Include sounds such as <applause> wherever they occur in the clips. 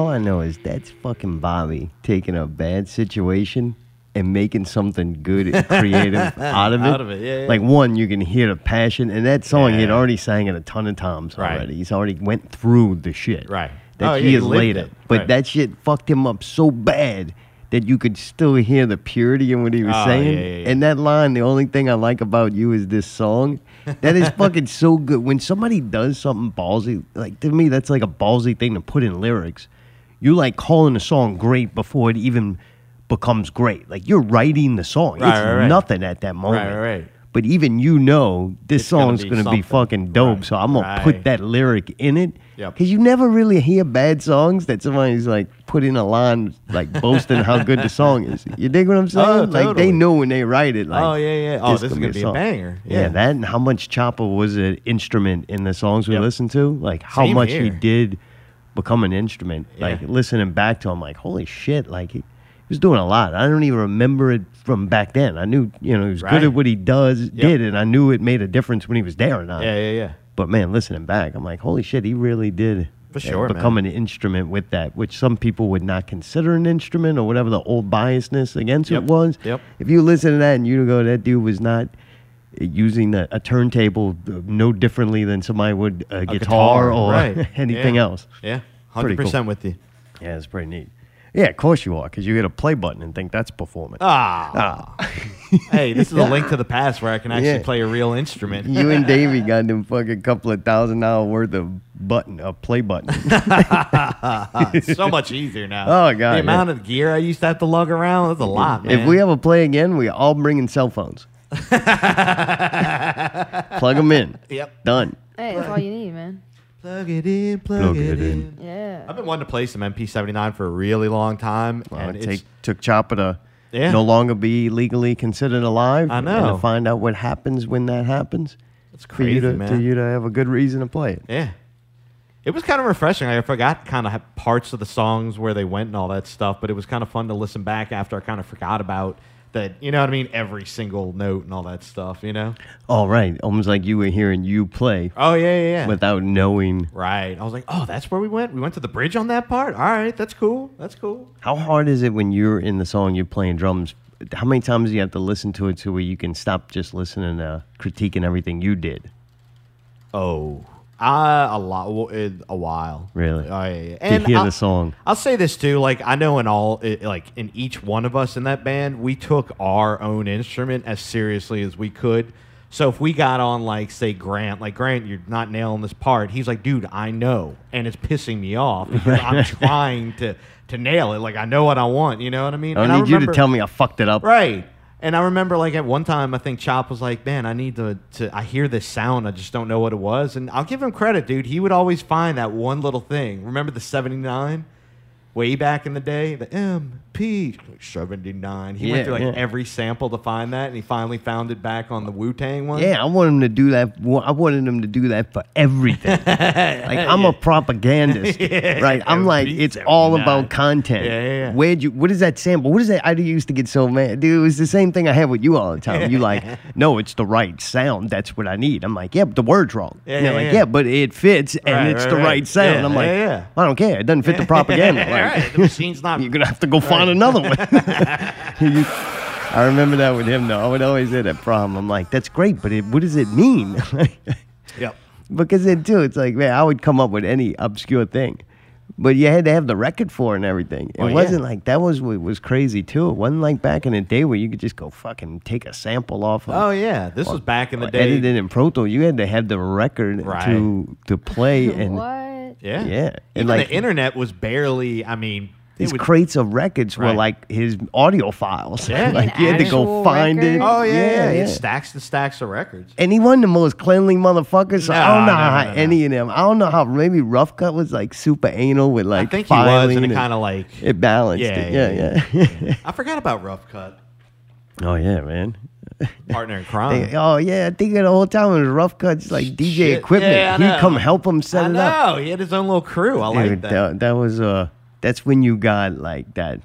all I know is that's fucking Bobby taking a bad situation and making something good and creative <laughs> out of it. Out of it, yeah, yeah. Like one, you can hear the passion, and that song he had already sang it a ton of times Right. already. He's already went through the shit. Right. That Oh, yeah, he has lived laid it. it, but Right. that shit fucked him up so bad that you could still hear the purity in what he was Oh, saying. yeah, yeah, yeah. And that line, the only thing I like about you is this song. That is fucking so good. When somebody does something ballsy, like to me, that's like a ballsy thing to put in lyrics. You like calling a song great before it even becomes great. Like you're writing the song. Right, it's right, right. nothing at that moment. right, right. But even you know this It's gonna song's be gonna be fucking dope. So I'm gonna put that lyric in it. Yep. Cause you never really hear bad songs that somebody's like put in a line like boasting how good the song is. You dig what I'm <laughs> oh, saying? Oh, Like they know when they write it. Like, Oh, yeah, yeah. Oh, this is gonna gonna be a song. banger. Yeah. Yeah. that and how much Chopper was an instrument in the songs we Yep. listened to. Like how Same much he did become an instrument. Like listening back to him, like holy shit, like he, he was doing a lot. I don't even remember it from back then. I knew you know he was good at what he does did, and I knew it made a difference when he was there or not. Yeah, yeah, yeah. But man, listening back, I'm like, holy shit, he really did For uh, sure, become man. an instrument with that, which some people would not consider an instrument or whatever the old biasness against Yep, it was. yep. If you listen to that and you go, that dude was not using a, a turntable uh, no differently than somebody would a, guitar, guitar, or right. <laughs> anything Yeah. else. Yeah, hundred cool. percent with you. Yeah, it's pretty neat. Yeah, of course you are, because you hit a play button and think that's performance. Ah, hey, this is a <laughs> link to the past where I can actually Yeah. play a real instrument. You and <laughs> Davey got them fucking couple of thousand dollar worth of button, a play button. It's so much easier now. Oh, God, the yeah. amount of gear I used to have to lug around that's a lot, man. If we ever play again, we all bringing cell phones. <laughs> Plug them in. Yep. Done. Hey, that's all you need, man. Plug it in, plug, Plug it, it in. in. Yeah. I've been wanting to play some MP79 for a really long time, Well, and it it's take, took Chopper to Yeah. no longer be legally considered alive. I And know. to find out what happens when that happens. it's For you crazy, to, man. to you to have a good reason to play it. Yeah. It was kind of refreshing. I forgot kind of parts of the songs where they went and all that stuff, but it was kind of fun to listen back after I kind of forgot about that. You know what I mean? Every single note and all that stuff. You know? All right, almost like you were hearing you play Oh yeah, yeah, yeah. without knowing. right. I was like, oh, that's where we went. We went to the bridge on that part. All right, that's cool. That's cool. How hard is it when you're in the song, you're playing drums? How many times do you have to listen to it to where you can stop just listening to critiquing everything you did? Oh, uh, a lot, a while. Really? Oh yeah. yeah. To And hear I'll- the song. I'll say this too, like I know in all, i- like in each one of us in that band, we took our own instrument as seriously as we could. So if we got on like say Grant, like Grant, you're not nailing this part. He's like, dude, I know, and it's pissing me off because I'm <laughs> trying to to nail it. Like I know what I want. You know what I mean? I And need you to tell me I fucked it up. Right. And I remember like at one time I think Chop was like, Man, I need to, to I hear this sound, I just don't know what it was. And I'll give him credit, dude. He would always find that one little thing. Remember the seventy nine? Way back in the day, the MP seventy nine. He Yeah, went through like yeah. every sample to find that and he finally found it back on the Wu Tang one. Yeah, I want him to do that. I wanted him to do that for everything. <laughs> like I'm a propagandist, <laughs> right? I'm like, it's all about content. Yeah, yeah, yeah. Where'd you? What is that sample? What is that? I used to get so mad, dude. It was the same thing I had with you all the time. You <laughs> like, no, it's the right sound. That's what I need. I'm like, yeah, but the word's wrong. Yeah, And they're yeah, like, yeah. yeah, but it fits and Right, it's right, the right. right sound. Yeah, I'm like, yeah, yeah. I don't care. It doesn't fit the propaganda. Like, right. The machine's not you're gonna have to go find another one. You- <laughs> <laughs> I remember that with him though. I would always have that problem. I'm like, that's great, but it, what does it mean? <laughs> Yep. because then too, it's like, man, I would come up with any obscure thing. But you had to have the record for it and everything. It Oh, wasn't like that was what was crazy too. It wasn't like back in the day where you could just go fucking take a sample off of Oh yeah. This was back in the day. edit it in Pro Tools. You had to have the record Right. to to play and what? Yeah. Yeah. And And, like like- the internet was barely I mean it his would- crates of records were like his audio files. Yeah. <laughs> like An you had to go actual find it. Oh yeah, yeah, yeah. yeah. stacks and stacks of records. And he wasn't the most cleanly motherfucker. So I don't know No, no, how no, no, no. any of them. I don't know how maybe Rough Cut was like super anal with like I think he was, and it kind of like it balanced Yeah, it. yeah, Yeah, yeah. <laughs> I forgot about Rough Cut, oh yeah, man. partner in <laughs> crime. They- oh yeah, I think the whole time it was Rough Cut's like DJ Shit. equipment. Yeah, He'd come help him set I it up. know he had his own little crew. I like that. that. that was uh that's when you got like that.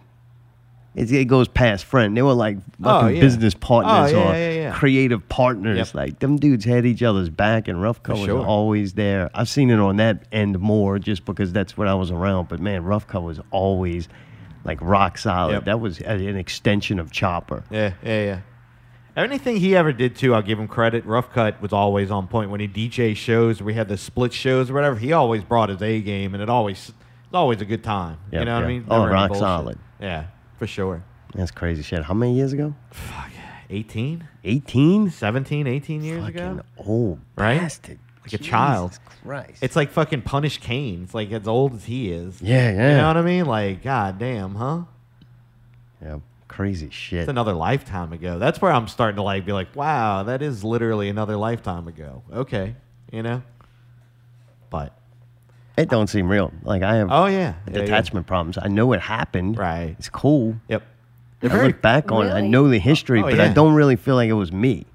It, it goes past friend. They were like oh, fucking Oh, yeah. business oh, partners Oh, yeah, or yeah, creative partners. Yep. Like them dudes had each other's back, and Rough Cut was sure. always there. I've seen it on that end more, just because that's what I was around. But man, Rough Cut was always like rock solid. Yep. That was uh, an extension of Chopper. Yeah, yeah, yeah. Anything he ever did too, I'll give him credit. Rough Cut was always on point when he DJ shows. We had the split shows or whatever. He always brought his A game, and it always, it's always a good time. Yep, you know what. I mean? Oh, Never any rock bullshit. solid. Yeah, for sure. That's crazy shit. How many years ago? 18, 18? 17, 18 years Fucking ago. old Right? bastard. Like a child. Christ. It's like fucking Punish Kane. It's like as old as he is. yeah, yeah. You know what I mean? Like, god damn, huh? yeah, crazy shit. It's another lifetime ago. That's where I'm starting to like be like, wow, that is literally another lifetime ago. Okay, you know. But It don't seem real. Like I have oh yeah, yeah, yeah. detachment problems. I know it happened. Right. It's cool. Yep. I They're very. look back on it. I know the history, Oh, but I don't really feel like it was me.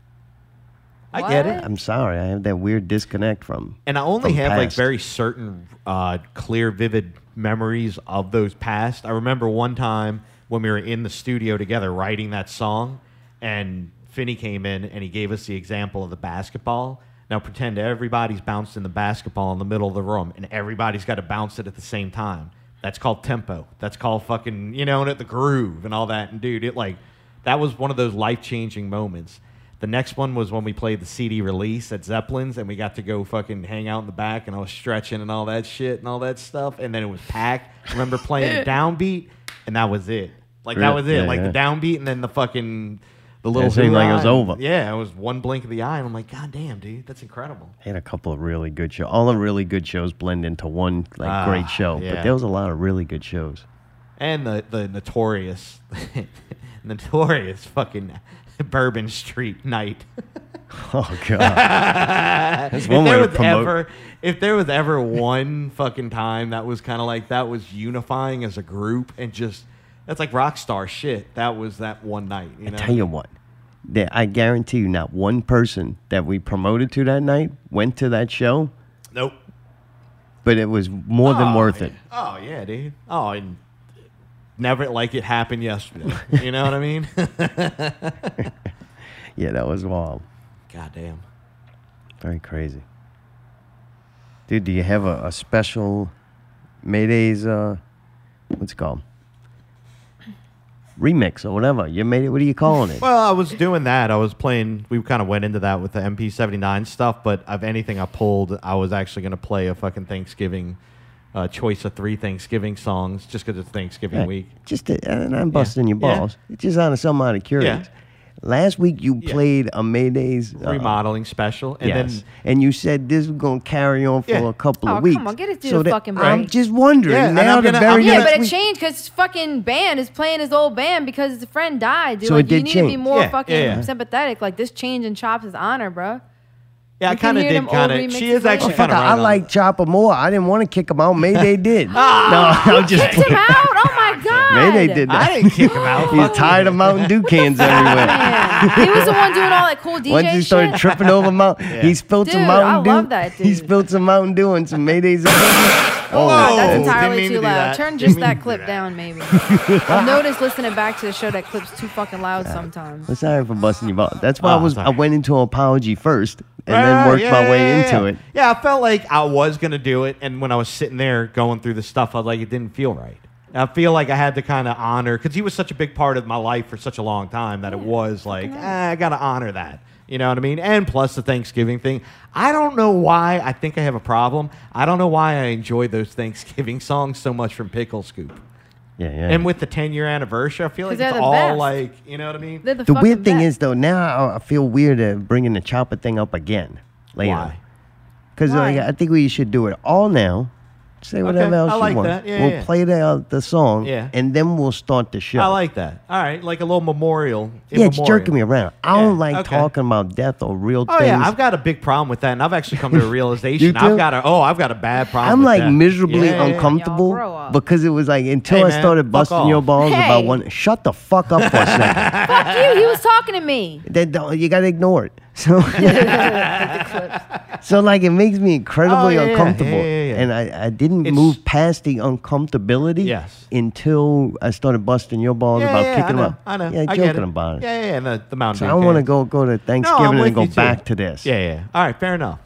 I get it. I'm sorry. I have that weird disconnect from. And I only from have like very certain uh, clear, vivid memories of those past. I remember one time when we were in the studio together writing that song, and Finney came in and he gave us the example of the basketball. Now pretend everybody's bouncing the basketball in the middle of the room, and everybody's got to bounce it at the same time. That's called tempo. That's called fucking you know, and at the groove and all that. And dude, it like that was one of those life changing moments. The next one was when we played the CD release at Zeppelin's, and we got to go fucking hang out in the back, and I was stretching and all that shit and all that stuff. And then it was packed. I remember playing the <laughs> downbeat, and that was it. Like that was it. Yeah, like yeah. the downbeat, and then the fucking the little. It seemed like it was over. Yeah, it was one blink of the eye, and I'm like, God damn, dude, that's incredible. I had a couple of really good shows. All the really good shows blend into one like Ah, great show. yeah. But there was a lot of really good shows. And the the notorious, <laughs> notorious fucking Bourbon Street night. <laughs> Oh god. if one way there was promote- ever if there was ever one fucking time that was kind of like that was unifying as a group and just that's like rock star shit. That was that one night. You know? I tell you what. That I guarantee you, not one person that we promoted to that night went to that show. nope. But but it was more than Oh, worth yeah. it. Oh yeah, dude. Oh, and never like it happened yesterday. you know what I mean? <laughs> Yeah, that was wild. God damn. Very crazy. Dude, do you have a, a special Mayday's uh what's it called? Remix or whatever. You made it what are you calling it? Well, I was doing that. I was playing. We kind of went into that with the MP79 stuff, but of anything I pulled, I was actually going to play a fucking Thanksgiving uh, choice of three Thanksgiving songs just because it's Thanksgiving Yeah, week. Just to, and I'm busting your Yeah. balls. It's just out of some out of curious. Last week you Yeah. played a Mayday's uh, Remodeling special, and yes, then and you said this was gonna carry on for Yeah. a couple Oh, of weeks. come on, get it to so the that- fucking I'm just wondering. Yeah, now I'm the gonna- very Yeah, but it week- changed because fucking band is playing his old band because his friend died, dude. So it like, you did need to be more Yeah, fucking yeah, yeah. sympathetic. Like, this change in Chops is honor, bro. yeah, I kind of hear did them old kind of. She is actually Fucker, kind of. I like Chopper more. I didn't want to kick him out. Mayday <laughs> did. Ah, no, <laughs> I'm just Kicked him out? Oh my god. Mayday did that. I didn't kick him out. <laughs> He's tired of Mountain Dew cans <laughs> everywhere. Man, he was the one doing all that cool DJ <laughs> Once he started shit. tripping over Mount, he spilled some Dude, Mountain I Dew. love that dude. He spilled some Mountain Dew and some Maydays. Oh, God, that's entirely too to loud. that. Turn Didn't just that to do clip that. down, maybe. I've noticed listening back to the show that clip's too fucking loud sometimes. I'm sorry for busting your balls. That's why oh, I Oh, was. sorry. I went into an apology first, and Right, then worked yeah, my way yeah, yeah, into yeah. it. Yeah, I felt like I was gonna do it, and when I was sitting there going through the stuff, I was like, it didn't feel right. I feel like I had to kind of honor because he was such a big part of my life for such a long time that it was like eh, I gotta honor that. You know what I mean? And plus the Thanksgiving thing. I don't know why. I think I have a problem. I don't know why I enjoy those Thanksgiving <laughs> songs so much from Pickle Scoop. Yeah, yeah. And with the 10 year anniversary, I feel like 'Cause it's they're the all best. like, you know what I mean? They're the, the fucking weird thing best. is, though, now I- I feel weird at bringing the chopper thing up again later. Why? Because Why? like, I think we should do it all now. Say whatever else I you want. that. Yeah, we'll yeah. play the uh, the song, Yeah. and then we'll start the show. I like that. All right, like a little memorial. in yeah, it's memoriam. jerking me around. I don't Yeah, like okay. talking about death or real Oh things. yeah, I've got a big problem with that, and I've actually come to a <laughs> realization. You too? I've got a oh, I've got a bad problem. I'm with like that. miserably Yeah, yeah, yeah. uncomfortable Y'all grow up. because it was like until Hey, I man, started busting your off. balls about one. Shut the fuck up for a second. <laughs> Fuck you. He was talking to me. then you gotta ignore it. <laughs> So, <laughs> so like it makes me incredibly Oh, yeah, yeah, uncomfortable, yeah, yeah, yeah. and I, I didn't It's- move past the uncomfortability. Yes. Until I started busting your balls Yeah, about yeah, kicking I know, them up. I know. Yeah, I joking about it. Yeah, yeah, and the, the Mountain So I want to go go to Thanksgiving with and go too. back to this. Yeah, yeah. All right, fair enough.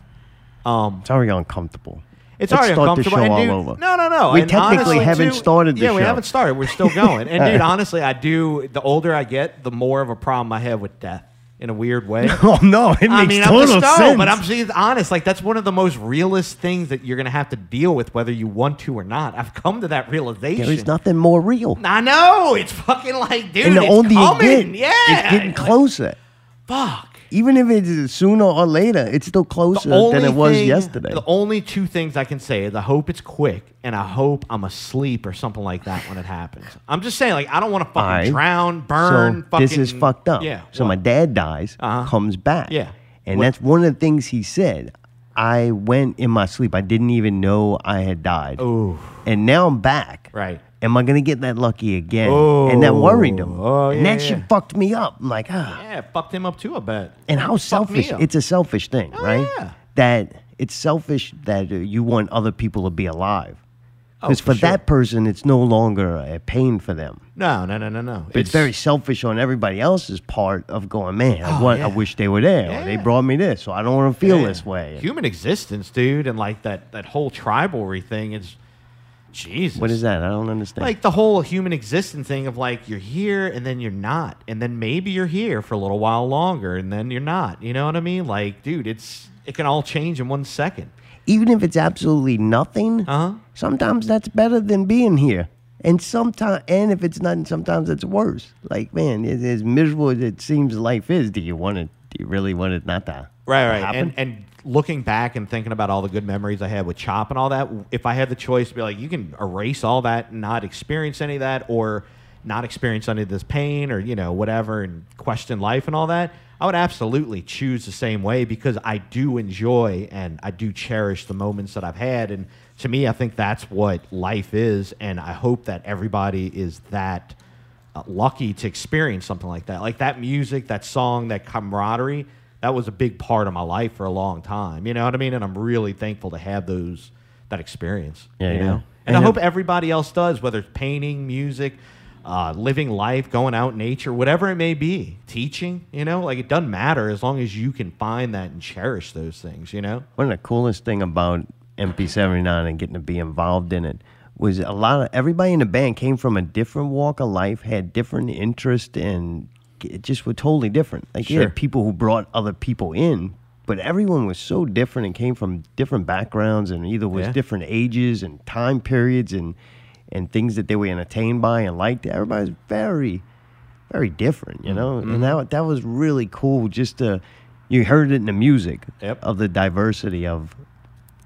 Um, It's already uncomfortable. It's Let's already start the uncomfortable. show and all over. No, no, no. We And technically honestly, haven't too- started the Yeah, we haven't started. We're still going. And dude, <laughs> honestly, I do. The older I get, the more of a problem I have with death. In a weird way. <laughs> Oh no, it makes I mean, I'm total just no, sense. but I'm being honest. Like that's one of the most realist things that you're gonna have to deal with, whether you want to or not. I've come to that realization. there is nothing more real. I know it's fucking like, dude. and the it's coming. get, yeah, it's getting Like, closer. fuck. Even if it's sooner or later, it's still closer than it was thing- yesterday. The only two things I can say is I hope it's quick and I hope I'm asleep or something like that when it happens. I'm just saying, like, I don't want to fucking Alright. drown, burn. so fucking, this is fucked up. Yeah. So what? my dad dies, Uh-huh. comes back. Yeah. And What- that's one of the things he said. I went in my sleep. I didn't even know I had died. Ooh. And now I'm back. Right. Am I gonna get that lucky again? and that worried him. Oh, and yeah, that shit yeah. fucked me up. I'm like, ah. Yeah, it fucked him up too. I bet. And how selfish. It's a selfish thing, Oh, right? yeah. That it's selfish that you want other people to be alive. Oh, Because for for, sure. that person, it's no longer a pain for them. No, no, no, no, no. But it's, very selfish on everybody else's part of going, man, I, Oh, want, yeah. I wish they were there. Or they brought me this, so I don't want to feel Yeah. this way. Human existence, dude, and like that that whole tribalry thing is, Jesus. What is that? I don't understand. Like the whole human existence thing of like you're here and then you're not, and then maybe you're here for a little while longer and then you're not. You know what I mean? Like, dude, it's it can all change in one second. Even if it's absolutely nothing, Uh huh. sometimes that's better than being here. And sometimes, and if it's nothing, sometimes it's worse. Like, man, it, as miserable as it seems life is, do you want it? Do you really want it not to Right, right. And and looking back and thinking about all the good memories I had with Chop and all that, if I had the choice to be like, you can erase all that and not experience any of that, or not experience any of this pain, or you know whatever, and question life and all that, I would absolutely choose the same way because I do enjoy and I do cherish the moments that I've had, and to me, I think that's what life is, and I hope that everybody is that uh, lucky to experience something like that. Like that music, that song, that camaraderie, that was a big part of my life for a long time. You know what I mean? And I'm really thankful to have those that experience. Yeah, you yeah. know? And, And I hope everybody else does, whether it's painting, music, uh, living life, going out in nature, whatever it may be, teaching. You know, like it doesn't matter as long as you can find that and cherish those things. You know. One of the coolest thing about MP79 and getting to be involved in it was a lot of everybody in the band came from a different walk of life, had different interest, and it just were totally different. Like you Sure. had people who brought other people in, but everyone was so different and came from different backgrounds and either was Yeah. different ages and time periods and and things that they were entertained by and liked. Everybody's very very different, you know. Mm-hmm. And that that was really cool. Just to you heard it in the music Yep. of the diversity of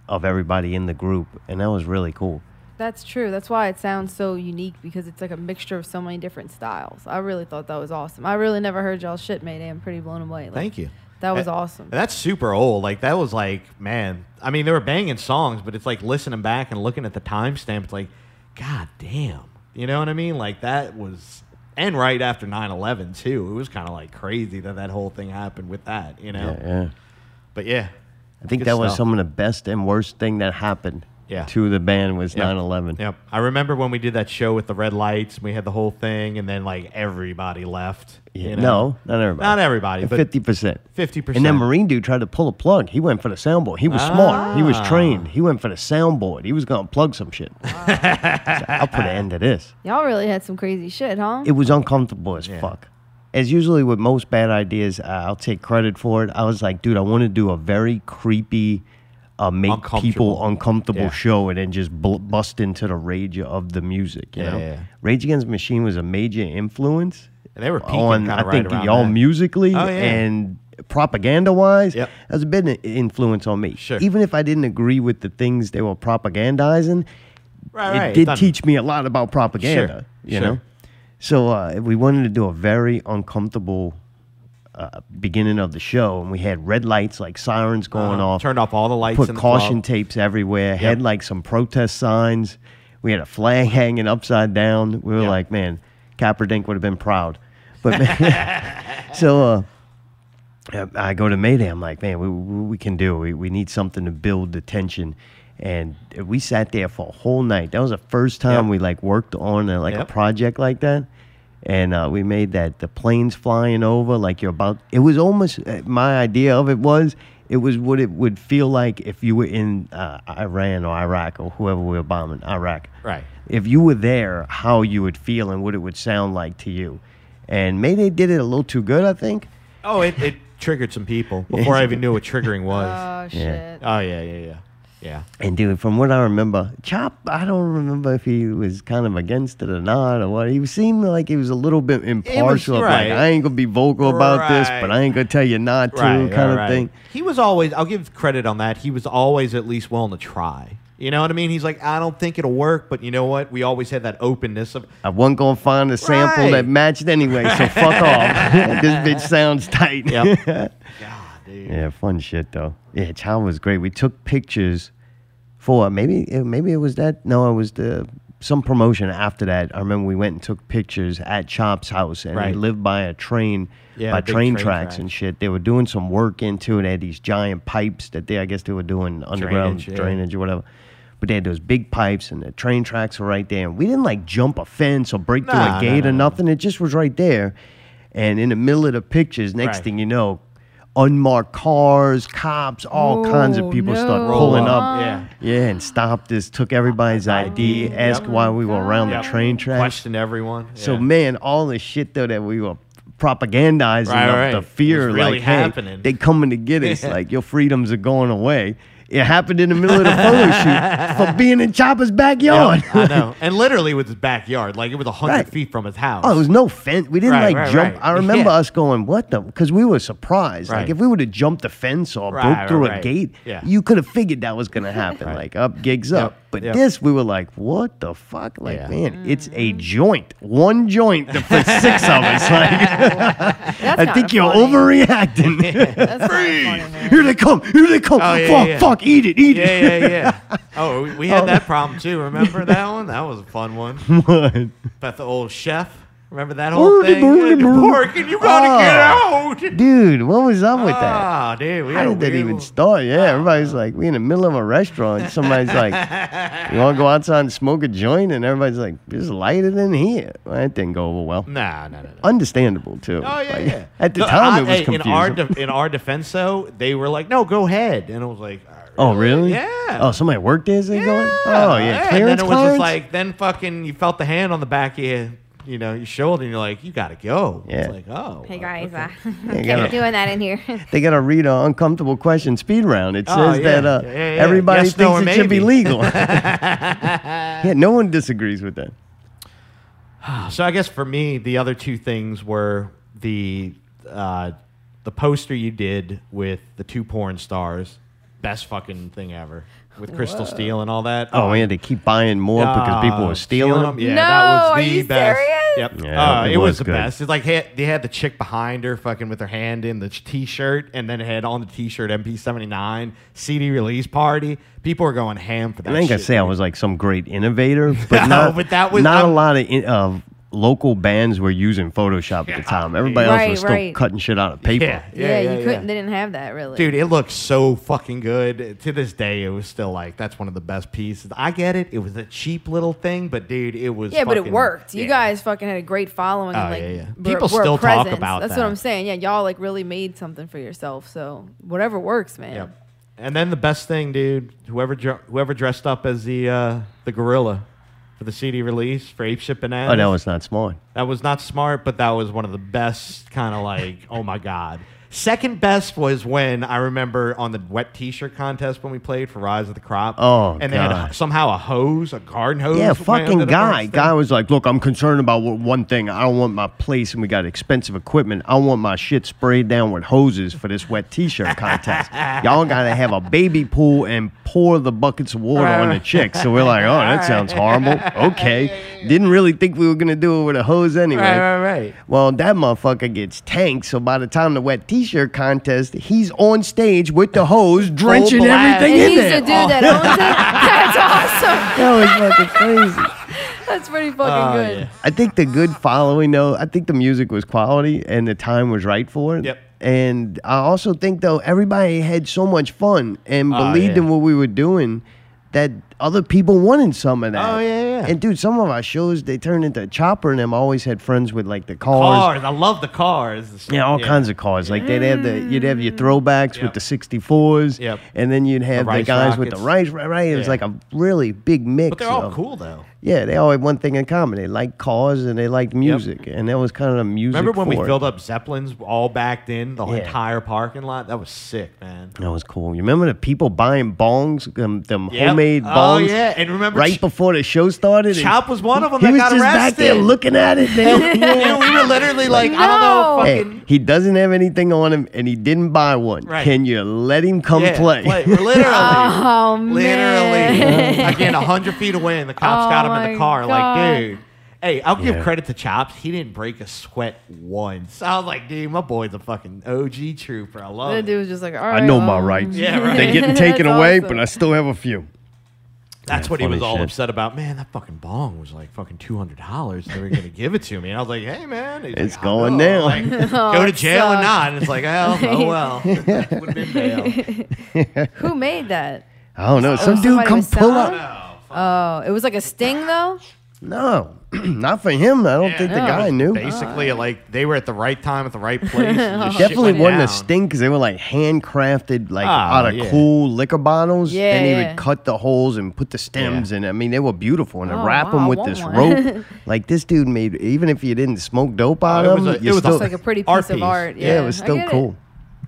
of everybody in the group, and that was really cool. That's true. That's why it sounds so unique because it's like a mixture of so many different styles. I really thought that was awesome. I really never heard y'all shit, Mayday. I'm pretty blown away. Like, Thank you. That was And- awesome. that's super old. Like that was like, man. I mean, they were banging songs, but it's like listening back and looking at the timestamp. It's like, god damn. You know what I mean? Like that was, and right after 9-11 too. It was kind of like crazy that that whole thing happened with that. You know. Yeah, yeah. But yeah, I think Good that was some of the best and worst thing that happened Yeah. to the band was Yep. 9/11. Yep. I remember when we did that show with the red lights. We had the whole thing, and then like everybody left. Yeah, you know? No, not everybody. Not everybody, but fifty percent. 50%. And then Marine dude tried to pull a plug. He went for the soundboard. He was smart. He was Ah. trained. He went for the soundboard. He was gonna plug some shit. So <laughs> I'll put an end to this. Y'all really had some crazy shit, huh? It was uncomfortable as Yeah. fuck. As usually with most bad ideas, uh, I'll take credit for it. I was like, dude, I want to do a very creepy, uh, make people Uncomfortable. Yeah. show, and then just bl- bust into the rage of the music. You Yeah, know, yeah. Rage Against the Machine was a major influence And they were peaking on, I right think, y'all that. musically Oh, and propaganda wise. Yep. That was a bit of influence on me. Sure. Even if I didn't agree with the things they were propagandizing, Right, it right. did Done. teach me a lot about propaganda. You sure. know, so uh, we wanted to do a very uncomfortable uh, beginning of the show, and we had red lights like sirens going Uh-huh. off. Turned off all the lights. Put caution tapes everywhere. Had like some protest signs. We had a flag hanging upside down. We were Yeah. like, man, Kaepernick would have been proud. <laughs> But <laughs> so uh, uh, I go to Mayday. I'm like, man, we, we, we can do. We, we need something to build the tension. And we sat there for a whole night. That was the first time Yep. we like worked on a, like Yep. a project like that. And uh, we made that the planes flying over, like you're about. It was almost uh, my idea of it was it was what it would feel like if you were in uh, Iran or Iraq or whoever we were bombing Iraq Right. if you were there, how you would feel and what it would sound like to you. And Mayday did it a little too good, I think. Oh, it, it triggered some people before I even knew what triggering was. Oh shit. oh yeah, yeah, yeah, yeah. And dude, from what I remember, Chop, I don't remember if he was kind of against it or not or what. He seemed like he was a little bit impartial. of right. Like, I ain't gonna be vocal about this, but I ain't gonna tell you not to, Right, kind right, of thing. He was always. I'll give credit on that. He was always at least willing to try. You know what I mean? He's like, I don't think it'll work, but you know what? We always had that openness of. I wasn't gonna find a sample that matched anyway, so fuck off. <laughs> this bitch sounds tight. Yep. <laughs> Yeah, fun shit though. Yeah, Chow was great. We took pictures for maybe it- maybe it was that. No, it was the some promotion after that. I remember we went and took pictures at Chop's house, and he lived by a train, Yeah, by train, train tracks tracks. and shit. They were doing some work into it. They had these giant pipes that they, I guess, they were doing underground Drainage, yeah. or whatever. But they had those big pipes, and the train tracks were right there. And we didn't like jump a fence or break through a gate no, or no. nothing. It just was right there. And in the middle of the pictures, next Right. thing you know, unmarked cars, cops, all oh, kinds of Oh, people start pulling up. up, yeah. Yeah, and stopped us, took everybody's ID, asked Yep. why we were around Yep. the train tracks. Question everyone. So man, all the shit though that we were propagandizing Right, of right. the fear, Was really like, hey, happening. they coming to get us, <laughs> like your freedoms are going away. It happened in the middle of the photo <laughs> shoot for being in Chopper's backyard. I know. <laughs> And literally with his backyard. Like it was 100 Right. feet from his house. Oh, there was no fence. We didn't Right, like right, jump. right. I remember Yeah. us going, "What the?" Because we were surprised. Like Right. if we would have jumped the fence or Right, broke through right, a right. gate, Yeah. you could have figured that was gonna happen. Right. Like up, gigs up. But yep. this, we were like, "What the fuck?" Like, Yeah. man, it's a mm. joint, one joint for <laughs> six of us. Like, That's <laughs> I think you're funny. overreacting. <laughs> That's funny, man. Here they come! Here they come! Oh, yeah, fuck! yeah. Fuck! Eat it! Eat Yeah, it! yeah, yeah. Yeah. Oh, we- we had oh. that problem too. Remember that one? That was a fun one. What? About the old chef. Remember that whole thing? Yeah, Porky, you gotta Oh. get out. Dude, what was up with that? Ah, dude, we How did that even start? Yeah, everybody's like, we in the middle of a restaurant. Somebody's like, <laughs> you want to go outside and smoke a joint? And everybody's like, just light it in here. Well, that didn't go over well. Nah, no, no, no. Understandable too. Oh yeah, Like, yeah. At the No, time, I- it was confusing. In our de- in our defense, though, they were like, "No, go ahead," and I was like, oh really? Yeah. Oh, somebody worked there? Is they yeah. going? Oh yeah. And Clearance then it was Clarence? just like, then fucking, you felt the hand on the back of your, you know, you show it and you're like, "You gotta go." Yeah. It's like, oh. Hey guys, okay. uh, <laughs> Yeah, can't gotta- be doing that in here. <laughs> they got to read an uncomfortable question speed round. It says Oh, yeah. that uh, Yeah, yeah, yeah. everybody Yes, thinks or it should be legal. <laughs> yeah, no one disagrees with that. <sighs> So I guess for me, the other two things were the uh, the poster you did with the two porn stars, best fucking thing ever, with Krystal Steal and all that. Oh, we had to keep buying more because people were stealing them. Yeah, No, that was are the you best. serious? Yep. Yeah, uh, it it, was, was the good. best. It's like hey, they had the chick behind her, fucking with her hand in the t-shirt, and then it had on the t-shirt MP79 CD release party. People were going ham for that. I ain't gonna shit, say I dude. was like some great innovator, but <laughs> No, not. but that was- not a I'm- lot of in, of local bands were using Photoshop at the time. Everybody else Right, was still right. cutting shit out of paper. Yeah, Yeah, yeah, you yeah. couldn't. They didn't have that really. Dude, it looks so fucking good. To this day, it was still like that's one of the best pieces. I get it; it was a cheap little thing, but dude, it was. Yeah, but it fucking- worked. You yeah. guys fucking had a great following. and Oh, like, yeah, yeah. were- People were a still talk presence. about That's that. what I'm saying. Yeah, y'all like really made something for yourself. So whatever works, man. Yep. And then the best thing, dude, whoever dr- whoever dressed up as the uh, the gorilla for the CD release for Ape Shit Bananas. Oh, that was not smart. that was not smart, but that was one of the best. Kind of like, oh my god. Second best was when I remember on the wet T-shirt contest when we played for Rise of the Crop. Oh, and they had a, somehow a hose, a garden hose. Yeah, fucking guy. Guy was like, "Look, I'm concerned about one- thing. I don't want my place, and we got expensive equipment. I want my shit sprayed down with hoses for this wet T-shirt contest. <laughs> Y'all gotta have a baby pool and pour the buckets of water on the chicks." So we're like, "Oh, that sounds horrible." Okay, didn't really think we were gonna do it with a hose anyway. Right, right, right. Well, that motherfucker gets tanked. So by the time the wet T-shirt contest, he's on stage with the hose, drenching blast. everything And in he's there. the dude that owns it. <laughs> That's awesome. that was fucking crazy. That's pretty fucking Oh, good. yeah. I think the good following, though, I think the music was quality and the time was right for it. Yep. And I also think, though, everybody had so much fun and Oh, believed yeah. in what we were doing that other people wanted some of that. Oh, yeah, yeah. And, dude, some of our shows, they turned into Chopper and them always had friends with, like, the cars. Cars. I love the cars. Yeah, all kinds of cars. Like they'd have the you'd have your mm. throwbacks Yep. with the 64s. Yep. And then you'd have the, Rice guys with the rice. Right, right. It was Yeah. like a really big mix. But they're all of- cool though. Yeah, they all had one thing in common. They liked cars and they liked music, and that was kind of the music. Remember when we for it. filled up Zeppelins all backed in the Yeah. entire parking lot? That was sick, man. That was cool. You remember the people buying bongs, them, them Yep. homemade Oh, bongs? yeah, and remember right Ch- before the show started. and Chop was one of them He that was got just back there arrested. looking at it. man. <laughs> Yeah, we were literally like, I don't know, No. Hey, he doesn't have anything on him, and he didn't buy one. Right. Can you let him come yeah, play? Literally. <laughs> Oh man. Literally. Again, 100 feet away, and the cops Oh got him in the car. God. Like, dude. Hey, I'll give Yeah. credit to Chops. He didn't break a sweat once. I was like, dude, my boy's a fucking OG trooper. I love The it. dude was just like, all I right. know my well, rights. Yeah, right. They're getting <laughs> taken That's away, awesome. but I still have a few. That's Yeah, what he was all shit. upset about. Man, that fucking bong was like fucking two hundred dollars. They were gonna give it to me, and I was like, "Hey, man, He's It's like, I going know. down. Like, <laughs> Oh, go to it jail or sucks. not?" And it's like, "Oh, oh well, <laughs> would have been bail." Who made that? I don't know. Oh, Some dude somebody come was pull selling? up. Oh, it was like a sting though. No, <clears throat> not for him. I don't think the guy knew. Basically, like they were at the right time at the right <laughs> place. and just shit Definitely went wasn't a down. sting because they were like handcrafted, like Ah, out of yeah. cool liquor bottles. Yeah, Then he Yeah. would cut the holes and put the stems in. I mean, they were beautiful, and to Oh, wrap wow, them I with want this one. rope. <laughs> like this dude made, even if you didn't smoke dope out Oh, it of was them, a- you it was a- still, It's like a pretty piece Art of piece. art. Yeah, yeah, it was I still get it. cool.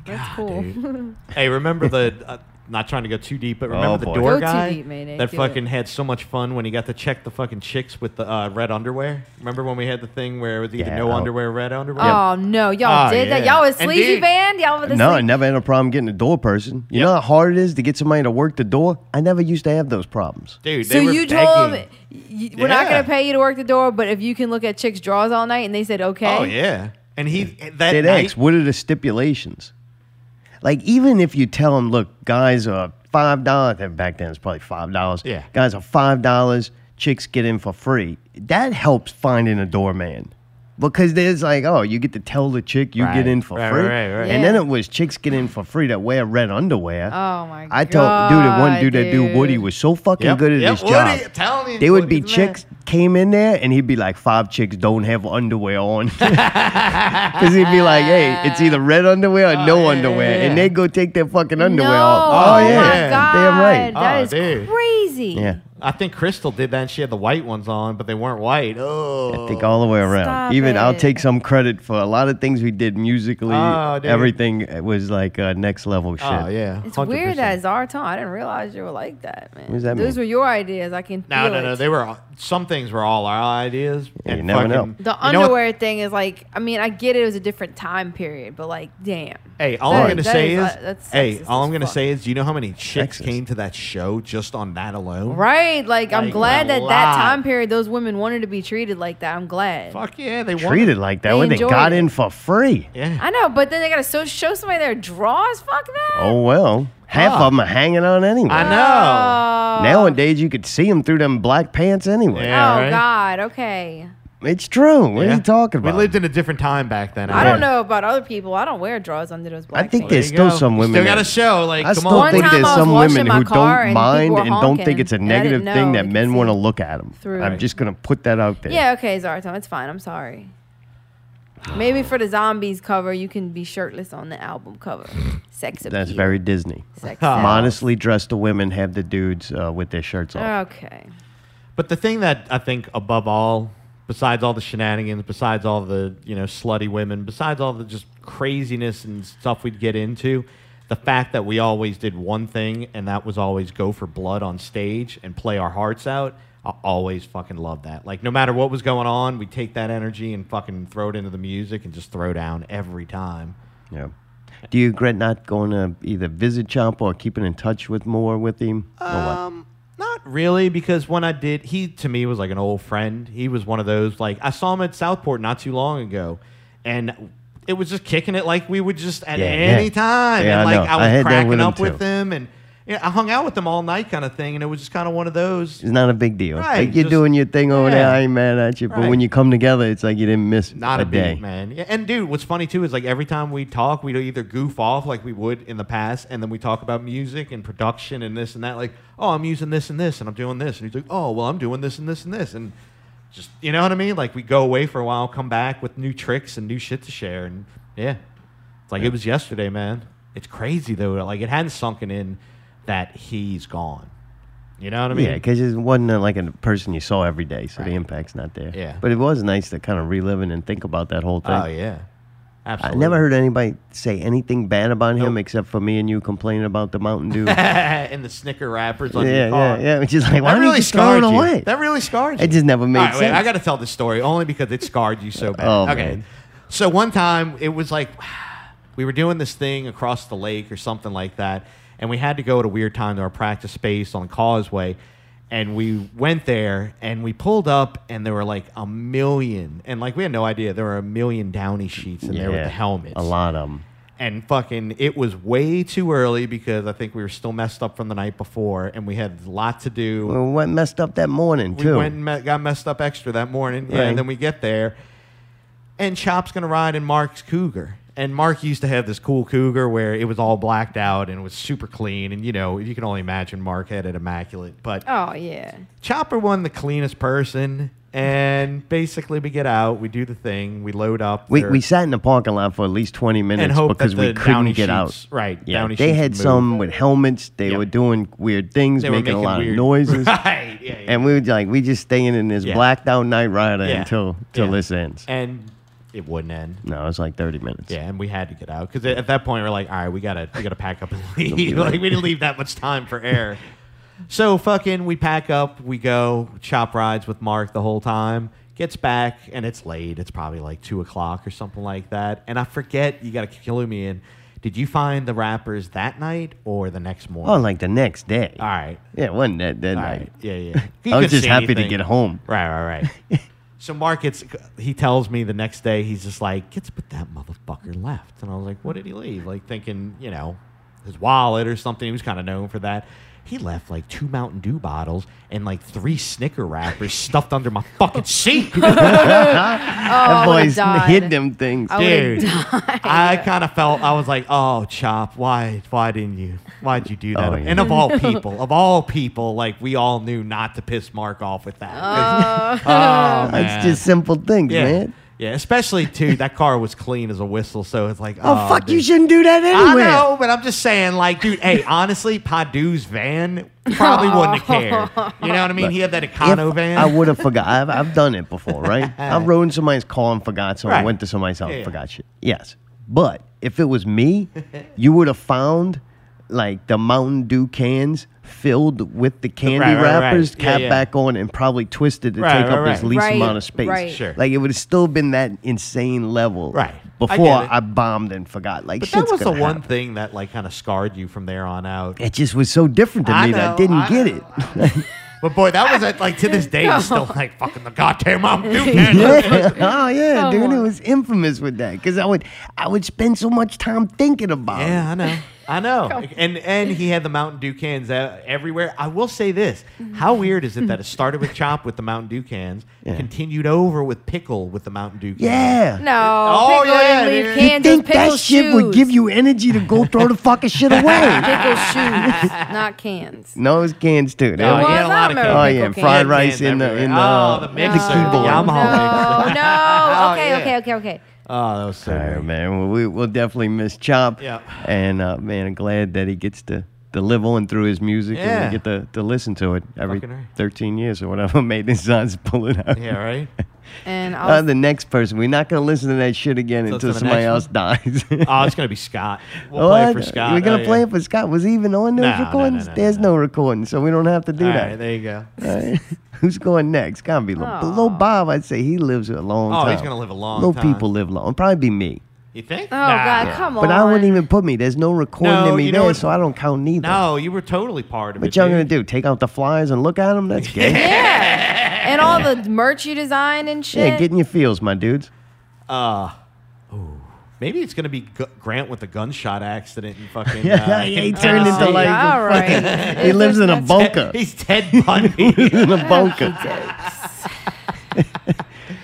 That's cool. <laughs> Hey, remember the? Uh, not trying to go too deep, but remember Oh, the boy. door Go too guy deep, Mayday. that Do fucking it. had so much fun when he got to check the fucking chicks with the uh, red underwear. Remember when we had the thing where it was either Yeah, no oh. underwear, red underwear? Oh no, y'all Oh, did that. yeah. Y'all was And sleazy dude- band. Y'all with the No, I never had a problem getting a door person. You Yep. know how hard it is to get somebody to work the door? I never used to have those problems. Dude, So were you begging. told them y- we're not Yeah. gonna pay you to work the door, but if you can look at chicks' drawers all night, and they said okay. Oh yeah, and he that They'd night. ask, what are the stipulations? Like, even if you tell them, look, guys are five dollars. Back then, it's probably five dollars. Yeah. guys are five dollars. Chicks get in for free. That helps finding a doorman. Because there's like, oh, you get to tell the chick you Right, get in for right, free. right, right. And then it was chicks get in for free that wear red underwear. Oh my god. I told dude, the one dude that dude. Woody was so fucking Yep, good at yep, his Woody, job. I'm telling you, They would be Woody's the man. chicks came in there and he'd be like, five chicks don't have underwear on. <laughs> Because he'd be like, hey, it's either red underwear or oh, no yeah, underwear. yeah, And they'd go take their fucking underwear no. off. Oh, Oh, yeah. my Yeah. god. Damn right. That Oh, is dude. crazy. Yeah. I think Crystal did that and she had the white ones on, but they weren't white. Oh. I think all the way around. Stop Even I'll take some credit for a lot of things we did musically. Oh. Everything was like uh, next level shit. Oh, yeah. It's weird 100%. that Zartan. I didn't realize you were like that, man. What does that Those mean? were your ideas. I can No, feel no, no. They were some things were all our ideas. Yeah, and you never know. fucking- The you know what- underwear thing is like, I mean, I get it It was a different time period, but like, damn. Hey, all That I'm gonna say is, is, uh, that's hey, all I'm gonna fuck. say is, do you know how many chicks Sexist. came to that show just on that alone? Right? Like, I'm Like, glad a that that lot. time period, those women wanted to be treated like that. I'm glad. Fuck yeah, they Treated like that They when they enjoyed got it. in for free. Yeah. I know, but then they gotta so, show somebody their draws. Fuck that. Oh well, half Huh. of them are hanging on anyway. I know. Oh. Nowadays, you could see them through them black pants anyway. Yeah. oh right? God. Okay. It's true. What are Yeah. you talking about? We lived in a different time back then. I Yeah. don't know about other people. I don't wear drawers under those black. I think there's There still go. some women. Still got that- to show. Like, I come still on. think One there's time I was some washing women my who car don't and mind people were and don't think honking, it's a and I negative didn't thing know. that You men can want to look at them. through I'm it. just gonna put that out there. Yeah, okay, Zartan, it's fine. I'm sorry. Maybe for the zombies cover, you can be shirtless on the album cover. Sex appeal. That's very Disney. Sex Modestly dressed the women have the dudes uh, with their shirts off. Okay. But the thing that I think above all, besides all the shenanigans, besides all the you know slutty women, besides all the just craziness and stuff we'd get into, the fact that we always did one thing, and that was always go for blood on stage and play our hearts out. I always fucking loved that. Like no matter what was going on, we'd take that energy and fucking throw it into the music and just throw down every time. Yeah. Do you regret not going to either visit Chomp or keeping in touch with more with him? or what? Um, not really, because when I did, he to me was like an old friend. He was one of those like I saw him at Southport not too long ago, and it was just kicking it like we would just at Yeah, any yeah. time, Yeah, and I like. I I was that cracking up with him, and yeah, I hung out with them all night, kind of thing, and it was just kind of one of those. It's not a big deal. Right, like you're just- doing your thing over there. I ain't mad at you. But Right. when you come together, it's like you didn't miss Not a, a, day. beat, man. Yeah, and dude, what's funny too is like every time we talk, we'd either goof off like we would in the past, and then we talk about music and production and this and that. Like, oh, I'm using this and this, and I'm doing this, and he's like, oh, well, I'm doing this and this and this, and just you know what I mean? Like we go away for a while, come back with new tricks and new shit to share, and yeah, it's like it was yesterday, man. It's crazy though. Like it hadn't sunken in that he's gone. You know what I mean? Yeah, because it wasn't uh, like a person you saw every day, so the impact's not there. Yeah. But it was nice to kind of relive and think about that whole thing. oh yeah, Absolutely. I never heard anybody say anything bad about him except for me and you complaining about the Mountain Dew. <laughs> and the Snicker wrappers on yeah, your car. yeah, yeah. Which is like, why That really you scarred you. away? That really scarred you. It just never made right, wait, sense. I got to tell this story only because it scarred you so bad. Oh, okay. man. So one time it was like <sighs> we were doing this thing across the lake or something like that, and we had to go at a weird time to our practice space on Causeway. And we went there and we pulled up and there were like a million and like we had no idea there were a million downy sheets in there with Yeah, the helmets A lot of them. and fucking it was way too early because I think we were still messed up from the night before and we had a lot to do. Well, what messed up that morning, too. We too. went and met, got messed up extra that morning. Yeah, Right. and then we get there, and Chop's gonna ride in Mark's Cougar. And Mark used to have this cool Cougar where it was all blacked out and it was super clean. And you know, you can only imagine Mark had it immaculate. But Oh yeah. Chopper won the cleanest person. And basically, we get out, we do the thing, we load up. we, we sat in the parking lot for at least 20 minutes hope because we couldn't Downy get out. right, Yeah, Downy they had some move. with helmets. They Yep. were doing weird things, they were making, a lot weird- of noises. <laughs> right. Yeah, yeah. And we were like, we just staying in this Yeah. blacked out Knight Rider Yeah. until till Yeah. this ends. and it wouldn't end. No, it was like 30 minutes. Yeah, and we had to get out because at that point we're like, all right, we gotta we gotta pack up and <laughs> leave. like we didn't leave that much time for air. <laughs> So fucking, we pack up, we go chop rides with Mark the whole time. Gets back and it's late. It's probably like two o'clock or something like that. And I forget. You got to kill me in. Did you find the rappers that night or the next morning? Oh, like the next day. all right. Yeah, it wasn't that, that All night. right. Yeah, yeah. <laughs> You I was just happy to get home. Right, right, right. So Mark gets, he tells me the next day, he's just like, gets, but that motherfucker left. And I was like, what did he leave? Like thinking, you know, his wallet or something. He was kind of known for that. He left like two Mountain Dew bottles and like three Snicker wrappers stuffed under my fucking seat. <laughs> <laughs> Oh, that boy's died. hid them things. I would've Dude, I kind of felt I was like, "Oh, Chop, why, why didn't you? Why'd you do that?" Oh, yeah. And of all <laughs> people, of all people, like we all knew not to piss Mark off with that. 'Cause- oh, oh man. It's just simple things, yeah, man. Yeah. Especially too, that car was clean as a whistle, so it's like, Oh, oh fuck, you shouldn't do that anyway. I know, but I'm just saying, like, dude, hey, <laughs> honestly, Padu's van probably wouldn't have cared. You know what I mean? He had that Econo van. I would have forgot. I've, I've done it before, right? I've rode in somebody's car and forgot so Right. Went to somebody's house Yeah, and forgot shit. Yes. But if it was me, <laughs> you would have found like the Mountain Dew cans filled with the candy Right, right, right. wrappers, Yeah, cap yeah. back on, and probably twisted to Right, take right, up as least Right, amount of space. right. Sure. Like it would have still been that insane level. Right. Before get I, bombed and forgot. Like but that was the gonna one thing that like kind of scarred you from there on out. It just was so different to I me that I didn't I get know. it. <laughs> But boy, that was at like to this day, it's still <laughs> like fucking the goddamn Mountain Dew can. Yeah. <laughs> oh yeah, Come dude. It was infamous with that because I would I would spend so much time thinking about it. Yeah, I know. I know. And and he had the Mountain Dew cans uh, everywhere. I will say this: How weird is it that it <laughs> started with Chop with the Mountain Dew cans, Yeah. continued over with Pickle with the Mountain Dew cans? Yeah. No, Oh, pickle yeah, didn't leave dude. You cans. think pickle that shit shoes. would give you energy to go throw the fucking shit away? <laughs> pickle shoes, not cans. no, it was cans too. They Oh, were- he had a lot of cans. Oh, yeah, cans. fried He had rice in the- in the- oh, the the mixer, the keyboard. Yamaha No, mixer. no. <laughs> Oh, Okay, yeah. okay, okay, okay. Oh, that was so All right, man. Well, we, we'll definitely miss Chop. Yeah. And uh, man, I'm glad that he gets to, to live on through his music Yeah. and we get to, to listen to it every right. 13 years or whatever. Made his sons pull it out. Yeah, right. <laughs> And Uh, I'll, the next person. We're not going to listen to that shit again So until to the somebody next else dies. <laughs> Oh, it's gonna be Scott. We'll play it for What? Scott. We're gonna Oh, play yeah. it for Scott. Was he even on those No, no, no, recordings? no, no, There's no. no recording, so we don't have to do All that. right, there you go. All right. <laughs> Who's going next? Gotta be Lil, Aw. Lil Bob. I'd say he lives a long Oh, time. he's gonna live a long Little time. people live long. Probably be me. You think? oh Nah. God, come on. But I wouldn't even put me. There's no recording No, of me you know there, what- so I don't count neither. No, you were totally part of it. What y'all gonna do? Take out the flyers and look at them? That's <laughs> gay. Yeah, <laughs> and all the merch you design and shit. yeah, get in your feels, my dudes. Uh, ooh, maybe it's gonna be Gu- Grant with a gunshot accident and <laughs> fucking. Yeah, uh, yeah, he turned into Tennessee. like a All right. fucking- he lives in a bunker. He's Ted Bundy. in a bunker.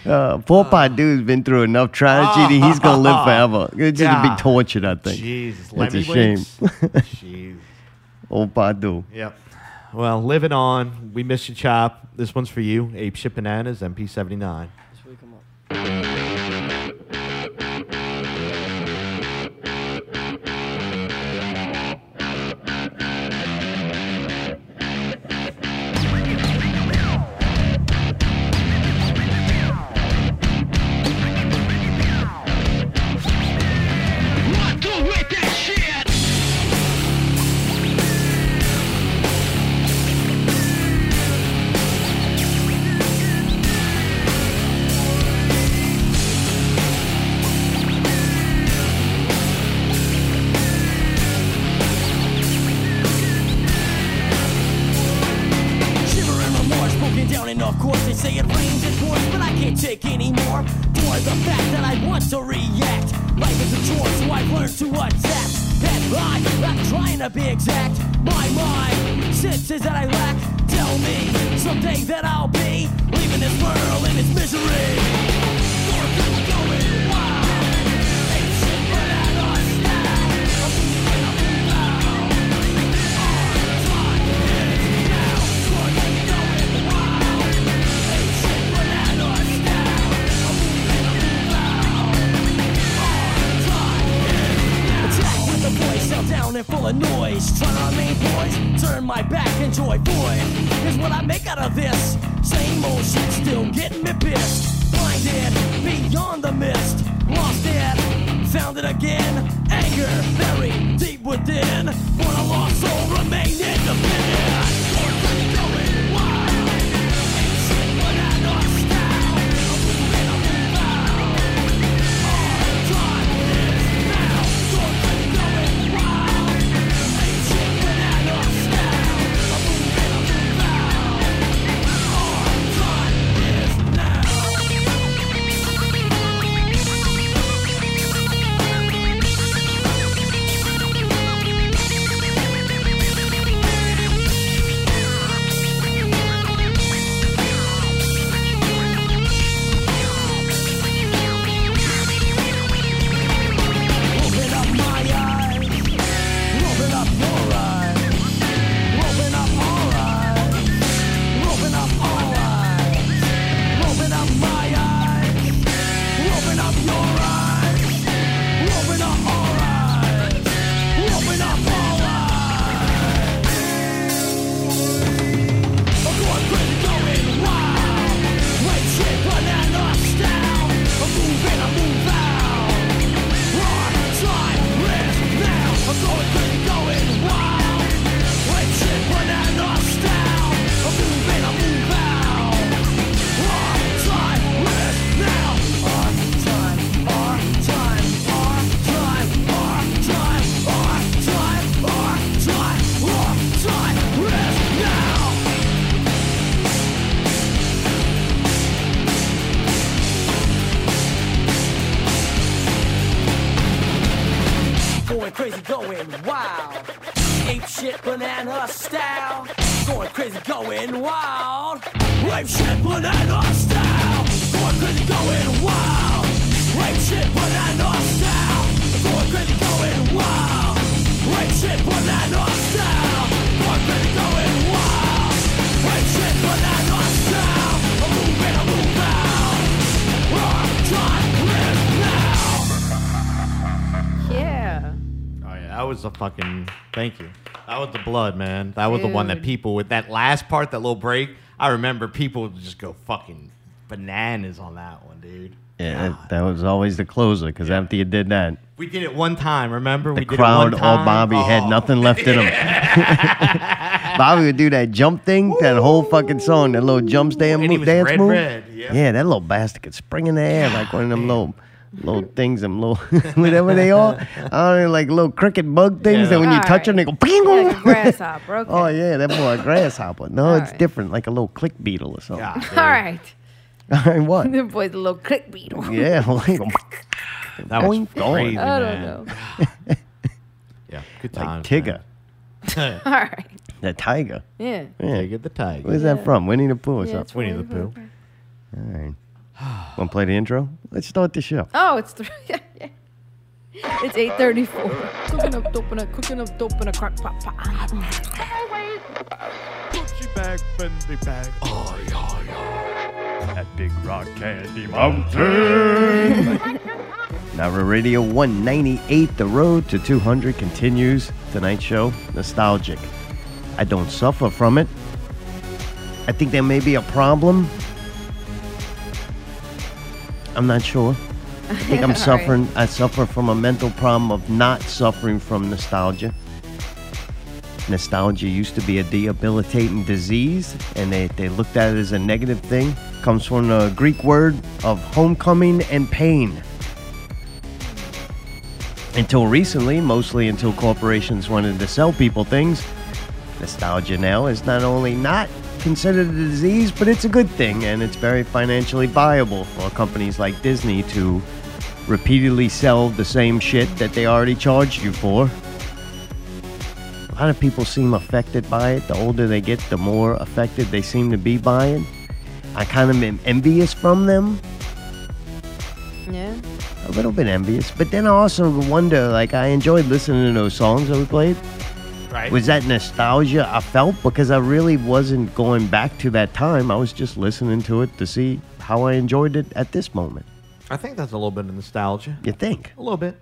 Uh, poor Padu's been through enough tragedy. <laughs> He's gonna live forever. It's just God. be tortured, I think. Jesus, That's Lemmy a shame. Winks. <laughs> Jeez. Old Padu. Yep. Well, living on. We miss you, Chop. This one's for you. Ape Shit Bananas, MP79. What a fucking thank you. That was the blood, man. That was the one that Dude. people with that last part, that little break. I remember people would just go fucking bananas on that one, dude. Yeah, that, that was always the closer because after you did that, We did it one time. Remember, the we did crowd, it one all time. Bobby had Oh. nothing left in him. <laughs> Bobby would do that jump thing, that whole fucking song, that little jump stand And he move, was dance red, move. red, yeah. Yeah, that little bastard could spring in the air like one of them little little things, them little <laughs> whatever they are. I don't know, like little cricket bug things Yeah. that when you touch them, they go ping. Like a grasshopper. Okay. Oh yeah, that boy a <laughs> grasshopper. No, it's Alright. different, like a little click beetle or something. God, dude. All right. <laughs> All right, what? The boy's a little click beetle. Yeah, like, That was Going, going. crazy, I don't man. know. Yeah, good like times. Tigger, man. All right. the tiger. Yeah. Yeah. Tigger the tiger. Where's that from? Winnie the Pooh or yeah something? it's Winnie really the Pooh. good. All right. <sighs> Want to play the intro? Let's start the show. Oh, it's three. <laughs> yeah, yeah. It's eight thirty-four. Cooking up dope in a cooking up dope in a crock pot. pot. Gucci bag, Fendi bag. Oh, yeah, yeah. That big rock candy mountain. <laughs> Nara Radio 198, the road to 200 continues. Tonight's show, nostalgic. I don't suffer from it. I think there may be a problem. I'm not sure. <laughs> I think I'm All right. suffering. I suffer from a mental problem of not suffering from nostalgia. Nostalgia used to be a debilitating disease, and they, they looked at it as a negative thing. Comes from the Greek word of homecoming and pain. Until recently, mostly until corporations wanted to sell people things, nostalgia now is not only not considered a disease, but it's a good thing, and it's very financially viable for companies like Disney to repeatedly sell the same shit that they already charged you for. A lot of people seem affected by it. The older they get, the more affected they seem to be by it. I kind of am envious from them Yeah. a little bit envious. But then I also wonder, like, I enjoyed listening to those songs that we played. Right. Was that nostalgia I felt? Because I really wasn't going back to that time. I was just listening to it to see how I enjoyed it at this moment. I think that's a little bit of nostalgia. You think? A little bit.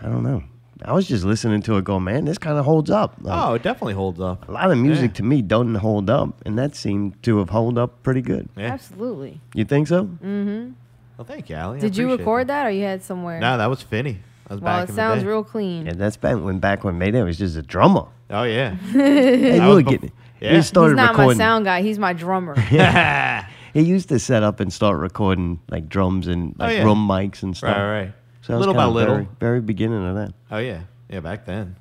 I don't know. I was just listening to it going, man, this kind of holds up. Like, Oh, it definitely holds up. A lot of music Yeah. to me doesn't hold up, and that seemed to have held up pretty good. Yeah. Absolutely. You think so? Mm-hmm. Well, thank you, Allie. I Did you record that? that, or you had somewhere? No, that was Finney. That was Well, back it in sounds the day. real clean. Yeah, that's back when back when Mayday was just a drummer. Oh yeah. <laughs> Hey, look, bef- it, yeah. he started He's not recording. my sound guy. He's my drummer. <laughs> <laughs> He used to set up and start recording like drums and like Oh, yeah. room mics and stuff. right, right. So it little by little. very, very beginning of that. Oh yeah. Yeah, back then.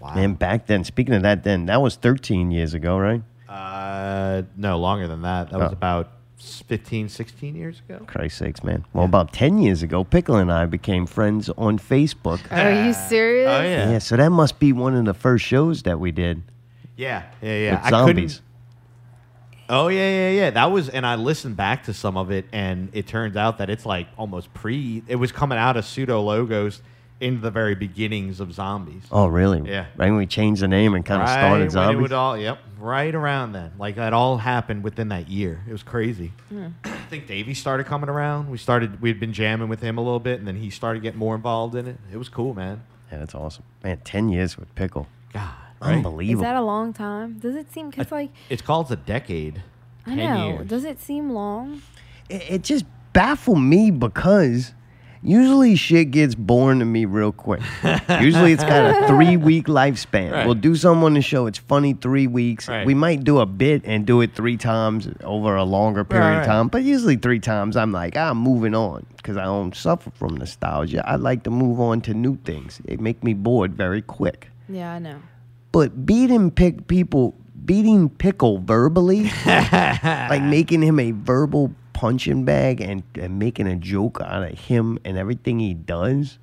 Wow. And back then, speaking of that, then that was 13 years ago, right? Uh, no, longer than that. That was Oh. about s- 15, 16 years ago. Christ sakes, man. Well, about 10 years ago, Pickle and I became friends on Facebook. Are you serious? Oh yeah. Yeah, so that must be one of the first shows that we did Yeah, yeah, yeah. with I zombies. Oh yeah, yeah, yeah. That was, and I listened back to some of it, and it turns out that it's like almost pre. It was coming out of pseudo logos in the very beginnings of zombies. Oh, really? Yeah. Right when we changed the name and kind of right started when it zombies. would all, yep, right around then. Like that all happened within that year. It was crazy. Hmm. I think Davey started coming around. We started. We'd been jamming with him a little bit, and then he started getting more involved in it. It was cool, man. yeah, that's awesome. Man, 10 years with Pickle. God, right? Is Unbelievable. that a long time? Does it seem? Cause like It's called a decade. I know. years. Does it seem long? it, it just baffled me because usually shit gets boring to me real quick. <laughs> usually it's got a three week lifespan. Right. We'll do something on the show, it's funny three weeks. Right. We might do a bit and do it three times over a longer period Right, of time, but usually three times I'm like, I'm moving on because I don't suffer from nostalgia. I like to move on to new things. It make me bored very quick. Yeah, I know. But beating pick people, beating pickle verbally, <laughs> like making him a verbal punching bag and, and making a joke out of him and everything he does.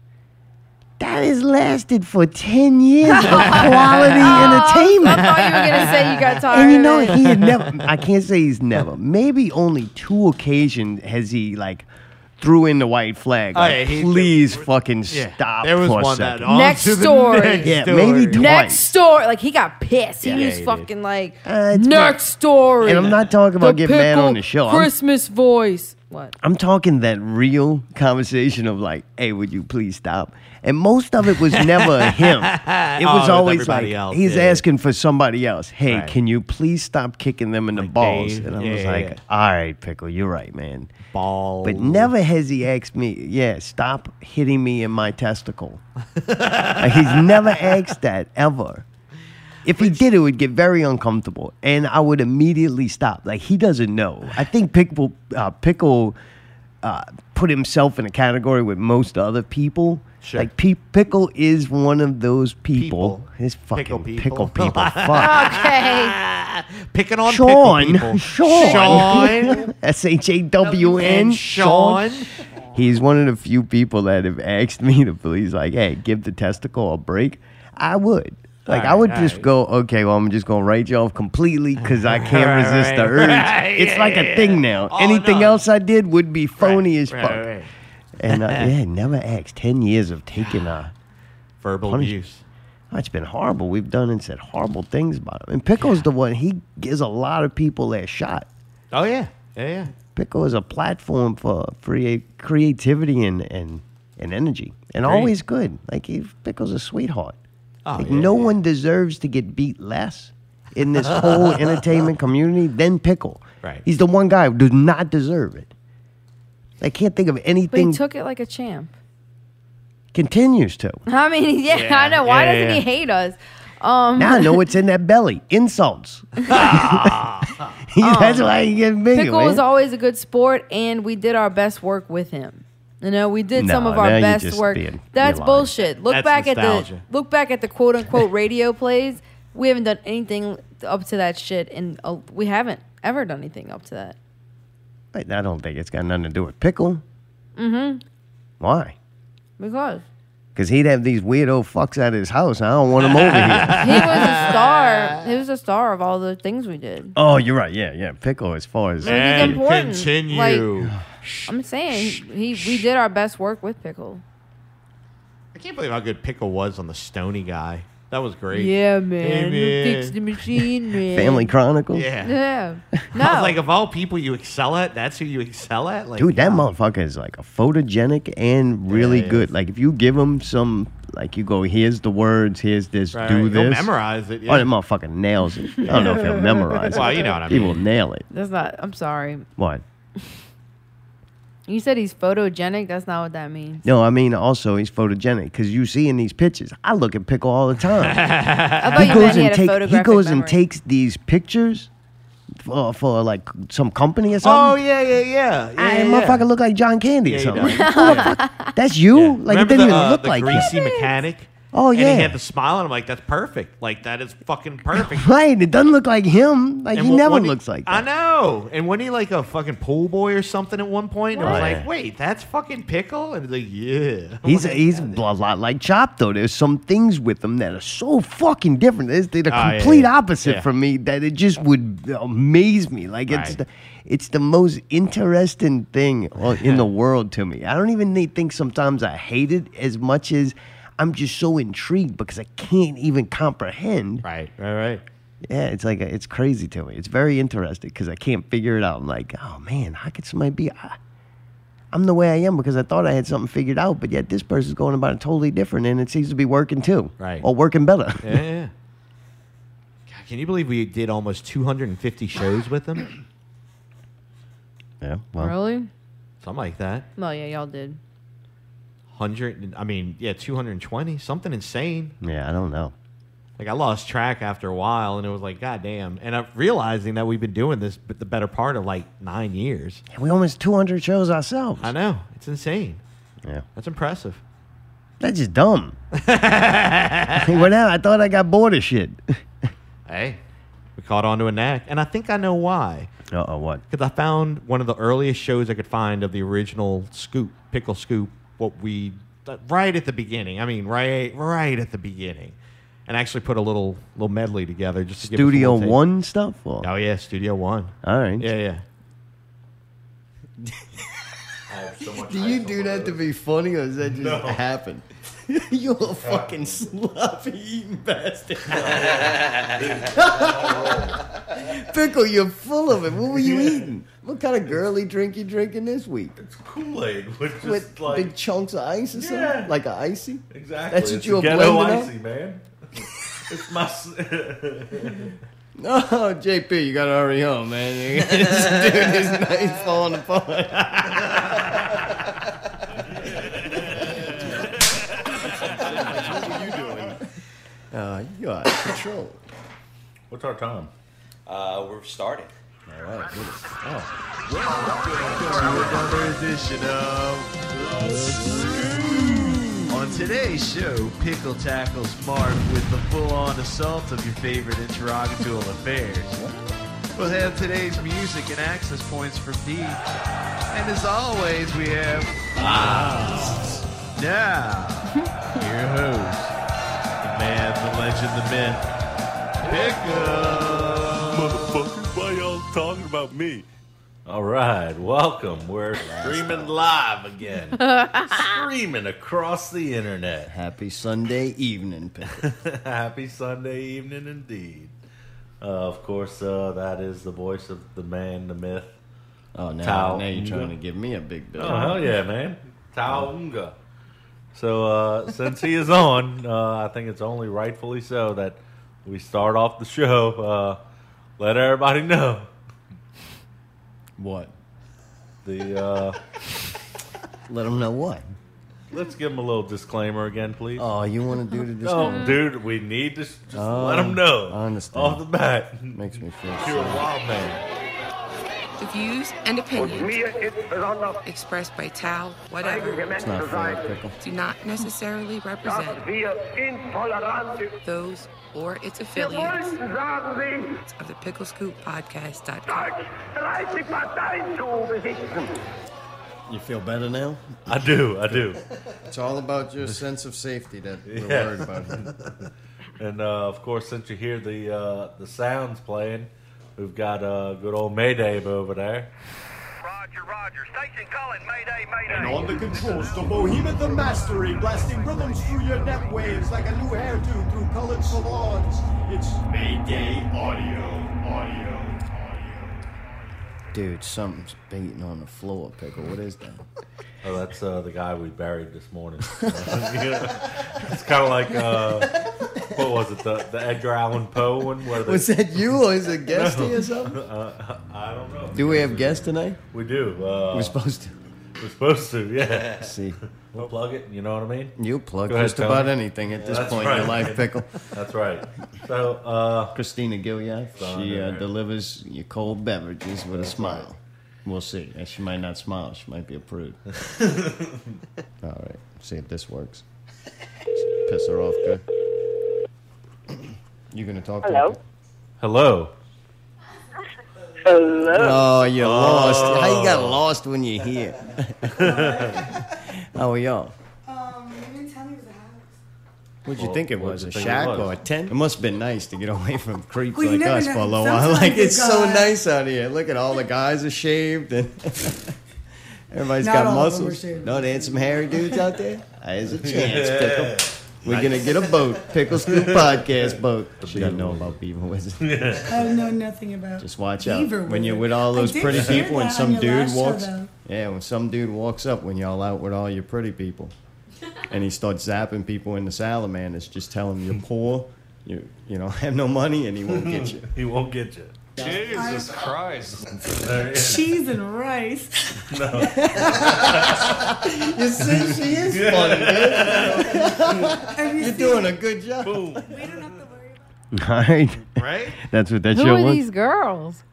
That has lasted for 10 years of <laughs> quality I entertainment. I thought you were gonna say you got tired. <laughs> And you know, he had never, I can't say he's never, maybe only two occasions has he like threw in the white flag. Oh, Like, yeah, please there- fucking Yeah, stop There was for a one that on <laughs> Next to the story. next <laughs> Yeah, story. maybe twice. Next story, like he got pissed. He Yeah, was yeah, he did. fucking like, Uh, it's next story. And I'm not talking about The getting mad on the show. I'm- Christmas voice. What? I'm talking that real conversation of like, hey, would you please stop? And most of it was never <laughs> him. It Oh, was was always like else, he's yeah. asking for somebody else. Hey, Right. can you please stop kicking them in the Like balls? Dave. And I Yeah, was like, yeah. all right, pickle, you're right, man. Ball. But never has he asked me, yeah, stop hitting me in my testicle. Like, he's never <laughs> asked that ever. If he did, it would get very uncomfortable, and I would immediately stop. Like he doesn't know. I think Pickle uh, Pickle uh, put himself in a category with most other people. Sure. Like Pe- Pickle is one of those people. People. His fucking Pickle pickle <laughs> people. people. Fuck. Okay. <laughs> Picking on Sean. pickle people. <laughs> Sean. Sean. S H A W N. and Sean. He's one of the few people that have asked me to please, like, hey, give the testicle a break. I would. Like, I Alright, would just alright. go, okay, well, I'm just going to write you off completely because I can't Right, resist the urge. right, it's yeah, like a yeah. thing now. Oh, Anything no. else I did would be phony as Right, fuck. <laughs> And uh, <laughs> yeah, never asked. 10 years of taking, uh, <sighs> Verbal Punish- abuse. oh, it's been horrible. We've done and said horrible things about him. And Pickle's the one, he gives a lot of people their shot. Oh yeah. Yeah, yeah. Pickle is a platform for free creativity and, and, and energy, and Great. always good. Like he, Pickle's a sweetheart. Oh, like yeah, no yeah. one deserves to get beat less in this <laughs> whole entertainment community than Pickle. Right. He's the one guy who does not deserve it. I can't think of But anything he took it like a champ. continues to. <laughs> I mean, yeah, Yeah, I know. Why yeah, doesn't yeah. he hate us? Um, Now I know <laughs> what's in that belly. Insults. That's why he gets bigger. Pickle man. was always a good sport, and we did our best work with him. You know, we did some No, of now our you're best just work. being- That's you're lying. bullshit. Look That's back at the look back at the quote unquote <laughs> radio plays. We haven't done anything up to that shit, and uh, we haven't ever done anything up to that. Wait, I don't think it's got nothing to do with Pickle. Mm-hmm. Why? Because Because he'd have these weirdo fucks at his house. I don't want him over here. <laughs> he was a star. He was a star of all the things we did. Oh, you're right. Yeah, yeah. Pickle, as far as Like, he's And important. continue. <sighs> I'm saying he we did our best work with Pickle. I can't believe how good Pickle was on the Stony guy. That was great. Yeah, man. Hey, You fixed the machine, <laughs> man. Family Chronicles. Yeah. Yeah. No. <laughs> I was like, of all people you excel at, that's who you excel at. Like, Dude, that wow. motherfucker is like a photogenic and really Yeah, good. is. Like if you give him some, like you go, here's the words, here's this, Right, do right. He'll this. memorize it. Oh, that motherfucker nails it. I don't know if he'll memorize it. Well, you know what I mean. He will nail it. That's not. I'm sorry. What? You said he's photogenic. That's not what that means. No, I mean also he's photogenic because you see in these pictures. I look at Pickle all the time. <laughs> I thought he you goes meant he and had a take, he photographic goes and takes these pictures for, for like some company or Oh something. yeah, yeah, yeah. yeah, and yeah. motherfucker look like John Candy Yeah, or something. does. Who the fuck? That's you? Yeah. Like Remember it didn't the, even uh, look the like greasy you. mechanic. Oh yeah. And he had the smile, and I'm like, that's perfect. Like that is fucking <laughs> perfect. Right, it doesn't look like him. Like And he never when looks like I know. And when he like a fucking pool boy or something at one point, and I was Right. like, wait, that's fucking pickle, and he's like, yeah. I'm <laughs> He's like, he's a lot like Chop though. There's some things with him that are so fucking different. They're, they're the Ah, yeah, complete yeah. opposite Yeah. from me that it just would amaze me. Like it's Right. the, it's the most interesting thing on- in the world to me. I don't even need- think sometimes I hate it as much as I'm just so intrigued because I can't even comprehend. Right, right, right. Yeah, it's like it's crazy to me. It's very interesting because I can't figure it out. I'm like, oh man, how could somebody be? I, I'm the way I am because I thought I had something figured out, but yet this person's going about it totally different, and it seems to be working too, Right. Or working better. Yeah, yeah, yeah. God, can you believe we did almost 250 shows with them? Yeah. Well, Really? Something like that. Well, yeah, y'all did. 100, I mean, yeah, 220, something insane. yeah. I don't know. Like I lost track after a while, and it was like, God damn. And I'm realizing that we've been doing this the better part of like nine years. Yeah, we almost 200 shows ourselves. I know. It's insane. Yeah. That's impressive. That's just dumb. <laughs> Whatever. I thought I got bored of shit. Hey, we caught on to a knack. And I think I know why. Uh oh. What? Because I found one of the earliest shows I could find of the original Scoop, Pickle Scoop, what we right at the beginning. I mean, right right at the beginning, and actually put a little little medley together just to give us a Studio little taste. One stuff. Or? Oh yeah, Studio One. All right. Yeah, yeah. <laughs> Do you do that to be funny, or does that just <laughs> happen? <laughs> You're a fucking sloppy eating bastard. Pickle, you're full of it. What were you eating? What kind of girly drink you drinking this week? It's Kool Aid with just With like big chunks of ice or something? Like a icy? exactly. That's what it's you were ghetto blending up? icy, man. <laughs> it's my. s- <laughs> No, JP, you gotta hurry home, man. <laughs> this dude is nice falling apart. what are you doing? Uh, you got control. What's our time? Uh, we're starting. All right, good. another edition of On today's show, Pickle tackles Mark with the full-on assault of your favorite interrogatorial <laughs> affairs. We'll have today's music and access points from Dee. And as always, we have now your host, the man, the legend, the myth, Pickle. Y'all talking about me? All right, welcome. We're streaming live again. <laughs> streaming across the internet. Happy Sunday evening, Pickle. <laughs> Happy Sunday evening indeed. Uh, of course, uh, that is the voice of the man, the myth. Oh, now, Tao. now you're trying to give me a big bill. Oh, hell yeah, man. Taunga. So, uh, <laughs> since he is on, uh, I think it's only rightfully so that we start off the show. Uh, let everybody know What? the. Uh, Let them know what? let's give him a little disclaimer again, please. Oh, you want to do the No, disclaimer? dude, we need to s- just Oh, let them know. I understand. Off the bat. Makes me feel You're a sad. wild man. The views and opinions expressed by Tao, whatever, It's not fair, Pickle. do not necessarily represent those or its affiliates of the PickleScoopPodcast.com. You feel better now? I do, I do. It's all about your sense of safety that we're Yeah. worried about. <laughs> And uh, of course, since you hear the uh, the sounds playing, we've got uh, good old Mayday over there. Roger, Roger. Station calling. Mayday, And on the controls, the behemoth of mastery, blasting rhythms through your neck waves like a new hairdo through colored salons. It's Mayday Audio, Audio. Dude, something's beating on the floor, Pickle. What is that? Oh, that's uh, the guy we buried this morning. <laughs> it's kind of like uh, what was it? The, the Edgar Allan Poe one where they, Was that you or is it a guest here or something? <laughs> uh, I don't know. Do we have guests tonight? We do. Uh, We're supposed to. we're supposed to. Yeah. See, We'll plug it. You know what I mean? you plug Go ahead, just Tony. about anything at this That's point in your right. life, Pickle. <laughs> That's right. So, uh, Christina Gilead, she uh, delivers your cold beverages with a smile. We'll see. And she might not smile. She might be a prude. <laughs> All right. See if this works. Piss her off good. You gonna talk to her? hello. Hello. Oh, you're lost. How you got lost when you're here? <laughs> How are y'all? Um, you didn't tell me it was a house. What'd you Well, think it what'd was? you A think it shack was? or a tent? It must have been nice to get away from creeps Well, you like never us know. for a little while. Sometimes Like you it's so gotta- nice out here. Look at all the guys are shaved and <laughs> everybody's Not got all of them are muscles. shaved. No, they had some hairy dudes out there. There's a chance, Pickle. We're gonna get a boat, Pickle Scoop <laughs> podcast boat. She doesn't know about Beaver Wizard. <laughs> I know nothing about. Just watch out Beaver when you're with all those pretty people and some dude last show, walks. Yeah, when some dude walks up when y'all out with all your pretty people, and he starts zapping people in the salamanders, just tell him you're poor, you you know have no money, and he won't get you. <laughs> He won't get you. Jesus Christ. There. Cheese and rice. <laughs> You see, she is funny. Have you You're seen- doing a good job. Boom. We don't have to worry about. All right, Right? that's what that Who show are was. these girls?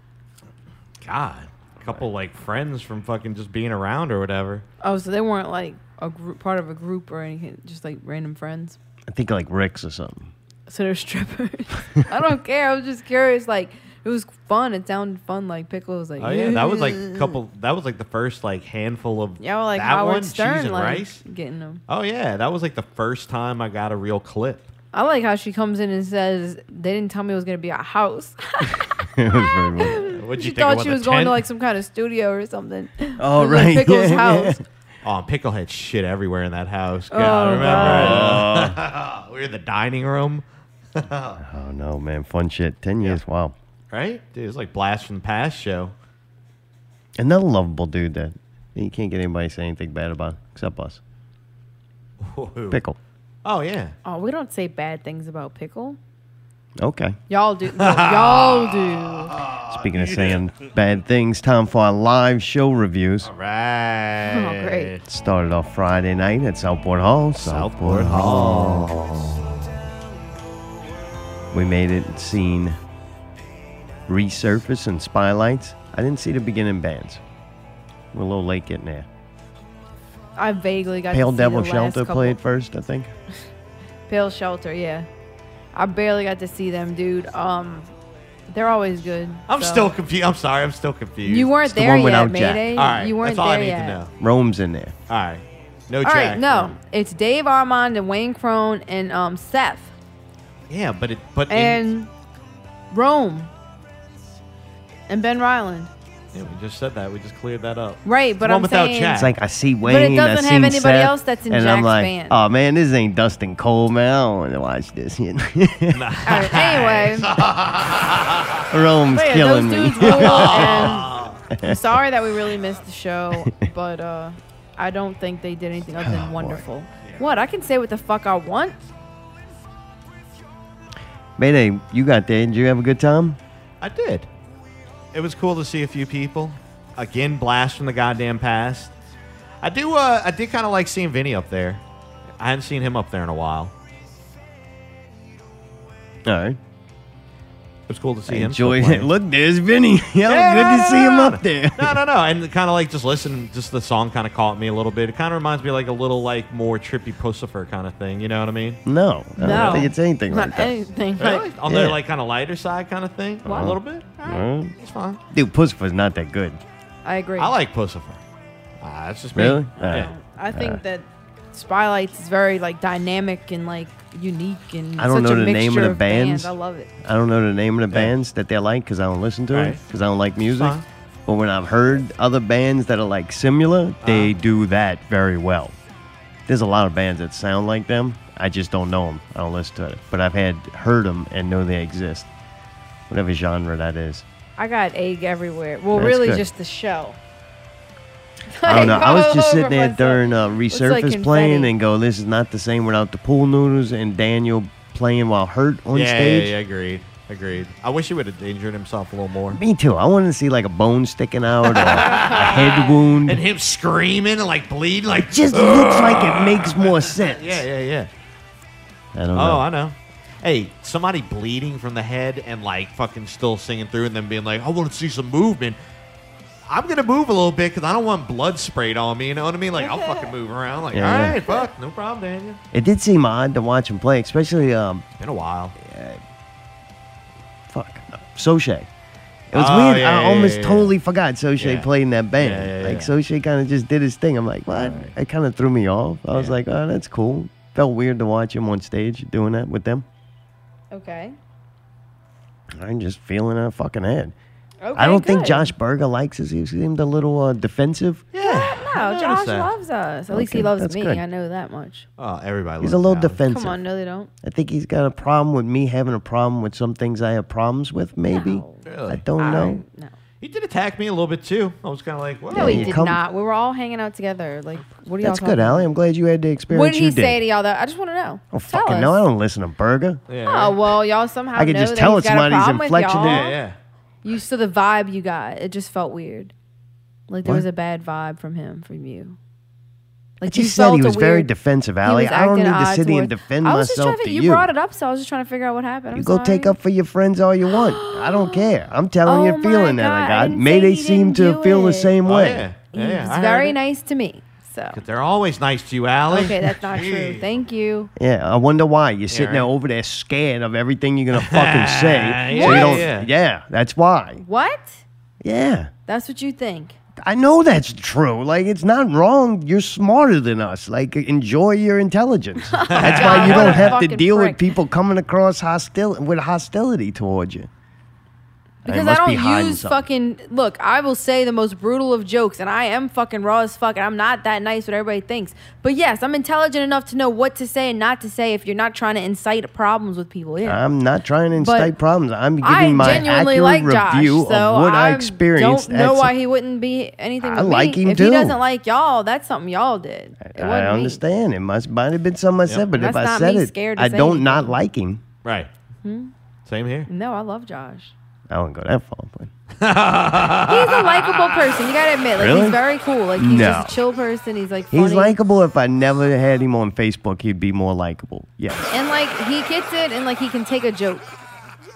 God, a couple like friends from fucking just being around or whatever. Oh, so they weren't like a group, part of a group or anything, just like random friends. I think like Rick's or something. So they're strippers. <laughs> I don't care. I was just curious. Like It was fun. It sounded fun. Like Pickle was like, Oh yeah, that was like a couple. That was like the first like handful of Yeah, well, like that Howard one, Stern, cheese and like rice. getting them. Oh yeah, that was like the first time I got a real clip. I like how she comes in and says they didn't tell me it was gonna be a house. it was very funny. What'd she think thought she the was going to like some kind of studio or something. <laughs> Oh, It was like right, Pickle's <laughs> yeah, house. Oh, Pickle had shit everywhere in that house. Oh, God, Oh, remember? <laughs> we were in the dining room, Oh no, man, fun shit. Ten years, wow. Right? Dude, it was like blast from the past show. Another lovable dude that you can't get anybody to say anything bad about except us. Who? Pickle. Oh yeah. Oh, we don't say bad things about Pickle. Okay. Y'all do. No, y'all do. <laughs> Speaking of saying bad things, time for our live show reviews. All right. Oh, great. Started off Friday night at Southport Hall. Southport Hall. We made it seen Resurface and Spylights. I didn't see the beginning bands. We're a little late getting there. I vaguely got Pale to see Devil the last Shelter couple. played first, I think. <laughs> Pale Shelter, yeah. I barely got to see them, dude. Um, they're always good. I'm so- still confused. I'm sorry. I'm still confused. You weren't It's the there one without yet, Jack. Mayday. All right. You weren't that's all there I need yet. to know. Rome's in there. All right. No All Jack. right, no, it's Dave Armand and Wayne Crone and um Seth Yeah, but it. But in, and Rome and Ben Ryland. yeah, we just said that. We just cleared that up. Right, but I'm without saying- Jack. It's like I see But Wayne. it doesn't I have seen anybody Seth, else that's in and I'm Jack's like, band. oh man, this ain't Dustin Cole, man. I don't want to watch this. You know? <laughs> All right, anyway, <laughs> Rome's but yeah, killing those me. dudes rule, <laughs> and I'm sorry that we really missed the show, but uh, I don't think they did anything other Oh, than wonderful. What I can say what the fuck I want. Mayday, you got there. Did you have a good time? I did. It was cool to see a few people. Again, blast from the goddamn past. I do. Uh, I did kind of like seeing Vinny up there. I hadn't seen him up there in a while. All right. It was cool to see I him. still enjoyed it. Look, there's Vinny. <laughs> Yeah, Yeah, good no, to see no, him no, up there. No, no, no. And <laughs> kind of like just listen, just the song kind of caught me a little bit. It kind of reminds me like a little like more trippy Puscifer kind of thing. You know what I mean? No, I No, don't think it's anything Not like that. anything. Really? Like, On Yeah. the like kind of lighter side kind of thing? A little bit? All right. Well, It's fine. dude, Puscifer's not that good. I agree. I like Pussifer. Ah, that's just me. Really? Yeah. I think that Spylights is very like dynamic and like unique and I don't such know a the name of mixture the bands. I love it. I don't know the name of the Yeah. bands that they like because I don't listen to it because I don't like music. fine. But when I've heard other bands that are like similar, they Uh-huh. do that very well. There's a lot of bands that sound like them. I just don't know them. I don't listen to it. But I've had heard them and know they exist. Whatever genre that is. I got egg everywhere. Well, That's really good. just the shell. <laughs> I don't know. I was just sitting there myself. during uh, Looks like Resurface playing and go, this is not the same without the pool noodles and Daniel playing while hurt on yeah, stage. Yeah, yeah, agreed. Agreed. I wish he would have injured himself a little more. Me too. I wanted to see like a bone sticking out or a head <laughs> wound. And him screaming and like bleeding, like just looks like it makes more <laughs> sense. Yeah, yeah, yeah. I don't Oh. I know. Hey, somebody bleeding from the head and like fucking still singing through and then being like, I want to see some movement. I'm gonna move a little bit because I don't want blood sprayed on me. You know what I mean? Like I'll fucking <laughs> move around. Like, Yeah, all yeah. right, fuck, no problem, Daniel. It did seem odd to watch him play, especially um, Been a while. Yeah. Fuck, Soche. It was Oh, weird. yeah, I yeah, almost yeah, yeah. totally forgot Soche Yeah. played in that band. Yeah, yeah, like yeah. Soche kind of just did his thing. I'm like, what? It kind of threw me off. I was Yeah. like, oh, that's cool. Felt weird to watch him on stage doing that with them. Okay. I'm just feeling a fucking head. Okay. I don't think good. Josh Berger likes us. He seemed a little uh, defensive. Yeah. No, I Josh noticed that. loves us. At least Okay, he loves that's me. good. I know that much. Oh, everybody. He's a loves little Josh. defensive. Come on, no, they don't. I think he's got a problem with me having a problem with some things I have problems with. Maybe No. Really? I don't I- know. No. He did attack me a little bit too. I was kind of like, what? No, he you did come- not. We were all hanging out together. Like, what are y'all That's talking good, Allie. I'm glad you had the experience What did he you say did. to y'all? That I just want to know. Oh, Tell fucking us. no! I don't listen to Berger. Yeah. Oh well, y'all somehow I could know just that tell he's it's got a somebody's problem with inflection. y'all. yeah, yeah. You saw the vibe you got. It just felt weird. Like there What? was a bad vibe from him, from you. I Like you just said he felt a was very weird- defensive, he Allie. was I don't need acting to odd sit here and towards- defend I was just myself trying to you. you. brought it up, so I was just trying to figure out what happened. I'm You go take sorry. up for your friends all you want. <gasps> I don't care. I'm telling you Oh a my feeling that God, I I got. didn't May they he seem didn't to do feel the it. same Oh, way. yeah. Yeah, yeah, He's I heard very it. nice to me. So so. They're always nice to you, Allie. Okay, that's not true. Thank you. Yeah, I wonder why you're sitting there right. over there scared of everything you're gonna fucking <laughs> say. Yeah, so you don't. yeah. Yeah. that's why. What? Yeah, That's what you think. I know that's true. Like it's not wrong. You're smarter than us. Like enjoy your intelligence. <laughs> That's why you What don't have to fucking deal prick. with people coming across hostil with hostility towards you. They Because I don't hiding use something. fucking look. I will say the most brutal of jokes, and I am fucking raw as fuck, and I'm not that nice what everybody thinks. But yes, I'm intelligent enough to know what to say and not to say if you're not trying to incite problems with people. Yeah. I'm not trying to incite problems. I'm giving I my genuinely accurate like Josh, review so of what I, I experienced. Don't know why he wouldn't be anything. I like me. him if too. he doesn't like y'all, that's something y'all did. It I wasn't me. understand. It must might have been something I said, but That's if I said it, scared to I don't not like him. Right. Hmm? Same here. No, I love Josh. I won't go that far, but <laughs> He's a likable person. You gotta admit, like Really? he's very cool. Like he's No. just a chill person. He's like funny. he's likable. If I never had him on Facebook, he'd be more likable. Yes. and like he gets it, and like he can take a joke.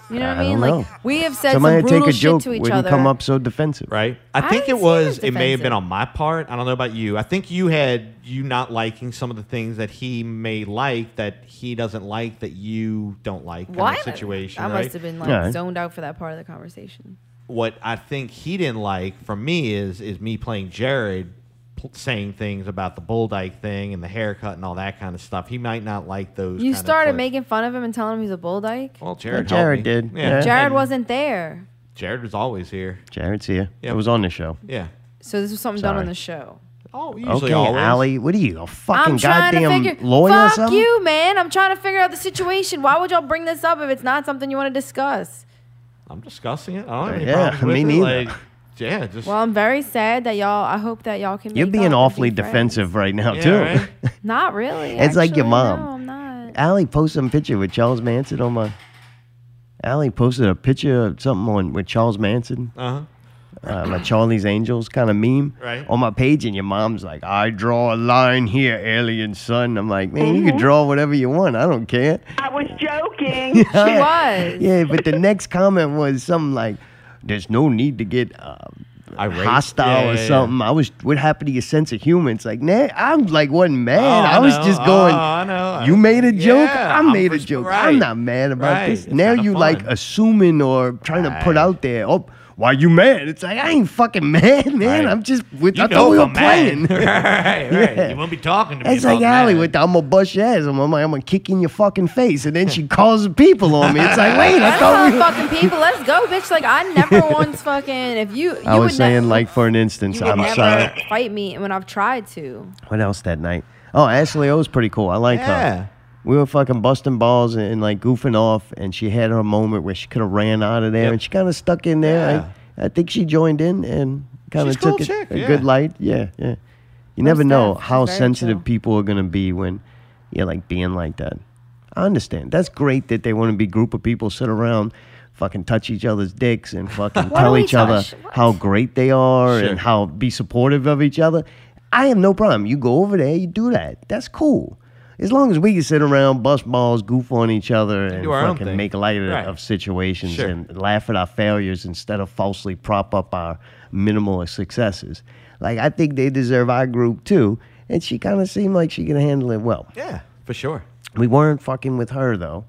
You know what I, I mean? don't Like know. we have said Somebody some brutal take a shit joke to each wouldn't other. come up so defensive. Right. I think didn't it see it was. as It may have been defensive. on my part. I don't know about you. I think you had you not liking some of the things that he may like that he doesn't like that you don't like. Kind What? of situation. I right? must have been like Yeah. zoned out for that part of the conversation. what I think he didn't like from me is is me playing Jared pl- saying things about the bull dyke thing and the haircut and all that kind of stuff. He might not like those. You kind started clips. making fun of him and telling him he's a bull dyke. Well, Jared. Yeah, Jared helped me. did. Yeah. Jared and wasn't there, Jared was always here. Jared's here. Yeah, It was on the show. Yeah. so this was something done on the show. Oh, usually Okay, always. Allie, what are you, a fucking I'm trying to goddamn figure. lawyer or fuck something? you, man. I'm trying to figure out the situation. Why would y'all bring this up if it's not something you want to discuss? I'm discussing it. I don't have any Yeah, problems with me it. neither. Like, yeah, just Well, I'm very sad that y'all. I hope that y'all can. You're make being up and awfully be friends. defensive right now, Yeah, too. right? <laughs> Not really. It's like your actually, mom. No, I'm not. Allie posted some picture with Charles Manson on my. Allie posted a picture of something on with Charles Manson, uh huh. uh, like Charlie's Angels kind of meme Right. on my page, and your mom's like, "I draw a line here, alien son." I'm like, man, you Mm-hmm. can draw whatever you want. I don't care. I was joking. <laughs> She was. Yeah, but the next comment was something like, "There's no need to get." Uh, Irate? hostile Yeah, or yeah, yeah. something. I was. What happened to your sense of humor? It's like, nah, I'm like wasn't mad. Oh, I was know. just Oh, going. I know. You made a joke. Yeah, I I'm made a joke. right. I'm not mad about Right. this. It's Now you like assuming or trying to put out there. Oh, why you mad? It's like I ain't fucking mad, man. Right. I'm just. With, You I know thought we were I'm mad. playing. <laughs> right, right. <laughs> Yeah. You won't be talking to me. It's like I'm Allie mad. with the, I'm gonna bust your ass. I'm, I'm, I'm gonna kick in your fucking face, and then she <laughs> calls the people on me. It's like, wait, I That's thought we. not fucking people. Let's go, bitch. Like I never once fucking. If you, you I was would saying, ne- like for an instance, you I'm never sorry. fight me when I've tried to. What else that night? Oh, Ashley O was pretty cool. I like Yeah. her. We were fucking busting balls and, and, like goofing off, and she had her moment where she could have ran out of there, Yep. and she kind of stuck in there. Yeah. I, I think she joined in and kind of a cool took it chick, a yeah. good light. Yeah, yeah. You Most never know how sensitive chill. people are gonna be when you're like being like that. I understand. That's great that they want to be a group of people sit around, fucking touch each other's dicks and <laughs> fucking tell each other? What? how great they are Sure. and how be supportive of each other. I have no problem. You go over there, you do that. That's cool. As long as we can sit around, bust balls, goof on each other, and own fucking make light of, Right. of situations Sure. and laugh at our failures instead of falsely prop up our minimal successes. Like I think they deserve our group too. And she kind of seemed like she could handle it well. Yeah, for sure. We weren't fucking with her though,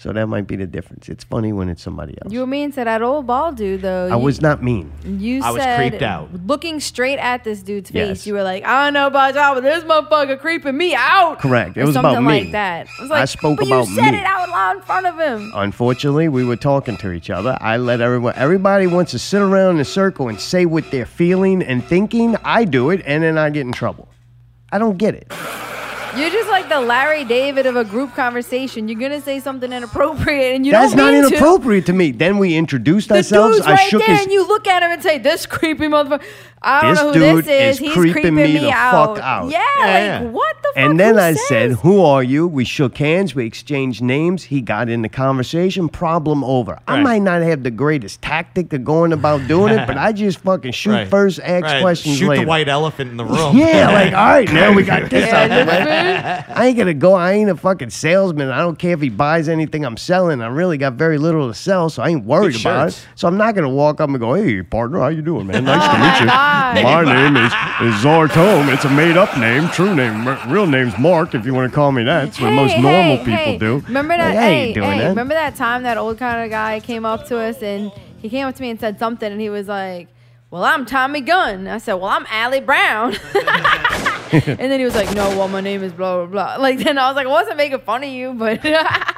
so that might be the difference. It's funny when it's somebody else. You were mean to that old bald dude though. I You- was not mean. You said I was said, creeped out. looking straight at this dude's face. Yes. You were like, I don't know about y'all, but this motherfucker creeping me out. Correct. It Or was about something me. like that. I was like, I like, spoke but about you said me. it out loud in front of him. Unfortunately, we were talking to each other. I let everyone. Everybody wants to sit around in a circle and say what they're feeling and thinking. I do it, and then I get in trouble. I don't get it. You're just like the Larry David of a group conversation. You're gonna say something inappropriate, and you That's don't not mean inappropriate to. me. Then we introduced The ourselves. dude's I right shook there, his. and you look at him and say, "This creepy motherfucker." I don't This know who dude this is. is He's creeping creeping me me the out. fuck out. Yeah, Yeah, like what the fuck? And then Who I says? said, "Who are you?" We shook hands. We exchanged names. He got in the conversation. Problem over. I might not have the greatest tactic of going about doing it, but <laughs> I just fucking shoot Right. first, ask Right. questions Shoot later. the white elephant in the room. Yeah, like <laughs> all right, now we got this out the. I ain't gonna go. I ain't a fucking salesman. I don't care if he buys anything I'm selling. I really got very little to sell, so I ain't worried Good about shirts. it. So I'm not gonna walk up and go, "Hey, partner, how you doing, man? Nice Oh to <laughs> meet you." god! Why? My name is, is Zartome. It's a made up name. True name, r- real name's Mark, if you want to call me that. It's what most Hey, normal people hey. do. Remember that? Like, hey, doing hey, that. remember that time that old kind of guy came up to us and he came up to me and said something and he was like, "Well, I'm Tommy Gunn." I said, "Well, I'm Allie Brown." <laughs> and then he was like, "No, well, my name is blah blah blah." <laughs> Like then I was like, I wasn't making fun of you, but <laughs> I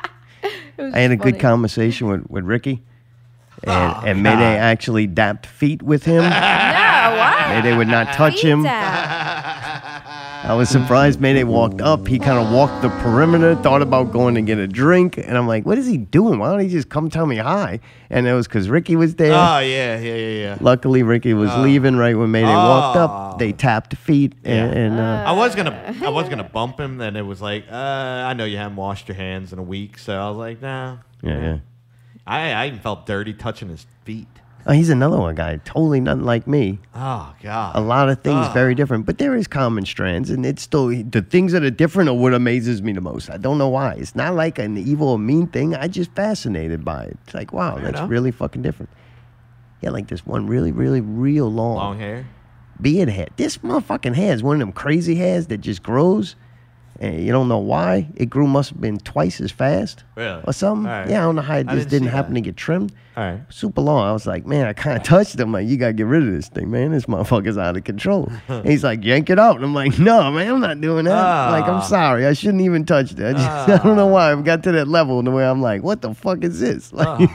had a just good conversation with, with Ricky. And, Oh, and Mayday ah. actually dapped feet with him. No, what? Mayday would not touch him. I was surprised Mayday walked up. He kind of walked the perimeter, thought about going to get a drink. And I'm like, what is he doing? Why don't he just come tell me hi? And it was because Ricky was there. Oh yeah, yeah, yeah, yeah. Luckily, Ricky was Oh. leaving right when Mayday walked Oh. up. They tapped feet. And, and uh, I was gonna, I was gonna bump him. Then it was like, uh, I know you haven't washed your hands in a week, so I was like, nah. yeah, yeah. I, I even felt dirty touching his feet. Oh, he's another one guy, totally nothing like me. Oh God. A lot of things Ah. very different, but there is common strands, and it's still the things that are different are what amazes me the most. I don't know why. It's not like an evil or mean thing. I just fascinated by it. It's like, wow, that's enough. really fucking different. Yeah, like this one really, really, real long, Long hair. beard hair. This motherfucking hair is one of them crazy hairs that just grows, and you don't know why. It grew must have been twice as fast, Really? or something. Right. Yeah, I don't know how it I just didn't didn't happen that. to get trimmed. All right. Super long. I was like, man, I kind of touched him. Like, you gotta get rid of this thing, man. This motherfucker's out of control. <laughs> And he's like, yank it out. And I'm like, no, man, I'm not doing that. Like, I'm Ah. sorry. I shouldn't even touch that. I, just, <laughs> I don't know why. I've got to that level in the way I'm like, what the fuck is this? <laughs> Like,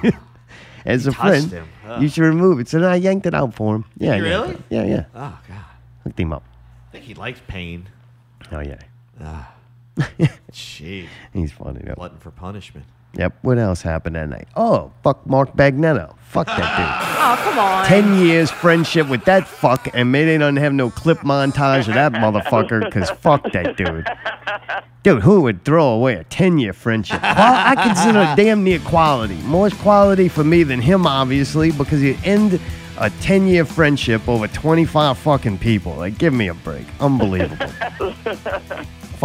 as a friend. You should remove it. So then I yanked it out for him. Yeah, really? Yeah, yeah. Oh God. Hooked him up. I think he likes pain. Oh yeah. Ah. Jeez. <laughs> He's funny though. Glutton for punishment. Yep. What else happened that night? Oh, fuck Mark Bagnetto. Fuck that dude. <laughs> Oh, come on. Ten years friendship with that fuck, and maybe don't have no clip montage of that motherfucker, because fuck that dude. Dude, who would throw away a 10 year friendship? Qual- I consider it damn near quality. More quality for me than him, obviously, because you end a 10 year friendship over 25 fucking people. Like, give me a break. Unbelievable. <laughs>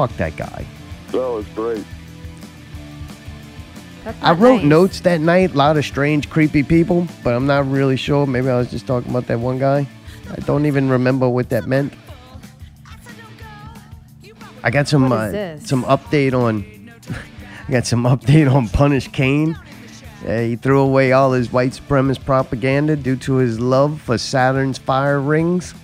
fuck that guy. That was great. I wrote nice. notes that night, a lot of strange, creepy people, but I'm not really sure. Maybe I was just talking about that one guy. I don't even remember what that meant. I got some uh, some update on. <laughs> I got some update on Punish Kane. Uh, he threw away all his white supremacist propaganda due to his love for Saturn's fire rings.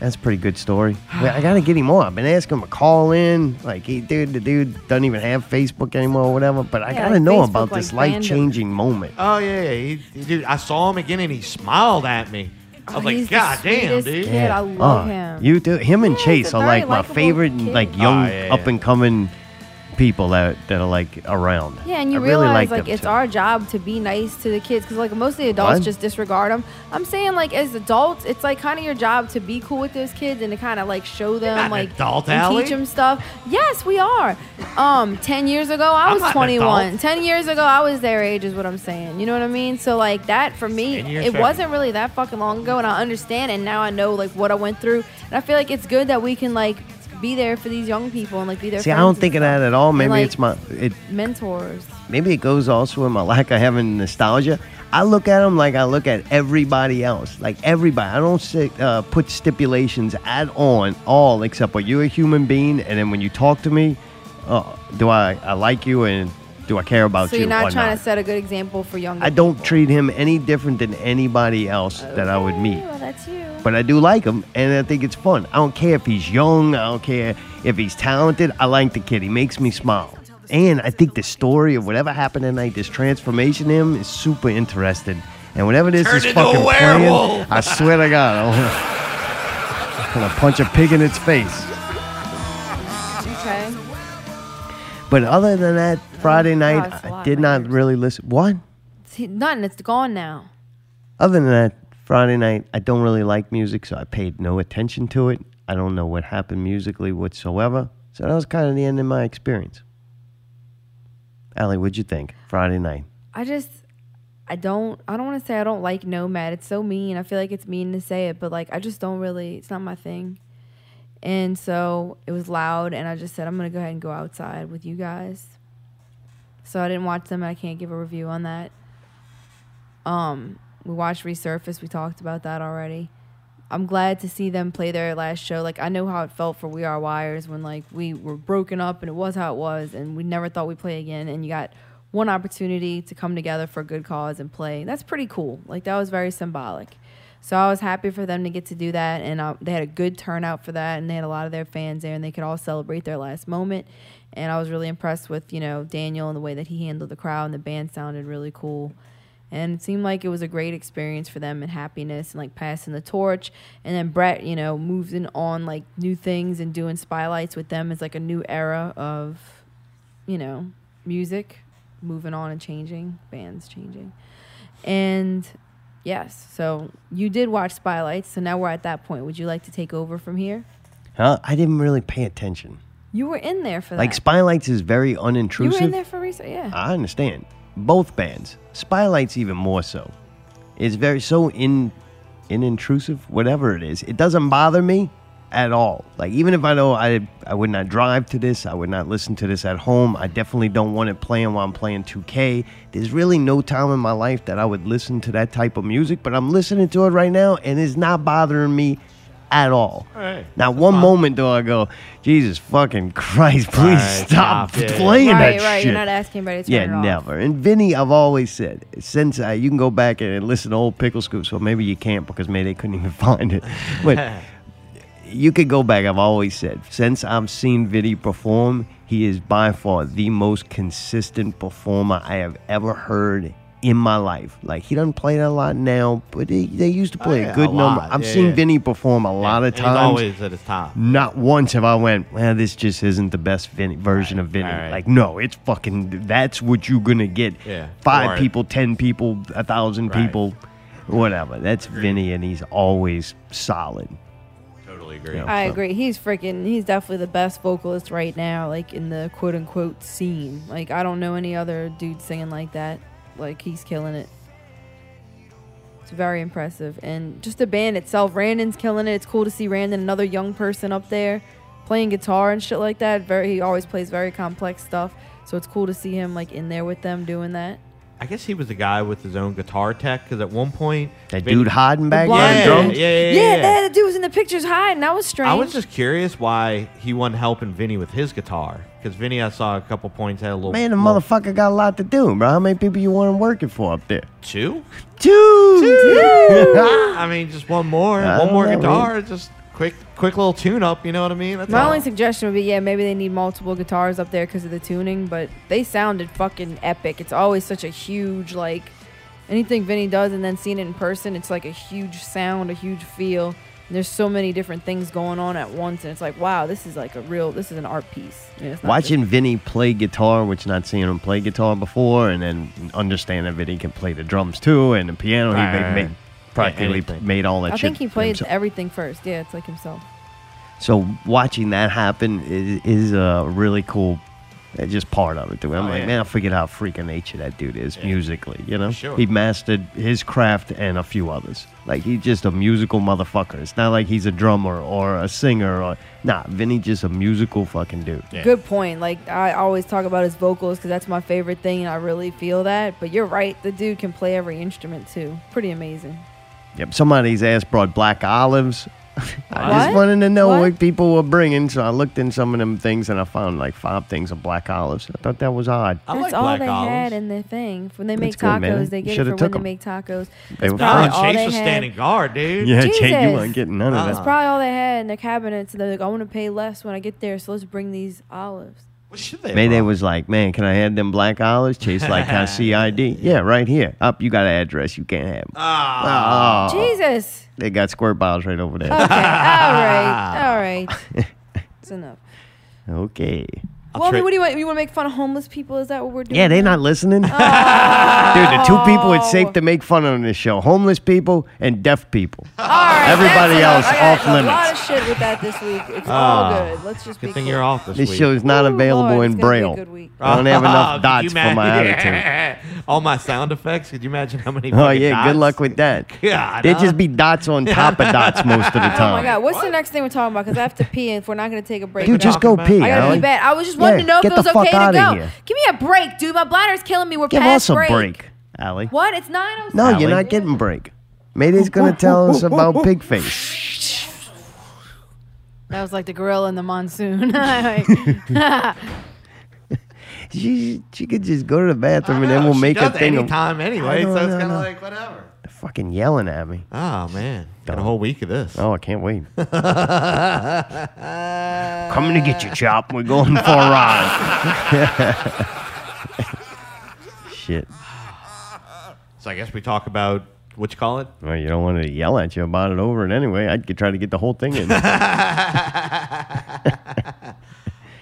That's a pretty good story. <sighs> Wait, I gotta get him on. I've been asking him to call in. Like, he, dude, the dude doesn't even have Facebook anymore or whatever. But I Yeah, gotta like know Facebook, about like, this life changing moment. Oh yeah, yeah. He, he- dude, I saw him again and he smiled at me. I was Oh, like, he's the God damn, sweetest dude. kid. I love Oh, him. You do. Him and Yeah, Chase he's a are very like my likable favorite, kid. like young, Oh, yeah, yeah. up and coming people that that are like around. Yeah, and you I really realize like like it's too. our job to be nice to the kids because like most of the adults What? just disregard them. I'm saying like as adults, it's like kind of your job to be cool with those kids and to kind of like show them not an like adult, and Allie. teach them stuff. Yes, we are. Um, ten years ago I was 21. Ten years ago I was their age is what I'm saying. You know what I mean? So like that for me, it from- wasn't really that fucking long ago, and I understand, and now I know like what I went through, and I feel like it's good that we can like be there for these young people and like be there. See, I don't think of that at all. Maybe it's my it. mentors. Maybe it goes also in my lack of having nostalgia. I look at them like I look at everybody else, like everybody. I don't say, uh, put stipulations at on all except what you're a human being, and then when you talk to me, uh, do I I like you and do I care about So you? So you're not or trying not? to set a good example for young. I don't treat him any different than anybody else that I would meet. Well, that's you. But I do like him, and I think it's fun. I don't care if he's young. I don't care if he's talented. I like the kid. He makes me smile. And I think the story of whatever happened tonight, this transformation in him, is super interesting. And whatever this Turned is fucking playing. I swear to God, <laughs> I'm gonna punch a pig in its face. But other than that, oh, Friday night, a I lot, did not really listen. What? See, nothing. It's gone now. Other than that, Friday night, I don't really like music, so I paid no attention to it. I don't know what happened musically whatsoever. So that was kind of the end of my experience. Allie, what'd you think? Friday night. I just, I don't, I don't want to say I don't like Nomad. It's so mean. I feel like it's mean to say it, but like I just don't really. It's not my thing. And so it was loud, and I just said I'm gonna go ahead and go outside with you guys. So I didn't watch them. and I can't give a review on that. Um, we watched Resurface. We talked about that already. I'm glad to see them play their last show. Like I know how it felt for We Are Wires when like we were broken up and it was how it was and we never thought we'd play again and you got one opportunity to come together for a good cause and play. That's pretty cool. Like that was very symbolic. So I was happy for them to get to do that, and uh, they had a good turnout for that, and they had a lot of their fans there, and they could all celebrate their last moment. And I was really impressed with you know Daniel and the way that he handled the crowd, and the band sounded really cool. And it seemed like it was a great experience for them and happiness and like passing the torch. And then Brett, you know, moving on like new things and doing spotlights with them is like a new era of, you know, music, moving on and changing, bands changing. And yes, so you did watch spotlights. So now we're at that point. Would you like to take over from here? Huh? I didn't really pay attention. You were in there for Like that. Spotlights is very unintrusive. you were in there for research, yeah. I understand. Both bands. Spotlights even more so. It's very so in in intrusive, whatever it is. It doesn't bother me at all. Like even if I know I I would not drive to this, I would not listen to this at home. I definitely don't want it playing while I'm playing 2K. There's really no time in my life that I would listen to that type of music, but I'm listening to it right now and it's not bothering me at all. Right. Now, one moment though, I go, Jesus fucking Christ, <laughs> please Right, stop stop, yeah. <laughs> playing right, that right. shit. You're not asking anybody to Yeah, it off. never. And Vinny, I've always said, since uh, you can go back and listen to old Pickle Scoops, or maybe you can't because maybe they couldn't even <laughs> find it. But you could go back. I've always said, since I've seen Vinny perform, he is by far the most consistent performer I have ever heard in my life. Like he doesn't play that a lot now, but they, they used to play Oh, yeah, a good a number. I've Yeah, seen yeah. Vinny perform a lot of times. always at his top. Not once have I went, well, this just isn't the best Vinny, version of Vinny. right, right. Like, no, it's fucking, that's what you're going to get. Yeah, Five people, 10 people, a thousand Right. people, whatever. That's Vinny, and he's always solid. Totally agree. Yeah. I so- agree. He's freaking. He's definitely the best vocalist right now, like in the quote unquote scene. Like I don't know any other dude singing like that. Like he's killing it. It's very impressive, and just the band itself. Randon's killing it. It's cool to see Randon, another young person up there, playing guitar and shit like that. Very, he always plays very complex stuff. So it's cool to see him like in there with them doing that. I guess he was the guy with his own guitar tech because at one point That Vinny- dude hiding back blonde there yeah, yeah, yeah, yeah, Yeah, yeah. that dude was in the pictures hiding. That was strange. I was just curious why he wasn't helping Vinny with his guitar because Vinny, I saw a couple points had a little Man, the little- motherfucker got a lot to do, bro. How many people you want him working for up there? two. Two. <laughs> I mean, just one more, I one more know, guitar, just quick, quick little tune up. You know what I mean? That's My all. only suggestion would be, yeah, maybe they need multiple guitars up there because of the tuning, but they sounded fucking epic. It's always such a huge, like, anything Vinny does and then seeing it in person, it's like a huge sound, a huge feel. And there's so many different things going on at once, and it's like, wow, this is like a real, this is an art piece. I mean, it's not Watching Vinny play guitar, which not seeing him play guitar before, and then understanding Vinny can play the drums too and the piano. Right, he right, made, right. Practically anything. made all that I shit. think he played himself. everything first. Yeah, it's like himself. So watching that happen is, is a really cool, uh, just part of it. Too. I'm Oh, like, yeah. man, I forget how freaking nature that dude is musically. You know, sure. he mastered his craft and a few others. Like he's just a musical motherfucker. It's not like he's a drummer or a singer or nah. Vinny just a musical fucking dude. Yeah. Good point. Like I always talk about his vocals because that's my favorite thing, and I really feel that. But you're right, the dude can play every instrument too. Pretty amazing. Yep. Somebody's ass brought black olives. <laughs> I just What? wanted to know What? what? people were bringing, so I looked in some of them things and I found like five things of black olives. I thought that was odd. I That's like all black they olives. had in the thing. When they make That's good, tacos, man. they You get it shoulda for when took they 'em. make tacos. They That's were probably fresh. all Chase they was had. standing guard, dude. Yeah, Jay, you Jesus. weren't getting none of Uh-uh. that. That's probably all they had in the cabinet. So they're like, I want to pay less when I get there, so let's bring these olives. What should they? Mayday brought? was like, man, can I have them black olives? Chase like, <laughs> can I see ID? Yeah, right here. Up, you got an address. You can't have 'em. Ah. Oh, Jesus. they got squirt bottles right over there. Okay. all right. <laughs> All right. It's enough. okay. I'll well, I mean, tra- what do you want? You want to make fun of homeless people? Is that what we're doing? Yeah, they're not listening. <laughs> Dude, the two people it's safe to make fun of on this show: homeless people and deaf people. All right, Everybody else enough. I off got A lot of shit with that this week. It's all Ah. good. Let's just Good be thing cool. you're off this, This week. show is not Ooh, available Lord, in it's gonna be a braille. good week. I don't have <laughs> Oh, enough dots for my imagine- attitude. <laughs> All my sound effects. Could you imagine how many? Oh fucking yeah, good luck with that. God, They huh? just be dots on top of dots most of the time. Oh my god, what's the next thing we're talking about? Because I have to pee, and if we're not going to take a break, Dude, just go pee. I gotta Allie. be bad. I was just wanting Yeah, to know if get it was the fuck okay to go. here. Give me a break, dude. My bladder's killing me. We're Give past us a break. break, Allie. What? It's nine oh No, Allie. you're not getting break. Mayday's gonna tell us about <laughs> pig face. That was like the gorilla in the monsoon. <laughs> <laughs> She she could just go to the bathroom and then we'll she make a does it thing. of- anytime anyway, so it's kind of like whatever. They're fucking yelling at me. Oh man, got a whole week of this. Oh, I can't wait. <laughs> Coming to get you, Chop. We're going for a ride. <laughs> Shit. So I guess we talk about what you call it. Well, you don't want to yell at you about it over it anyway. I'd get- try to get the whole thing in. <laughs>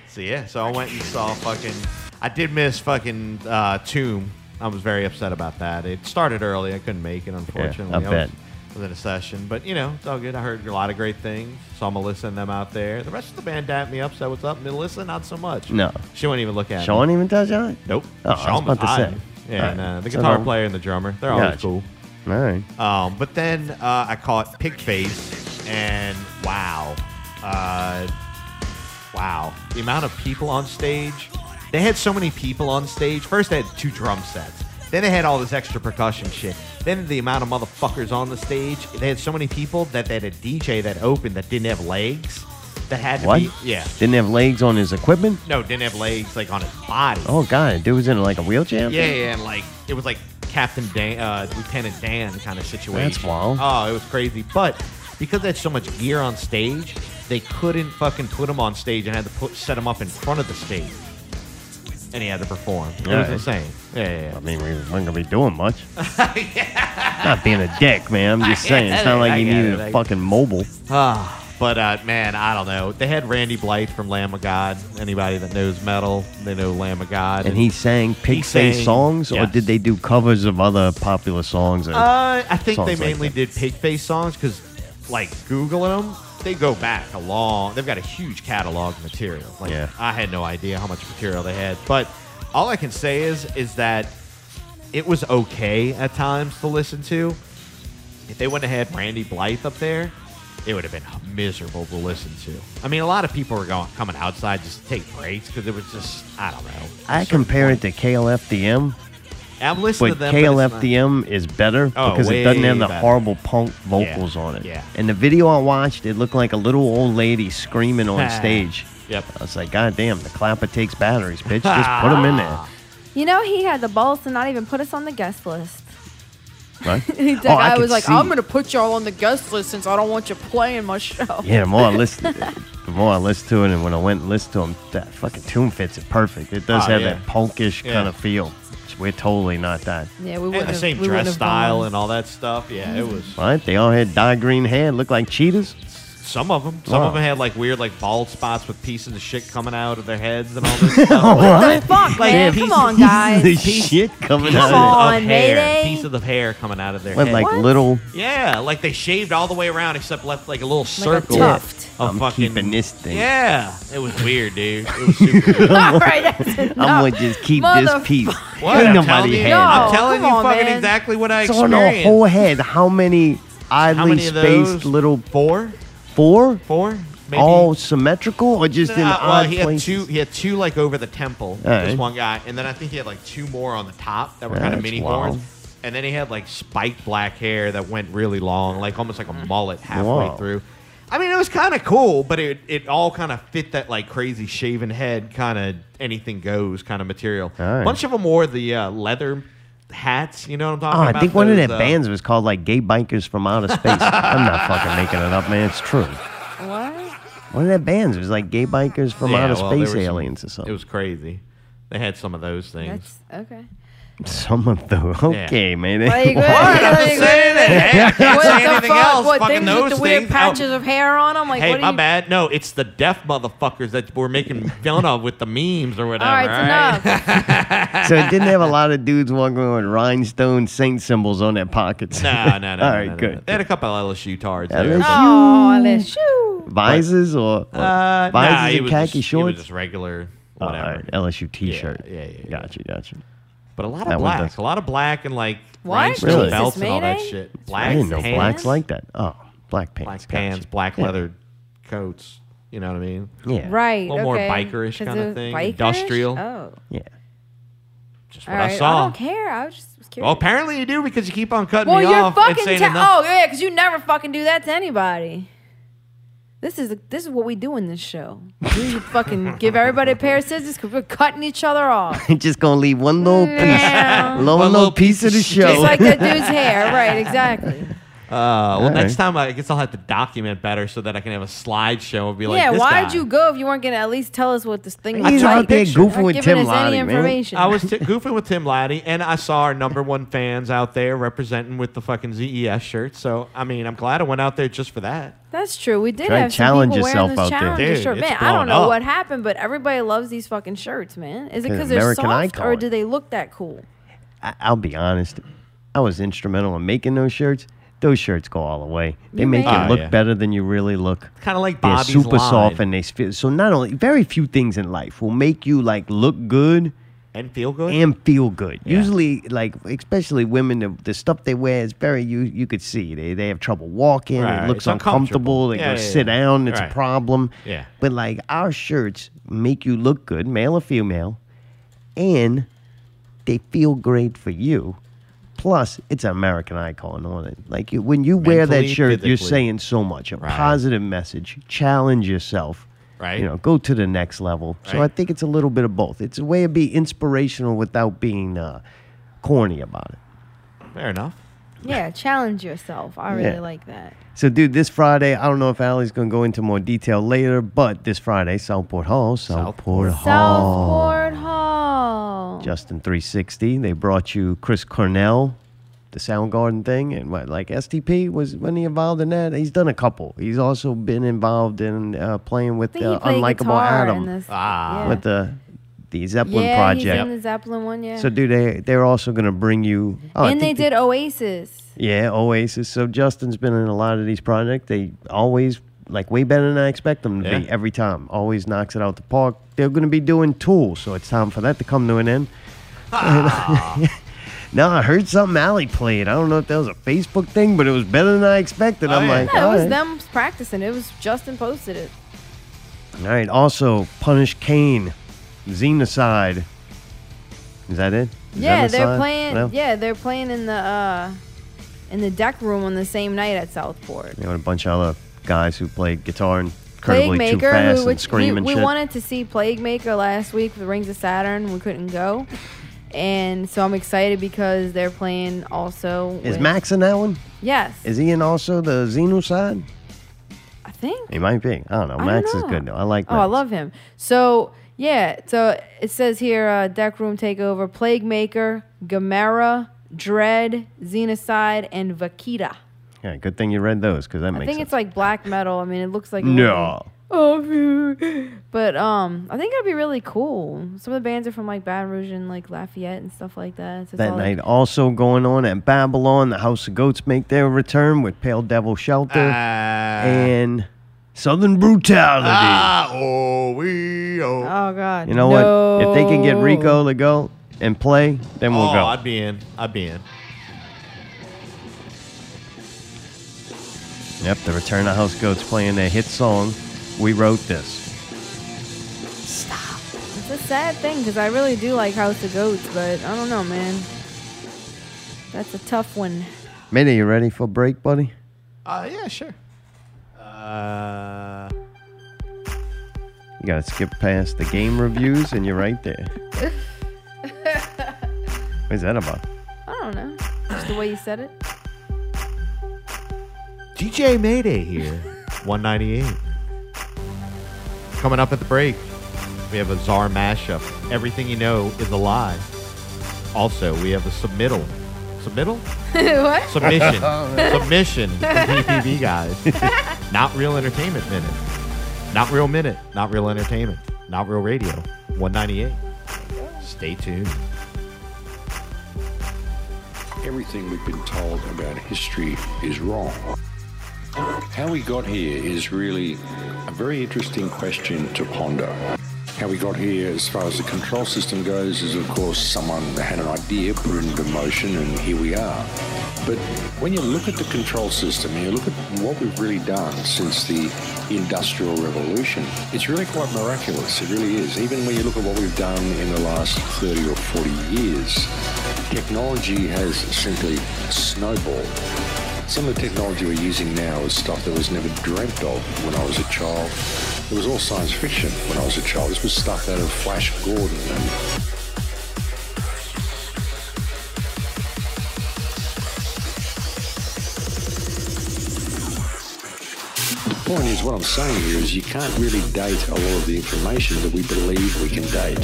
So yeah, so I went and saw fucking. I did miss fucking uh, Tomb. I was very upset about that. It started early. I couldn't make it, unfortunately. I was, bet. was in a session, but you know, it's all good. I heard a lot of great things. Saw Melissa and them out there. The rest of the band dapped me up, said what's up. Melissa, not so much. No. she wouldn't even look at it. Sean me. even touch on it? Nope. Oh, I was Sean about to say. Yeah, right. nah, the guitar no- player and the drummer, they're always Gotcha. cool. All right. Um, but then uh, I caught Pigface, and wow, uh, wow, the amount of people on stage. They had so many people on stage. First, they had two drum sets. Then they had all this extra percussion shit. Then the amount of motherfuckers on the stage. They had so many people that they had a DJ that opened that didn't have legs. That had to What? be yeah. Didn't have legs on his equipment? No, didn't have legs like on his body. Oh, God. Dude was in like a wheelchair? Yeah, yeah, and like it was like Captain Dan, uh, Lieutenant Dan kind of situation. That's wild. Oh, it was crazy. But because they had so much gear on stage, they couldn't fucking put him on stage and had to put set him up in front of the stage, and he had to perform. It was insane. Yeah, yeah, yeah. I mean, we weren't going to be doing much. <laughs> Not being a dick, man. I'm just <laughs> saying. It's not like I you get needed it, I a fucking mobile. Ah, <sighs> but uh, man, I don't know. They had Randy Blythe from Lamb of God. Anybody that knows metal, they know Lamb of God. And he sang Pigface sang- songs, or yes. did they do covers of other popular songs? Uh, I think songs they like mainly that? did Pigface songs because, like, Googling them, they go back a long. They've got a huge catalog of material. Like, Yeah. I had no idea how much material they had, but all I can say is is that it was okay at times to listen to. If they wouldn't have had Randy Blythe up there, it would have been miserable to listen to. I mean, a lot of people were going coming outside just to take breaks because it was just I don't know. I compare it to KMFDM, I've listened but to them. but not- KMFDM is better Oh, because it doesn't have the better. horrible punk vocals Yeah, on it. yeah. And the video I watched, it looked like a little old lady screaming on <laughs> stage. Yep. I was like, God damn, the clapper takes batteries, bitch. Just put them in there. <laughs> you know, he had the balls to not even put us on the guest list. Right? <laughs> He Oh, I I was like, see. I'm gonna put y'all on the guest list since I don't want you playing my show. Yeah, the more I listen, the more I listen to it, and when I went and listened to him, that fucking tune fits it perfect. It does Oh, have yeah. that punkish Yeah. kind of feel. Which We're totally not that. Yeah, we and wouldn't the have- same we wouldn't dress have gone style on. and all that stuff. Yeah, it was. Right? They all had dye green hair, looked like cheetahs. Some of them. Some Wow. of them had like weird, like bald spots with pieces of shit coming out of their heads and all <laughs> this stuff. Oh, what? the fuck, Like man? pieces- Come on, guys. the shit coming Pieces out of on, of hair, Mayday. pieces of hair coming out of their What, head. like little. yeah, like they shaved all the way around except left like a little Like a circle tuft. Of I'm fucking. keeping this thing. Yeah, it was weird, dude. It was super <laughs> weird. All <laughs> right, that's enough. I'm gonna just keep this piece. What? Ain't I'm nobody telling you, had No, I'm telling come you on, fucking man. exactly what I It's on experienced. a whole head. How many oddly many of spaced those? little Four, four? four, maybe. All symmetrical or just in Uh, well, odd he had places? two. He had two like over the temple. All This right. one guy, and then I think he had like two more on the top that were kind of That's mini wild. horns. And then he had like spiked black hair that went really long, like almost like a mullet halfway Whoa. through. I mean, it was kind of cool, but it it all kind of fit that like crazy shaven head, kind of anything goes kind of material. All right. bunch of them wore the uh, leather hats. You know what I'm Oh, about? I think one of Those, their uh, bands was called like Gay Bikers from Outer Space. <laughs> I'm not fucking making it up, man. It's true. What? One of their bands was like Gay Bikers from yeah, Outer well, there Space were some- aliens or something. It was crazy. They had some of those things. That's okay. <laughs> Some of the okay, man. Like, <laughs> What? what? I'm just saying that. Hey, I can't say anything fuck? else. What Fucking things those with the weird things. patches of hair on them? Like, hey, what my you? bad. No, it's the deaf motherfuckers that we're making fun of with the memes or whatever. All right, it's enough. <laughs> so it didn't have a lot of dudes walking around with rhinestone saint symbols on their pockets. No, no, no. All no, right, no, no, good. no. They had a couple of LSU tards LSU. there. Oh, let's shoot. Visors or or Uh, visors nah, he and was khaki just, he was shorts. just regular, Oh, all whatever. right, LSU T-shirt. Yeah, yeah, yeah. Gotcha, gotcha. But a lot That of one black, does- a lot of black and like What? rhinestone Really? belts and all that Mayday? shit. Black I didn't know pants, blacks like that. Oh, black pants. black gotcha. pants, black Yeah. leather coats. You know what I mean? Yeah. Right. A little more okay. bikerish 'Cause kinda it was thing, bikerish? industrial. Oh. Yeah. Just All what I right, saw. I don't care. I was just was curious. Well, apparently you do because you keep on cutting Well, me you're off and fucking. saying ta- enough. oh yeah, because you never fucking do that to anybody. This is this is what we do in this show. We fucking give everybody a pair of scissors because we're cutting each other off. <laughs> Just gonna leave one little piece, Yeah. <laughs> little, One little little piece of the show. Just like that dude's <laughs> hair, right? Exactly. Uh, well, All next right. time I guess I'll have to document better so that I can have a slideshow and be like, yeah, this why'd guy. you go if you weren't gonna at least tell us what this thing was He's like? out there goofing with Tim us any Lottie, man. I was t- goofing with Tim Laddie, and I saw our number one fans out there representing with the fucking ZES shirts. So, I mean, I'm glad I went out there just for that. That's true. We did Try have to some challenge people yourself wearing out this there. Challenger Dude, shirt. it's Man, I don't blown know up. what happened, but everybody loves these fucking shirts, man. Is it Yeah, because they're American soft or Icon. do they look that cool? I- I'll be honest. I was instrumental in making those shirts. Those shirts go all the way. They You make made you them. look Oh, yeah. better than you really look. It's Kind of like They're Bobby's super line. soft and they feel so. Not only very few things in life will make you like look good and feel good. and feel good. Yeah. Usually, like especially women, the, the stuff they wear is very you you could see they they have trouble walking. Right, It looks it's uncomfortable. uncomfortable. They Yeah, go yeah, sit yeah. down. It's Right. a problem. Yeah. But like our shirts make you look good, male or female, and they feel great for you. Plus, it's an American icon on it. Like when you wear that Mentally, shirt, you're saying so much. A Right. positive message. Challenge yourself. Right. You know, go to the next level. So I think it's a little bit of both. It's a way of being inspirational without being uh, corny about it. Fair enough. Yeah, challenge yourself. I really Yeah. like that. So, dude, this Friday, I don't know if Allie's going to go into more detail later, but this Friday, Southport Hall, Southport, Hall. Southport Hall. Justin 360. They brought you Chris Cornell, the Soundgarden thing, and what like STP was when he involved in that. He's done a couple. He's also been involved in uh, playing with think uh, Unlikable guitar Adam this. Ah. yeah. with the the Zeppelin yeah, project. he's in the Zeppelin one, yeah. So, dude, they they're also going to bring you. Oh, and they think did Oasis. Yeah, Oasis. So Justin's been in a lot of these projects. They always like way better than I expect them to be every time. Always knocks it out the park. They're going to be doing Tool, so it's time for that to come to an end. <laughs> now I heard something Allie played. I don't know if that was a Facebook thing, but it was better than I expected. Oh, I'm yeah. like, No, it was right. them practicing. It was Justin posted it. All right. Also, Punish Kane, Xenocide. Is that it? Yeah, they're Xenocide? playing. No? Yeah, they're playing in the uh, in the deck room on the same night at Southport. You know, a bunch of other guys who play guitar Plague incredibly too Maker, fast who and which scream we, and we shit. wanted to see Plague Maker last week with Rings of Saturn. We couldn't go, and so I'm excited because they're playing also. Is with- Max in that one? Yes, Is he in also the Xenocide? I think. He might be. I don't know. I don't Max is know. good though. I like. Oh, I Max. love him. So yeah, so it says here, uh, deck room takeover: Plague Maker, Gamera, Dread, Xenocide, and Vakita. Yeah, good thing you read those because that makes I makes think sense. it's like black metal. I mean, it looks like a no. little- Oh, <laughs> but um, I think it'd be really cool. Some of the bands are from like Baton Rouge and like Lafayette and stuff like that. So it's That all, night like, also going on at Babylon, the House of Goats make their return with Pale Devil Shelter Ah. and Southern Brutality. Ah, oh, we, oh. oh god. you know what? If they can get Rico to go and play, then we'll oh, go. I'd be in. I'd be in. Yep, the Return of House Goats playing their hit song. We wrote this. Stop. It's a sad thing because I really do like House of Goats, but I don't know, man. That's a tough one. Mayday, you ready for break, buddy? Uh, yeah, sure. Uh, You gotta skip past the game reviews, and you're right there. <laughs> What's that about? I don't know. Just the way you said it. DJ Mayday here. 198. Coming up at the break, we have a Czar mashup. Everything you know is a lie. Also, we have a submittal. Submittal? <laughs> what? Submission. <laughs> Oh, Submission from PPV guys. <laughs> Not real entertainment minute. Not real minute. Not real entertainment. Not real radio. 198. Stay tuned. Everything we've been told about history is wrong. How we got here is really a very interesting question to ponder. How we got here, as far as the control system goes, is of course someone had an idea, put it into motion, and here we are. But when you look at the control system and you look at what we've really done since the Industrial Revolution, it's really quite miraculous. It really is. Even when you look at what we've done in the last 30 or 40 years, technology has simply snowballed. Some of the technology we're using now is stuff that was never dreamt of when I was a child. It was all science fiction when I was a child. This was stuff out of Flash Gordon and point is, what I'm saying here is you can't really date a lot of the information that we believe we can date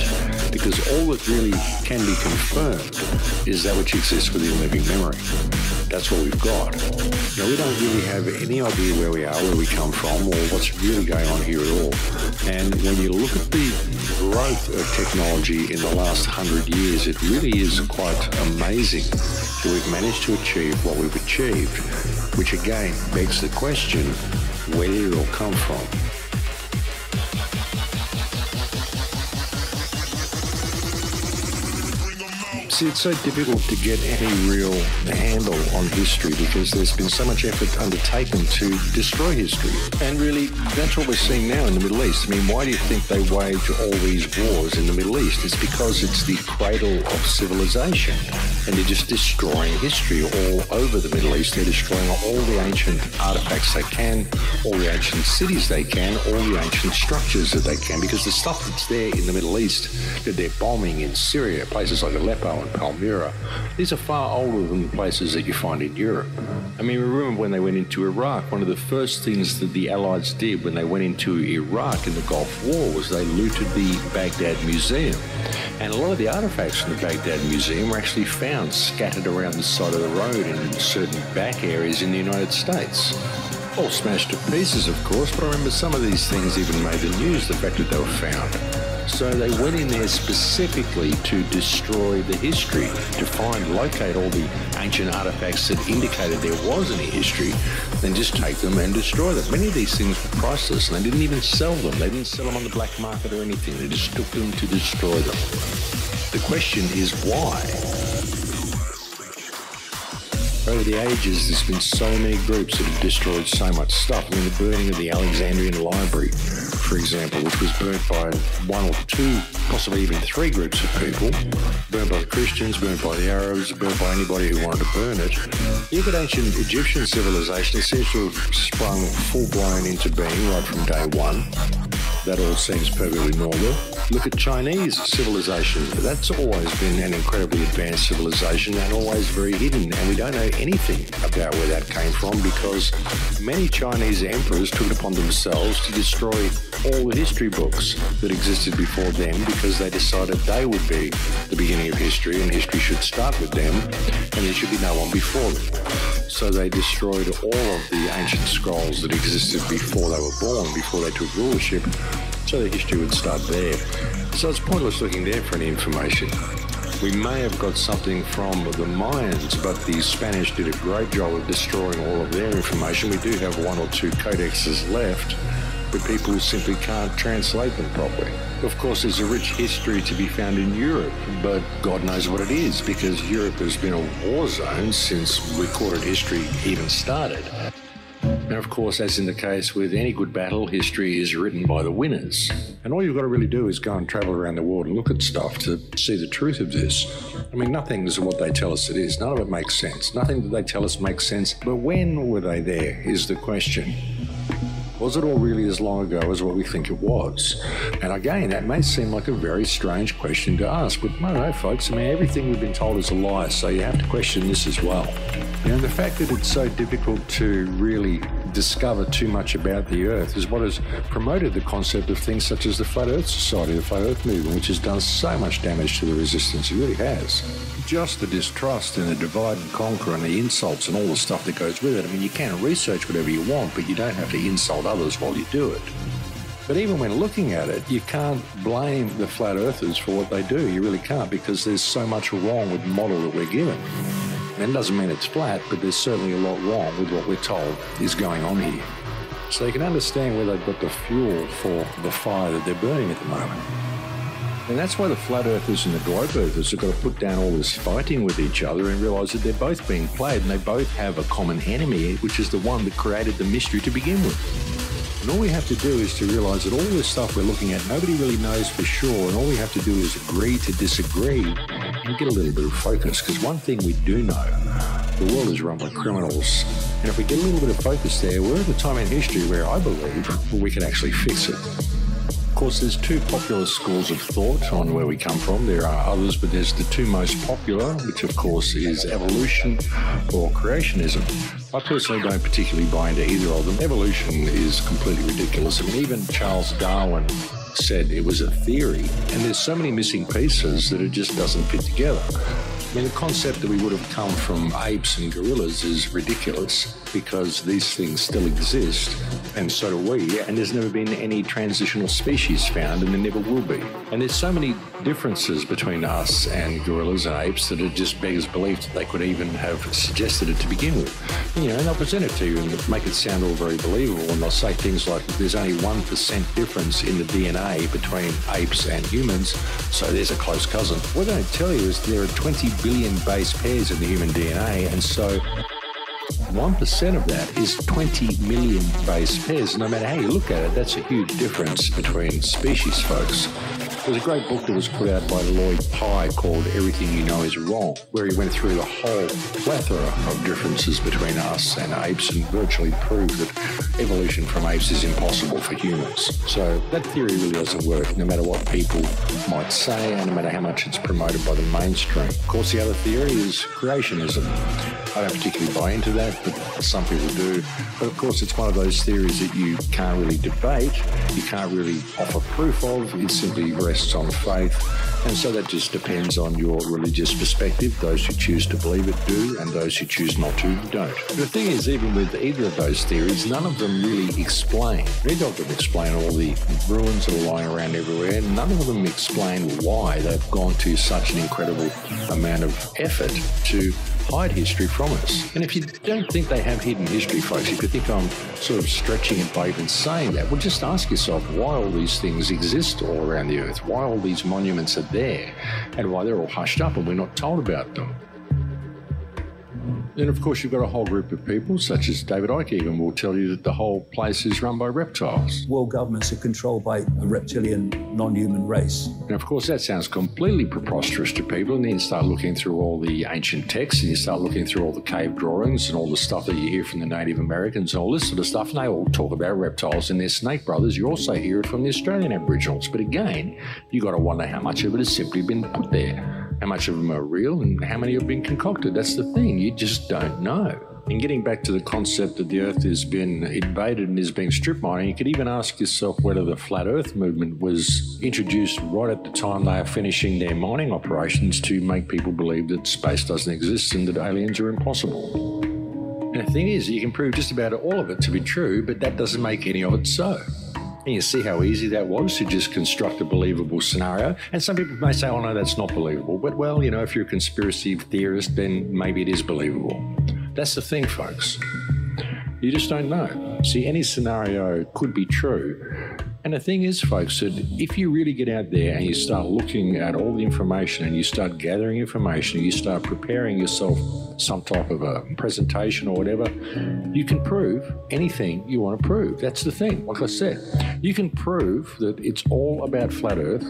because all that really can be confirmed is that which exists within living memory. That's what we've got. Now, we don't really have any idea where we are, where we come from, or what's really going on here at all. And when you look at the growth of technology in the last hundred years, it really is quite amazing that we've managed to achieve what we've achieved, which again begs the question, where all come from? It's so difficult to get any real handle on history because there's been so much effort undertaken to destroy history. And really, that's what we're seeing now in the Middle East. I mean, why do you think they wage all these wars in the Middle East? It's because it's the cradle of civilization. And they're just destroying history all over the Middle East. They're destroying all the ancient artifacts they can, all the ancient cities they can, all the ancient structures that they can, because the stuff that's there in the Middle East that they're bombing in Syria, places like Aleppo and Palmyra, these are far older than the places that you find in Europe. I mean, remember when they went into Iraq, one of the first things that the Allies did when they went into Iraq in the Gulf War was they looted the Baghdad Museum. And a lot of the artifacts from the Baghdad Museum were actually found scattered around the side of the road in certain back areas in the United States. All smashed to pieces, of course, but I remember some of these things even made the news, the fact that they were found. So they went in there specifically to destroy the history, to find, locate all the ancient artifacts that indicated there was any history, then just take them and destroy them. Many of these things were priceless and they didn't even sell them. They didn't sell them on the black market or anything. They just took them to destroy them. The question is why? Over the ages, there's been so many groups that have destroyed so much stuff. I mean, the burning of the Alexandrian Library, for example, which was burnt by one or two, possibly even three groups of people, burnt by the Christians, burnt by the Arabs, burnt by anybody who wanted to burn it. You look ancient Egyptian civilization, seems to have sprung full blown into being right from day one. That all seems perfectly normal. Look at Chinese civilization. That's always been an incredibly advanced civilization and always very hidden. And we don't know anything about where that came from because many Chinese emperors took it upon themselves to destroy all the history books that existed before them because they decided they would be the beginning of history and history should start with them and there should be no one before them. So they destroyed all of the ancient scrolls that existed before they were born, before they took rulership, so the history would start there. So it's pointless looking there for any information. We may have got something from the Mayans, but the Spanish did a great job of destroying all of their information. We do have one or two codexes left, but people simply can't translate them properly. Of course, there's a rich history to be found in Europe, but God knows what it is because Europe has been a war zone since recorded history even started. And of course, as in the case with any good battle, history is written by the winners. And all you've got to really do is go and travel around the world and look at stuff to see the truth of this. I mean, nothing is what they tell us it is. None of it makes sense. Nothing that they tell us makes sense. But when were they there is the question. Was it all really as long ago as what we think it was? And again, that may seem like a very strange question to ask, but no, no, folks. I mean, everything we've been told is a lie, so you have to question this as well. Know, the fact that it's so difficult to really discover too much about the Earth is what has promoted the concept of things such as the Flat Earth Society, the Flat Earth Movement, which has done so much damage to the resistance. It really has. Just the distrust and the divide and conquer and the insults and all the stuff that goes with it. I mean, you can research whatever you want, but you don't have to insult others while you do it. But even when looking at it, you can't blame the flat earthers for what they do. You really can't because there's so much wrong with the model that we're given. And it doesn't mean it's flat, but there's certainly a lot wrong with what we're told is going on here. So you can understand where they've got the fuel for the fire that they're burning at the moment. And that's why the flat earthers and the globe earthers have got to put down all this fighting with each other and realise that they're both being played and they both have a common enemy, which is the one that created the mystery to begin with. And all we have to do is to realise that all this stuff we're looking at, nobody really knows for sure, and all we have to do is agree to disagree and get a little bit of focus. Because one thing we do know, the world is run by criminals. And if we get a little bit of focus there, we're at a time in history where I believe we can actually fix it. Course, there's two popular schools of thought on where we come from. There are others, but there's the two most popular, which of course is evolution or creationism. I personally don't particularly buy into either of them. Evolution is completely ridiculous. I mean, even Charles Darwin said it was a theory, and there's so many missing pieces that it just doesn't fit together. I mean, the concept that we would have come from apes and gorillas is ridiculous because these things still exist, and so do we, and there's never been any transitional species found, and there never will be. And there's so many differences between us and gorillas and apes that it just begs belief that they could even have suggested it to begin with. You know, and they'll present it to you and make it sound all very believable, and they'll say things like there's only 1% difference in the DNA between apes and humans, so there's a close cousin. What they don't tell you is there are 20 billion base pairs in the human DNA, and so 1% of that is 20 million base pairs. No matter how you look at it, that's a huge difference between species, folks. There's a great book that was put out by Lloyd Pye called Everything You Know Is Wrong, where he went through the whole plethora of differences between us and apes and virtually proved that evolution from apes is impossible for humans. So that theory really doesn't work, no matter what people might say and no matter how much it's promoted by the mainstream. Of course, the other theory is creationism. I don't particularly buy into that, but some people do. But of course, it's one of those theories that you can't really debate, you can't really offer proof of. It simply rests on faith. And so that just depends on your religious perspective. Those who choose to believe it do, and those who choose not to don't. The thing is, even with either of those theories, none of them really explain. Neither of them explain all the ruins that are lying around everywhere. None of them explain why they've gone to such an incredible amount of effort to hide history from us. And if you don't think they have hidden history, folks, if you think I'm sort of stretching it by even saying that, well, just ask yourself why all these things exist all around the earth, why all these monuments are there, and why they're all hushed up and we're not told about them. Then, of course, you've got a whole group of people, such as David Icke, even will tell you that the whole place is run by reptiles. World governments are controlled by a reptilian, non human race. And of course, that sounds completely preposterous to people. And then you start looking through all the ancient texts and you start looking through all the cave drawings and all the stuff that you hear from the Native Americans and all this sort of stuff. And they all talk about reptiles and their snake brothers. You also hear it from the Australian Aboriginals. But again, you've got to wonder how much of it has simply been put there. How much of them are real and how many have been concocted? That's the thing. You just don't know. And getting back to the concept that the Earth has been invaded and is being strip mining, you could even ask yourself whether the flat Earth movement was introduced right at the time they are finishing their mining operations to make people believe that space doesn't exist and that aliens are impossible. And the thing is, you can prove just about all of it to be true, but that doesn't make any of it so. And you see how easy that was to just construct a believable scenario. And some people may say, oh no, that's not believable. But well, you know, if you're a conspiracy theorist, then maybe it is believable. That's the thing, folks. You just don't know. See, any scenario could be true. And the thing is, folks, that if you really get out there and you start looking at all the information and you start gathering information, you start preparing yourself some type of a presentation or whatever, you can prove anything you want to prove. That's the thing. Like I said, you can prove that it's all about flat Earth,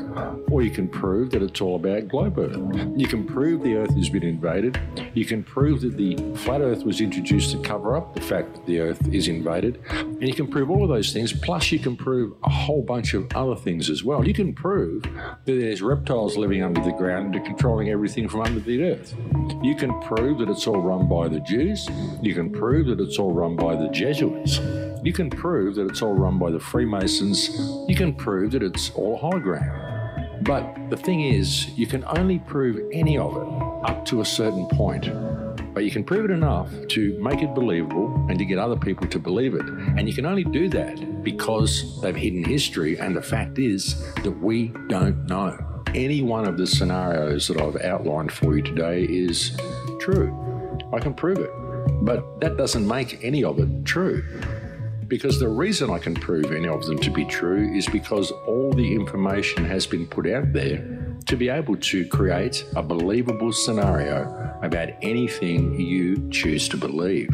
or you can prove that it's all about globe Earth. You can prove the Earth has been invaded. You can prove that the flat Earth was introduced to cover up the fact that the Earth is invaded. And you can prove all of those things, plus you can prove a whole bunch of other things as well. You can prove that there's reptiles living under the ground and controlling everything from under the earth. You can prove that it's all run by the Jews. You can prove that it's all run by the Jesuits. You can prove that it's all run by the Freemasons. You can prove that it's all a hologram. But the thing is, you can only prove any of it up to a certain point. But you can prove it enough to make it believable and to get other people to believe it. And you can only do that because they've hidden history. And the fact is that we don't know. Any one of the scenarios that I've outlined for you today is true. I can prove it. But that doesn't make any of it true. because the reason I can prove any of them to be true is because all the information has been put out there to be able to create a believable scenario about anything you choose to believe.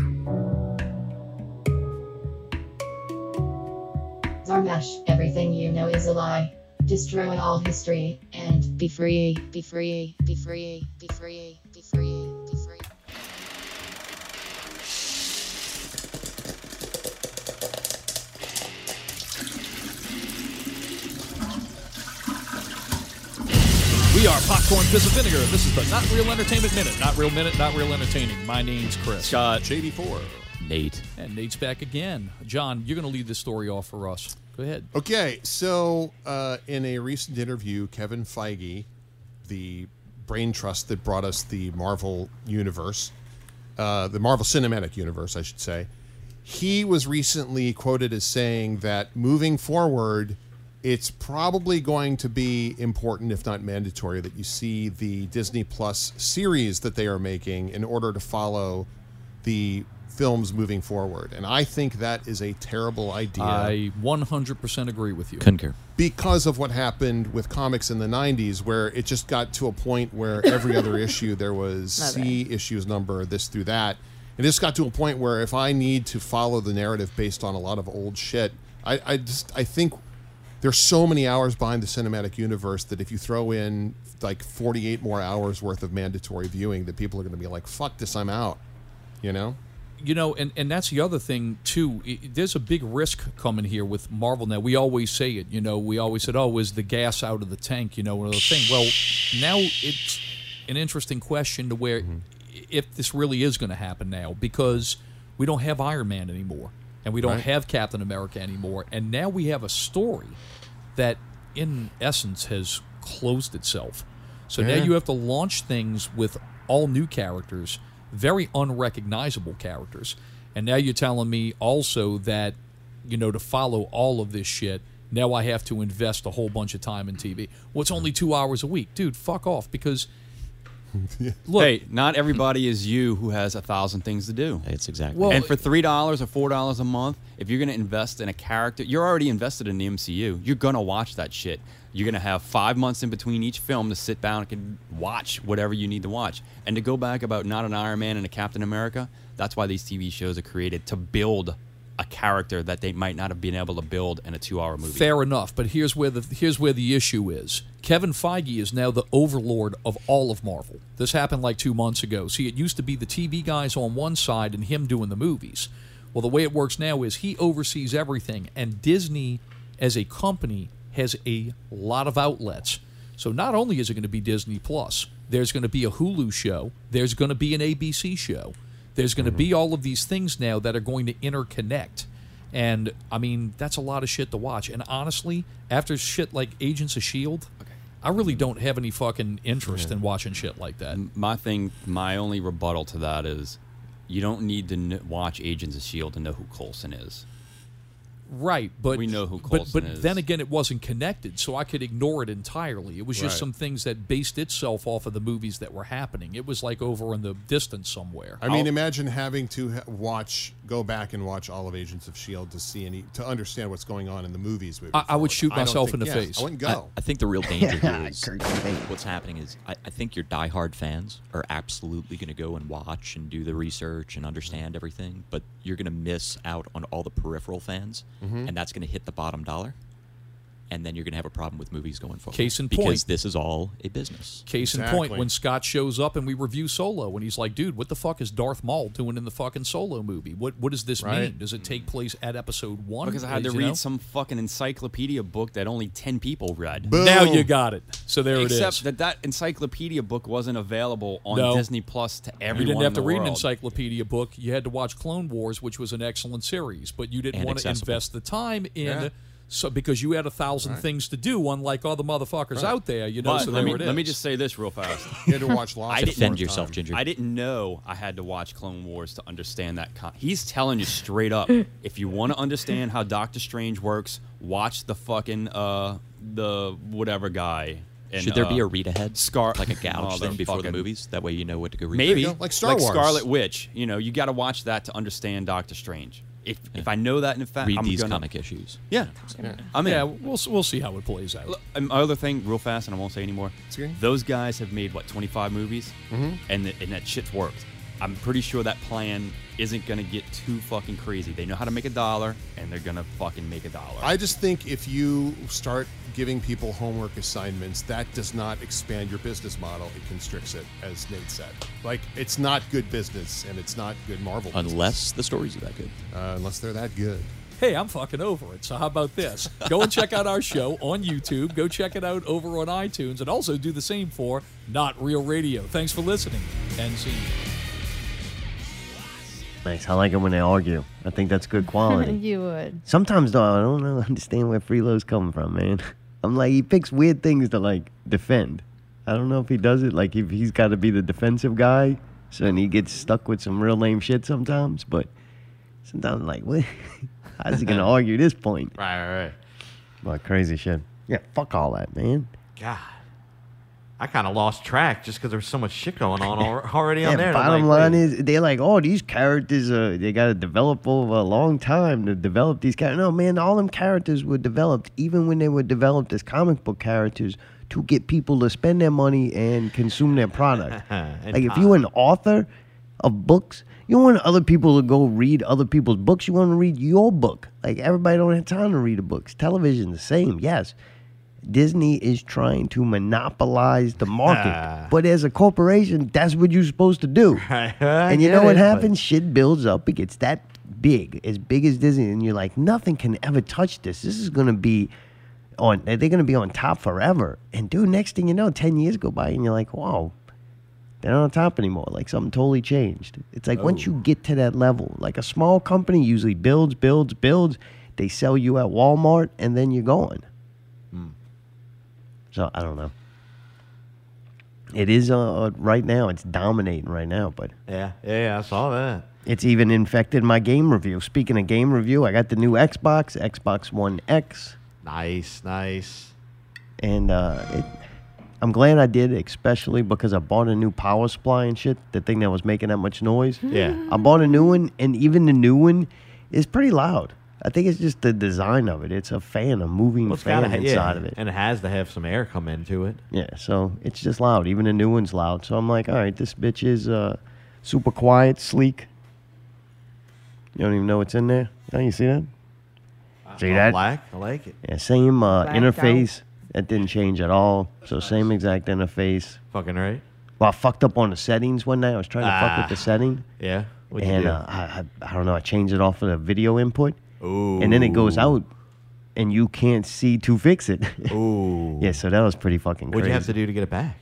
Zarmash, everything you know is a lie. Destroy all history and be free, be free, be free, be free, be free. Are Popcorn Fizz and Vinegar. This is the Not Real Entertainment Minute. Not Real Minute, Not Real Entertaining. My name's Chris. Scott. JD4. Nate. And Nate's back again. John, you're going to lead this story off for us. Go ahead. Okay, so uh, in a recent interview, Kevin Feige, the brain trust that brought us the Marvel universe, uh, the Marvel Cinematic Universe, I should say, he was recently quoted as saying that moving forward, it's probably going to be important, if not mandatory, that you see the Disney Plus series that they are making in order to follow the films moving forward. And I think that is a terrible idea I 100% agree with you. Concur. because of what happened with comics in the 90s where it just got to a point where every other <laughs> issue there was Not c issues number this through that And it just got to a point where if i need to follow the narrative based on a lot of old shit i, I just i think there's so many hours behind the cinematic universe that if you throw in like 48 more hours worth of mandatory viewing that people are going to be like fuck this i'm out you know you know, and, and that's the other thing too. There's a big risk coming here with Marvel now. We always say it, you know. We always said, "Oh, is the gas out of the tank?" You know, another thing. Well, now it's an interesting question to where mm-hmm. if this really is going to happen now, because we don't have Iron Man anymore, and we don't Right. have Captain America anymore, and now we have a story that, in essence, has closed itself. So now you have to launch things with all new characters, very unrecognizable characters. And now you're telling me also that, you know, to follow all of this shit, now I have to invest a whole bunch of time in TV. Well, it's only two hours a week. Dude, fuck off. Because, <laughs> look, hey, not everybody is you who has a thousand things to do. It's exactly. Well- and for three dollars or four dollars a month, if you're going to invest in a character, you're already invested in the MCU. You're going to watch that shit. You're going to have five months in between each film to sit down and watch whatever you need to watch. And to go back about not an Iron Man and a Captain America, that's why these TV shows are created to build a character that they might not have been able to build in a two-hour movie. Fair enough, but here's where the here's where the issue is. Kevin Feige is now the overlord of all of Marvel. This happened like two months ago. See, it used to be the TV guys on one side and him doing the movies. Well, the way it works now is he oversees everything, and Disney, as a company, has a lot of outlets. So not only is it going to be Disney Plus, there's going to be a Hulu show, there's going to be an ABC show, there's going to be mm-hmm. all of these things now that are going to interconnect. And I mean, that's a lot of shit to watch. And honestly, after shit like Agents of S.H.I.E.L.D., I really don't have any fucking interest in watching shit like that. My thing, my only rebuttal to that is, you don't need to watch Agents of Shield to know who Coulson is. Right, but We know who but Coulson but is. then again, it wasn't connected, so I could ignore it entirely. It was just Right. some things that based itself off of the movies that were happening. It was like over in the distance somewhere. I mean, imagine having to ha- watch, go back and watch all of Agents of Shield to see any to understand what's going on in the movies. I- I would shoot myself think- in the yeah, face. I wouldn't I, go. I think the real danger Yeah, <laughs> here is Kurt Cobain. what's happening is I, I think your diehard fans are absolutely going to go and watch and do the research and understand everything, but you're going to miss out on all the peripheral fans, Mm-hmm. and that's going to hit the bottom dollar. And then you're going to have a problem with movies going forward. Case in because point. Because this is all a business. Case in point, when Scott shows up and we review Solo, and he's like, "Dude, what the fuck is Darth Maul doing in the fucking Solo movie? What what does this Right. mean? Does it take place at Episode One? Because I had to read know? some fucking encyclopedia book that only 10 people read. Boom. Now you got it. So there it Except that that encyclopedia book wasn't available on No. Disney Plus to everyone. you didn't have in to the read an encyclopedia book. You had to watch Clone Wars, which was an excellent series, but you didn't And want to invest the time in. Yeah. So because you had a thousand things to do, unlike all the motherfuckers out there, you know. But so let me, let me just say this real fast. <laughs> You had to watch lots. I didn't- Defend more yourself, time. Ginger. I didn't know I had to watch Clone Wars to understand that. Con- He's telling you straight up. <laughs> if you want to understand how Doctor Strange works, watch the fucking uh the whatever guy. And, Should there be uh, a read ahead? Scar like a gouge thing before the movies? That way you know what to go read. Maybe you go. Like Star Wars. Scarlet Witch. You know, you got to watch that to understand Doctor Strange. If if I know that in fact, Read I'm these gonna, comic issues. Yeah, I mean, yeah, we'll we'll see how it plays out. Look, and my other thing, real fast, and I won't say anymore. okay. Those guys have made what 25 movies, Mhm. and th- and that shit's worked. I'm pretty sure that plan isn't gonna get too fucking crazy. They know how to make a dollar, and they're gonna fucking make a dollar. I just think if you start giving people homework assignments, that does not expand your business model. It constricts it, as Nate said. Like it's not good business, and it's not good Marvel. business. Unless the stories are that good. uh, unless they're that good. Hey, I'm fucking over it. So how about this? Go and check out our show on YouTube. Go check it out over on iTunes, and also do the same for Not Real Radio. Thanks for listening, and see you. Nice. I like it when they argue. I think that's good quality. <laughs> you would. Sometimes though, I don't know, <laughs> understand where Freelo's coming from, man. <laughs> I'm like, he picks weird things to like defend. I don't know if he does it like if he's got to be the defensive guy, so then he gets stuck with some real lame shit sometimes. But sometimes, I'm like, what? How's he gonna argue this point? Right, right, right. Like crazy shit. Yeah, fuck all that, man. God. I kind of lost track just because there was so much shit going on <laughs> already Yeah, on there. bottom like, line wait. is they're like, oh, these characters, uh, they got to develop over a long time to develop these characters. No, man, all them characters were developed even when they were developed as comic book characters to get people to spend their money and consume their product. <laughs> Like if you're an author of books, you don't want other people to go read other people's books. You want to read your book. Like everybody don't have time to read the books. Television the same, yes. Disney is trying to monopolize the market, but as a corporation, that's what you're supposed to do. <laughs> and you know what it, happens? Shit builds up. It gets that big, as big as Disney, and you're like, nothing can ever touch this. This is gonna be on. They're gonna be on top forever. And dude, next thing you know, ten years go by, and you're like, wow, they're not on top anymore. Like something totally changed. It's like once you get to that level, like a small company usually builds, builds, builds. They sell you at Walmart, and then you're gone. So I don't know. It is uh, right now. It's dominating right now, but Yeah, yeah, yeah, I saw that. it's even infected my game review. Speaking of game review, I got the new Xbox, Xbox One X, Nice, nice. and uh, it, I'm glad I did, especially because I bought a new power supply and shit. The thing that was making that much noise. Yeah. I bought a new one, and even the new one is pretty loud. I think it's just the design of it. It's a fan, a moving Well, fan gotta ha- yeah, inside of it. and it has to have some air come into it. Yeah, so it's just loud. Even the new one's loud. So I'm like, all right, this bitch is uh, super quiet, sleek. You don't even know what's in there. Oh, you see that? See all that? black. I like it. Yeah, same uh, Blacked interface. That didn't change at all. So same exact interface. Fucking right. Well, I fucked up on the settings one night. I was trying to fuck Ah. with the setting. Yeah. What'd you and do? Uh, I, I, I don't know. I changed it off of the video input. Ooh. And then it goes out, and you can't see to fix it. <laughs> Ooh. yeah, so that was pretty fucking What'd crazy you have to do to get it back?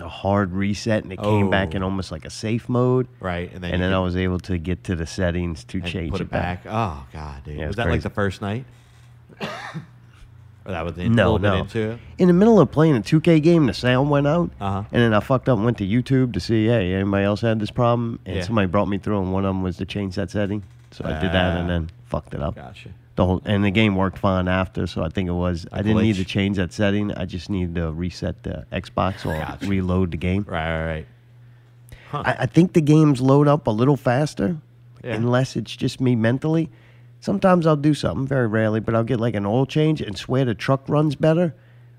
a hard reset and it came back Oh. in almost like a safe mode. Right, and then and then I was able to get to the settings to change put it back. Oh god, dude. Yeah, was it's that like crazy. the first night? <coughs> or that was the, No, little no. bit into it. In the middle of playing a 2K game, the sound went out, Uh-huh. and then I fucked up and went to YouTube to see, hey, anybody else had this problem? And Yeah. somebody brought me through, and one of them was to change that setting. So I did that, and Ah. then fucked it up. Gotcha. The whole and the game worked fine after, so I think it was I A didn't need to change that setting. I just needed to reset the Xbox or Gotcha. reload the game. Right, right, right. I, I think the games load up a little faster, Yeah. unless it's just me mentally. Sometimes I'll do something, very rarely, but I'll get like an oil change and swear the truck runs better.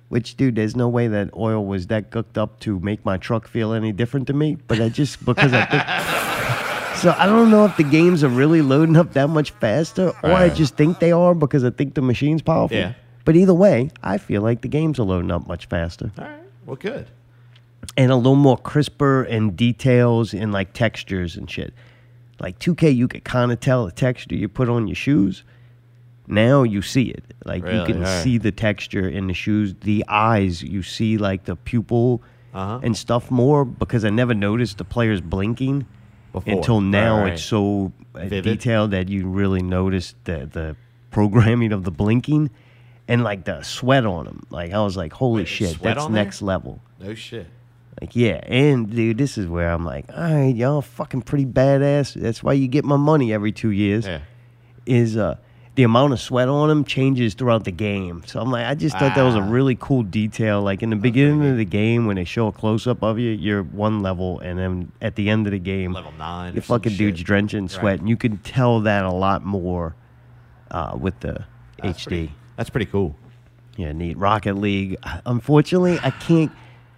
Which, dude, there's no way that oil was that cooked up to make my truck feel any different to me. But I just because I think. <laughs> So I don't know if the games are really loading up that much faster, or I just think they are because I think the machine's powerful. Yeah. But either way, I feel like the games are loading up much faster All right. Well, good. and a little more crisper and details and like textures and shit. Like 2K, you could kind of tell the texture you put on your shoes. Now you see it. Like you can Alright. see the texture in the shoes, the eyes. You see like the pupil Uh-huh. and stuff more because I never noticed the players blinking Before. until now. Right, right. It's so uh, Vivid. detailed that you really notice the the programming of the blinking and like the sweat on them. Like I was like, holy Wait, shit, that's on there? next level. No shit. Like, yeah, and dude, this is where I'm like, all right, y'all fucking pretty badass. That's why you get my money every two years. Yeah. Is uh, the amount of sweat on him changes throughout the game. So I'm like, I just thought that was a Ah. really cool detail. Like in the beginning of the game, when they show a close up of you, you're one level, and then at the end of the game, Level nine your fucking dude's shit. drenched in sweat, Right. and you can tell that a lot more uh, with the HD. that's pretty cool. Yeah, neat. Rocket League. Unfortunately, I can't.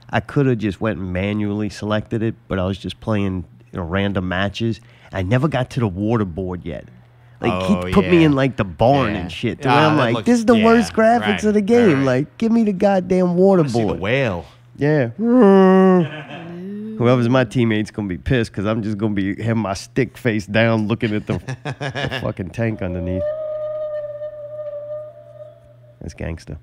I could have just went and manually selected it, but I was just playing you know, random matches. I never got to the water board yet. Like Oh, he put me in like the barn Yeah. and shit. To Ah, I'm like, looks- this is the yeah, worst graphics right, of the game. right. Like, give me the goddamn water See the whale. Yeah. Whoever's my teammate's gonna be pissed because I'm just gonna be having my stick face down, looking at the, <laughs> the fucking tank underneath. That's gangster.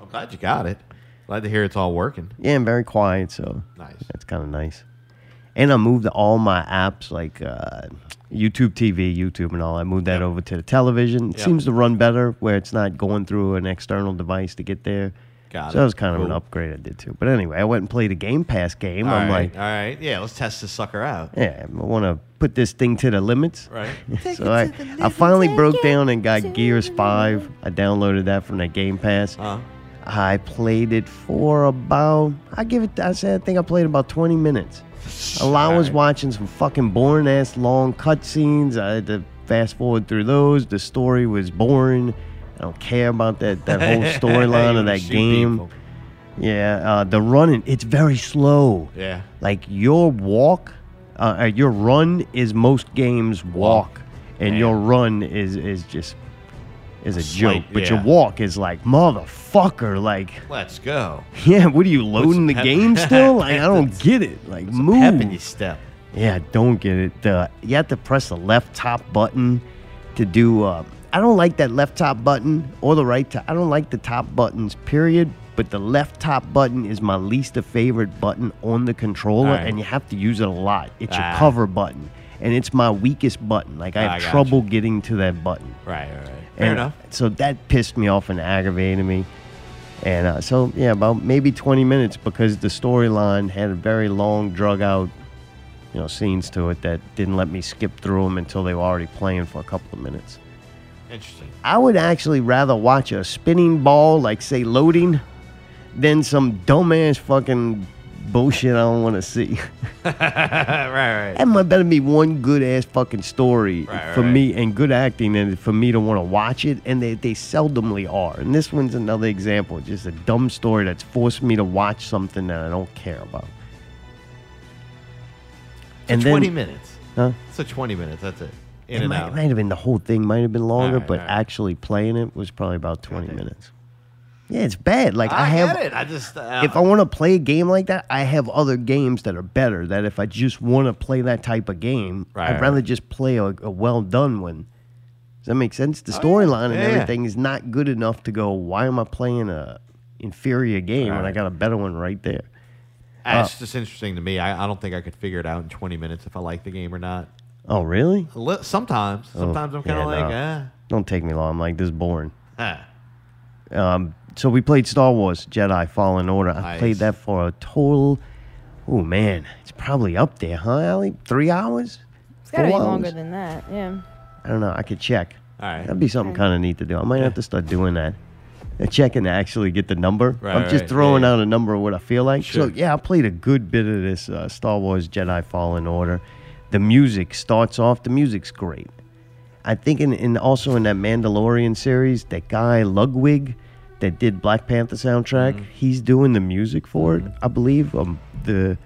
I'm glad you got it. Glad to hear it's all working. Yeah, I'm very quiet, so Nice. That's kind of nice. And I moved all my apps like uh, YouTube TV, YouTube, and all. I moved that over to the television. It Yep. seems to run better where it's not going through an external device to get there. Got so it. that was kind of an upgrade I did too. But anyway, I went and played a Game Pass game. All I'm right, like, all right, yeah, let's test this sucker out. yeah, I want to put this thing to the limits. Right. <laughs> so I, I finally broke down and got Gears 5. I downloaded that from the Game Pass. Uh-huh. I played it for about, I give it, I said, I think I played about 20 minutes. A lot was watching some fucking boring ass long cutscenes. I had to fast forward through those. The story was boring. I don't care about that, that whole <laughs> storyline of that shoot game. people. Yeah, uh, the running, it's very slow. Yeah. Like your walk, uh, uh, your run is most games walk, and your run is is just is a Slight, joke. But yeah. your walk is like motherfucker. Like Let's go. yeah, what are you loading the game <laughs> still? Like I don't get it. Like move. Pep in your step. Yeah, I don't get it. The you have to press the left top button to do. Uh, I don't like that left top button or the right top. I don't like the top buttons. Period. But the left top button is my least favorite button on the controller, Alright. and you have to use it a lot. It's Ah. your cover button, and it's my weakest button. Like I I have gotcha. trouble getting to that button. Right, right, right. Fair And enough. So that pissed me off and aggravated me. And uh, so, yeah, about maybe 20 minutes because the storyline had a very long, drug out, you know, scenes to it that didn't let me skip through them until they were already playing for a couple of minutes. Interesting. I would actually rather watch a spinning ball, like, say, loading, than some dumbass fucking bullshit I don't want to see. <laughs> right, right. That might better be one good ass fucking story Right, for right. me and good acting and for me to want to watch it. And they, they seldomly are. And this one's another example. Just a dumb story that's forced me to watch something that I don't care about. So And 20 then- minutes. Huh? So 20 minutes, that's it. In it and might, out. might have been the whole thing, might have been longer, Alright, but actually playing it was probably about 20 minutes. Yeah, it's bad. Like I, I have get it. I just, uh, if I want to play a game like that, I have other games that are better. That if I just want to play that type of game, Right, I'd right. rather just play a, a well done one. Does that make sense? The storyline and Oh, Yeah, yeah. everything is not good enough to go. Why am I playing a inferior game when I Right. got a better one right there? Ah, Uh, it's just interesting to me. I, I don't think I could figure it out in 20 minutes if I like the game or not. oh, really? Li- Sometimes. Oh, Sometimes I'm kind of yeah, like, no. eh. Don't take me long. I'm like this is boring. ah. Um, so we played Star Wars Jedi Fallen Order. I Nice. played that for a total. Oh man, it's probably up there, huh, Allie? Three hours? It's gotta be longer hours? than that. Yeah. I don't know. I could check. All right. That'd be something Okay. kind of neat to do. I might have to start doing that. Uh, Checking to actually get the number. Right, I'm just right, throwing yeah. out a number of what I feel like. Sure. So yeah, I played a good bit of this uh, Star Wars Jedi Fallen Order. The music starts off. The music's great. I think in, in also in that Mandalorian series, that guy Ludwig that did Black Panther soundtrack, Mm-hmm. he's doing the music for it. I believe um, the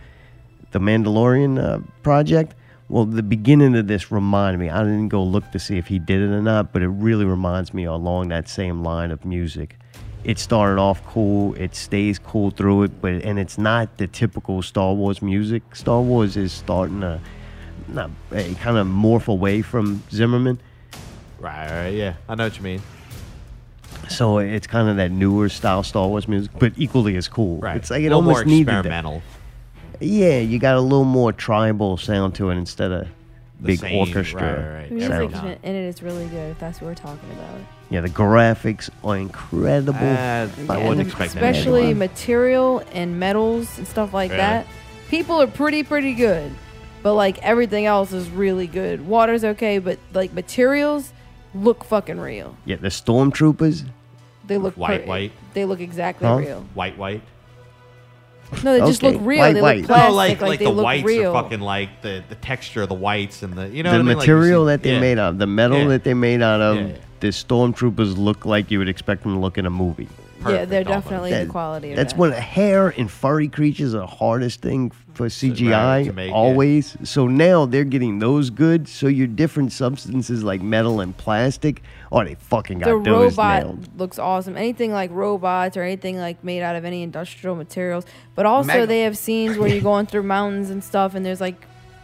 the Mandalorian uh, project. Well, the beginning of this reminded me. I didn't go look to see if he did it or not, but it really reminds me along that same line of music. It started off cool. It stays cool through it, but and it's not the typical Star Wars music. Star Wars is starting to not eh, kind of morph away from Zimmerman. Right, right, yeah. I know what you mean. So it's kind of that newer style Star Wars music, but equally as cool. Right. It's like a it more almost needed that. Yeah, you got a little more tribal sound to it instead of The big same- orchestra. right, right, right. Sound. music in it is really good. If that's what we're talking about. Yeah, the graphics are incredible. Uh, I what- wouldn't expect that especially anyway. material and metals and stuff like Really? that. People are pretty pretty good, but like everything else is really good. Water's okay, but like materials, look fucking real. Yeah, the stormtroopers. They look White, per- white. They look exactly Huh? real. White, white. No, they just Okay, look real. white, they white. look plastic. no, like like, like they the look whites real. are fucking like the the texture of the whites and the you know the what I mean? Like you material see- that they yeah. made out, the metal Yeah. that they made out of, Yeah, yeah. the stormtroopers look like you would expect them to look in a movie. Yeah, they're Perfect, almost. definitely the quality. Of That's that. one hair and furry creatures are the hardest thing for CGI to make, yeah. always. So now they're getting those good. So your different substances like metal and plastic, oh, they fucking got the those robot nailed. looks awesome. Anything like robots or anything like made out of any industrial materials. But also Mega- they have scenes where you're <laughs> going through mountains and stuff, and there's like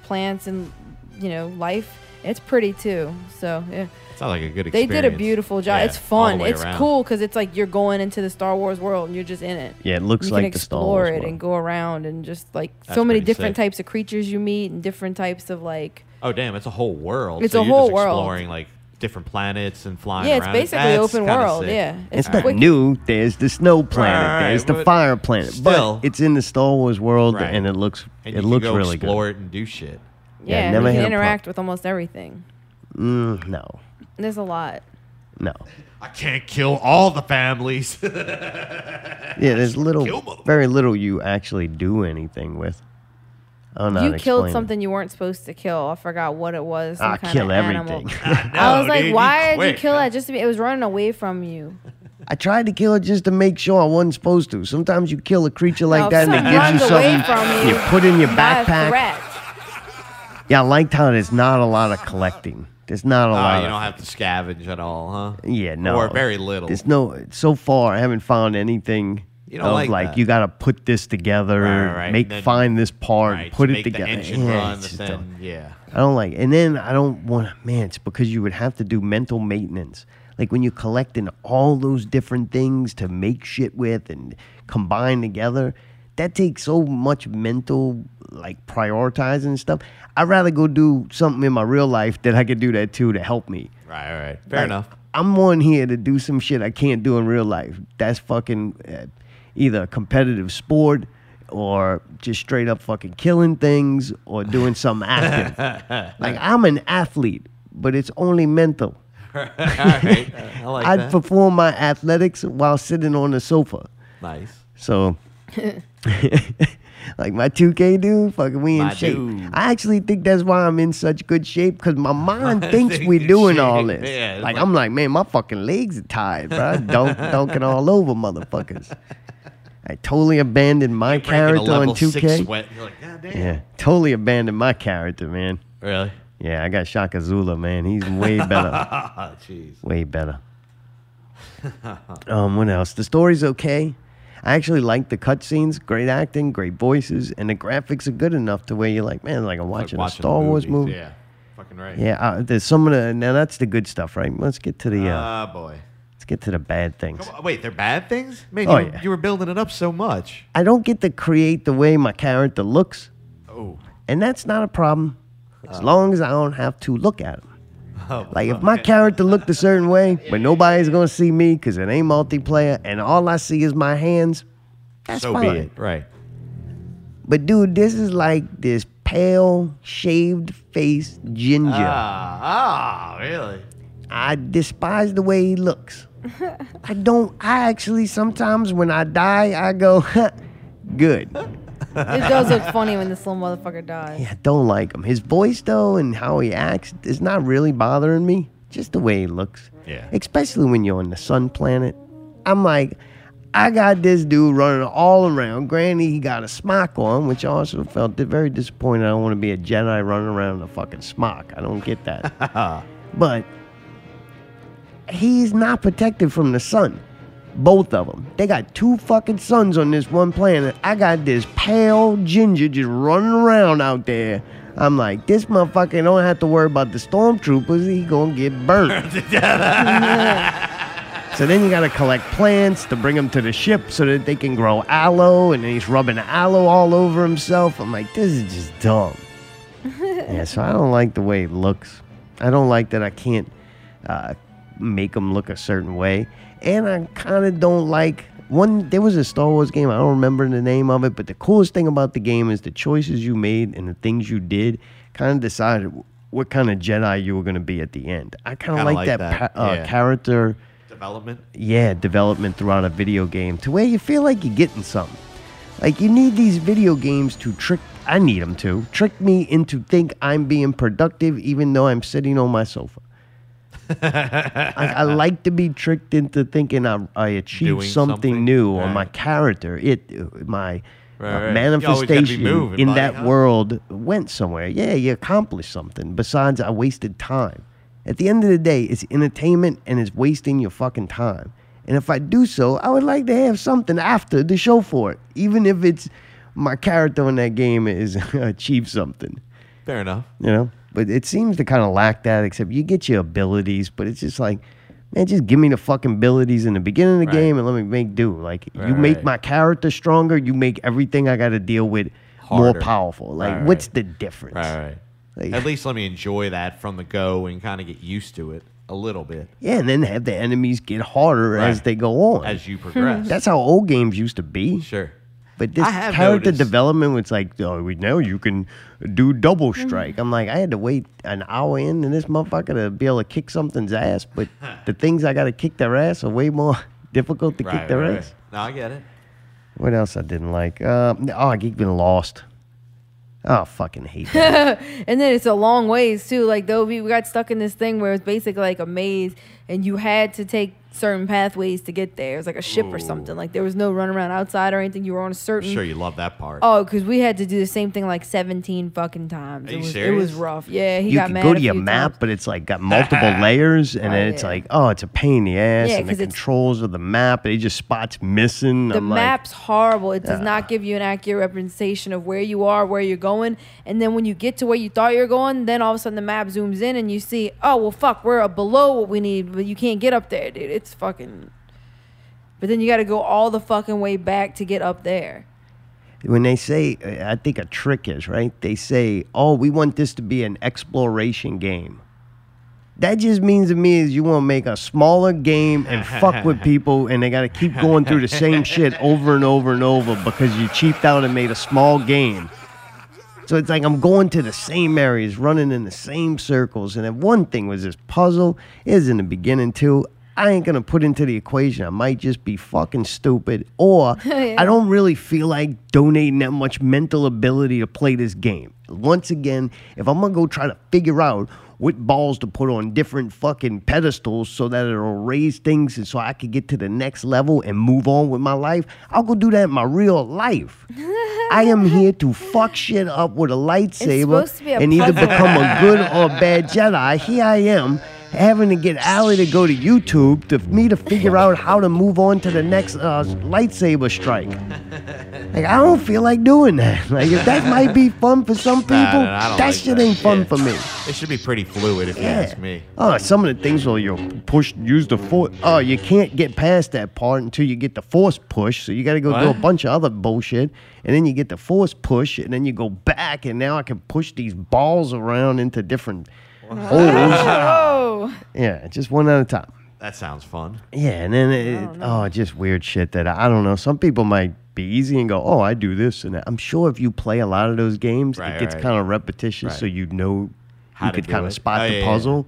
plants and you know life. It's pretty too. So yeah. Sounds like a good They did a beautiful job. Yeah, it's fun. It's around. cool because it's like you're going into the Star Wars world and you're just in it. Yeah, it looks you like can the Star explore Wars it world. and go around and just like That's so many different sick. types of creatures you meet and different types of like Oh damn, it's a whole world. It's so a you're whole just world. exploring like different planets and flying Yeah, it's around. basically That's open world, sick. yeah. It's It's not quick- new. There's the snow planet. Right, right, there's the fire planet. still- but it's in the Star Wars world, Right. and it looks And it you looks can go really explore it and do shit. Yeah, yeah, and never you can a pro- interact with almost everything. Mm, no, There's a lot. no. I can't kill all the families. <laughs> Yeah, there's little, very little you actually do anything with. I don't know you killed explain it. something you weren't supposed to kill. I forgot what it was. Some ah, I kind kill of animal. everything. <laughs> I was like, dude, you why did you kill huh? that? Just to be, it was running away from you. I tried to kill it just to make sure I wasn't supposed to. Sometimes you kill a creature like No, that and it gives you something you, you put in your backpack. Yeah, I liked how there's not a lot of collecting. There's not a Oh, lot. you don't have to scavenge at all, huh? Yeah, no. Or very little. There's no. So far, I haven't found anything. You don't of like like you got to put this together, Right, right, make then- find this part, Right, put it together. engine Yeah, run, the thing, yeah. I don't like. And then I don't want. Man, it's because you would have to do mental maintenance. Like when you're collecting all those different things to make shit with and combine together, that takes so much mental like prioritizing stuff. I'd rather go do something in my real life that I could do that too to help me. Right, all right. Fair Like, enough. I'm on here to do some shit I can't do in real life. That's fucking uh, either a competitive sport or just straight up fucking killing things or doing something <laughs> active. like I'm an athlete, but it's only mental. <laughs> all right. I like I'd that. perform my athletics while sitting on the sofa. nice. So, <laughs> like my 2K dude, fucking we in My shape. dude. I actually think that's why I'm in such good shape because my <laughs> mind thinks think we're in doing all <laughs> this. yeah, like, like- I'm like, man, my fucking legs are tired, bro. Dunk, dunking all over motherfuckers. I totally abandoned my character on 2K. sweat. You're like. Yeah, totally abandoned my character, man. Really? Yeah, I got Shaka Zula, man. He's way better. Jeez. way better. um, what else? The story's okay. I actually like the cutscenes. Great acting, great voices, and the graphics are good enough to where you're like, man, like I'm watching, watching a Star Wars movie. yeah. Fucking right. Yeah, uh, there's some of the now that's the good stuff, right? Let's get to the uh, Ah, boy. let's get to the bad things. On, Wait, they're bad things? Man, Oh, you, were, yeah. you were building it up so much. I don't get to create the way my character looks, Oh. and that's not a problem as long as I don't have to look at him. Oh, Like if my character looked a certain way, but nobody's gonna see me because it ain't multiplayer, and all I see is my hands. That's so fine. be it. Right. But dude, this is like this pale, shaved face ginger. Ah, ah, really? I despise the way he looks. <laughs> I don't. I actually sometimes when I die, I go, <laughs> good. It does look funny when this little motherfucker dies. Yeah, don't like him. His voice though, and how he acts, is not really bothering me. Just the way he looks. Yeah. Especially when you're on the sun planet. I'm like, I got this dude running all around. Granny, he got a smock on, which I also felt very disappointed. I don't want to be a Jedi running around in a fucking smock. I don't get that. <laughs> but he's not protected from the sun. Both of them. They got two fucking suns on this one planet. I got this pale ginger just running around out there. I'm like, this motherfucker don't have to worry about the stormtroopers. He gonna get burnt. <laughs> so then you gotta collect plants to bring them to the ship so that they can grow aloe, and then he's rubbing aloe all over himself. I'm like, this is just dumb. <laughs> yeah, so I don't like the way it looks. I don't like that I can't uh, make him look a certain way, and I kind of don't like one. There was a Star Wars game. I don't remember the name of it, but the coolest thing about the game is the choices you made and the things you did kind of decided what kind of Jedi you were going to be at the end. I kind Kinda of like, like that, that, pa- uh, yeah. character Development. yeah, development throughout a video game to where you feel like you're getting something. Like you need these video games to trick. I need them to trick me into think I'm being productive, even though I'm sitting on my sofa. I, I <laughs> like to be tricked into thinking I, I achieved something, something, new or my character, it, my Right, right. You always gotta be manifestation moving, in buddy, that huh? world went somewhere. Yeah, you accomplished something. Besides, I wasted time. At the end of the day, it's entertainment and it's wasting your fucking time. And if I do so, I would like to have something after the show for it, even if it's my character in that game is <laughs> achieved something. Fair enough. You know, but it seems to kind of lack that. Except you get your abilities, but it's just like, man, just give me the fucking abilities in the beginning of the Right. game and let me make do. Like you make right. my character stronger, you make everything I got to deal with more powerful. Like, Right, what's right. the difference? Right, right. Like- At least let me enjoy that from the go and kind of get used to it a little bit. Yeah, and then have the enemies get harder as they go on. As you progress. That's how old games used to be. Sure. But this character noticed- development was like, oh, we now you can do double strike. I'm like, I had to wait an hour in and this motherfucker to be able to kick something's ass. But <laughs> the things I got to kick their ass are way more <laughs> difficult to kick their right, ass. right. No, I get it. What else I didn't like? Uh, oh, I keep getting lost. Oh, I fucking hate that. <laughs> and then it's a long ways too. Like though we we got stuck in this thing where it's basically like a maze, and you had to take certain pathways to get there. It was like a ship or something. Like there was no run around outside or anything. You were on a certain. Sure, you love that part. Oh, because we had to do the same thing like seventeen fucking times. Are it you was it was rough. Yeah, he you got can mad. go a to your map, times. but it's like got multiple <laughs> layers, and then it's yeah. like, oh, it's a pain in the ass, Yeah, and the controls of the map, and it just spots missing. The I'm like, map's horrible. It does Ah. not give you an accurate representation of where you are, where you're going. And then when you get to where you thought you're going, then all of a sudden the map zooms in and you see, oh well, fuck, we're below what we need, but you can't get up there, dude. It's fucking. But then you got to go all the fucking way back to get up there. when they say, I think a trick is right. They say, oh, we want this to be an exploration game. That just means to me is you want to make a smaller game and fuck with <laughs> people, and they got to keep going through the same shit over and over and over because you cheaped out and made a small game. So it's like I'm going to the same areas, running in the same circles. And then one thing was this puzzle is in the beginning too. I ain't gonna put into the equation. I might just be fucking stupid, or <laughs> Yeah. I don't really feel like donating that much mental ability to play this game. Once again, if I'm gonna go try to figure out what balls to put on different fucking pedestals so that it'll raise things and so I could get to the next level and move on with my life, I'll go do that in my real life. I am <laughs> here to fuck shit up with a lightsaber supposed to be a and either become a good or <laughs> bad Jedi. Here I am having to get Allie to go to YouTube to me to figure out how to move on to the next uh, lightsaber strike. <laughs> Like I don't feel like doing that. <laughs> Like if that might be fun for some people, Nah, nah, nah, I don't that like shit that. ain't fun for me. It should be pretty fluid if you ask me. Oh, some of the things where you push, use the force. Oh, you can't get past that part until you get the force push. So you got to go do a What? bunch of other bullshit, and then you get the force push, and then you go back, and now I can push these balls around into different. Oh. <laughs> Yeah, just one at a time. That sounds fun. Yeah, and then it, oh, just weird shit that I, I don't know. Some people might be easy and go, "Oh, I do this," and that. I'm sure if you play a lot of those games, Right, it gets right. kind of repetitious, so you know How you to could do kind it. of spot Oh, the yeah, yeah. puzzle.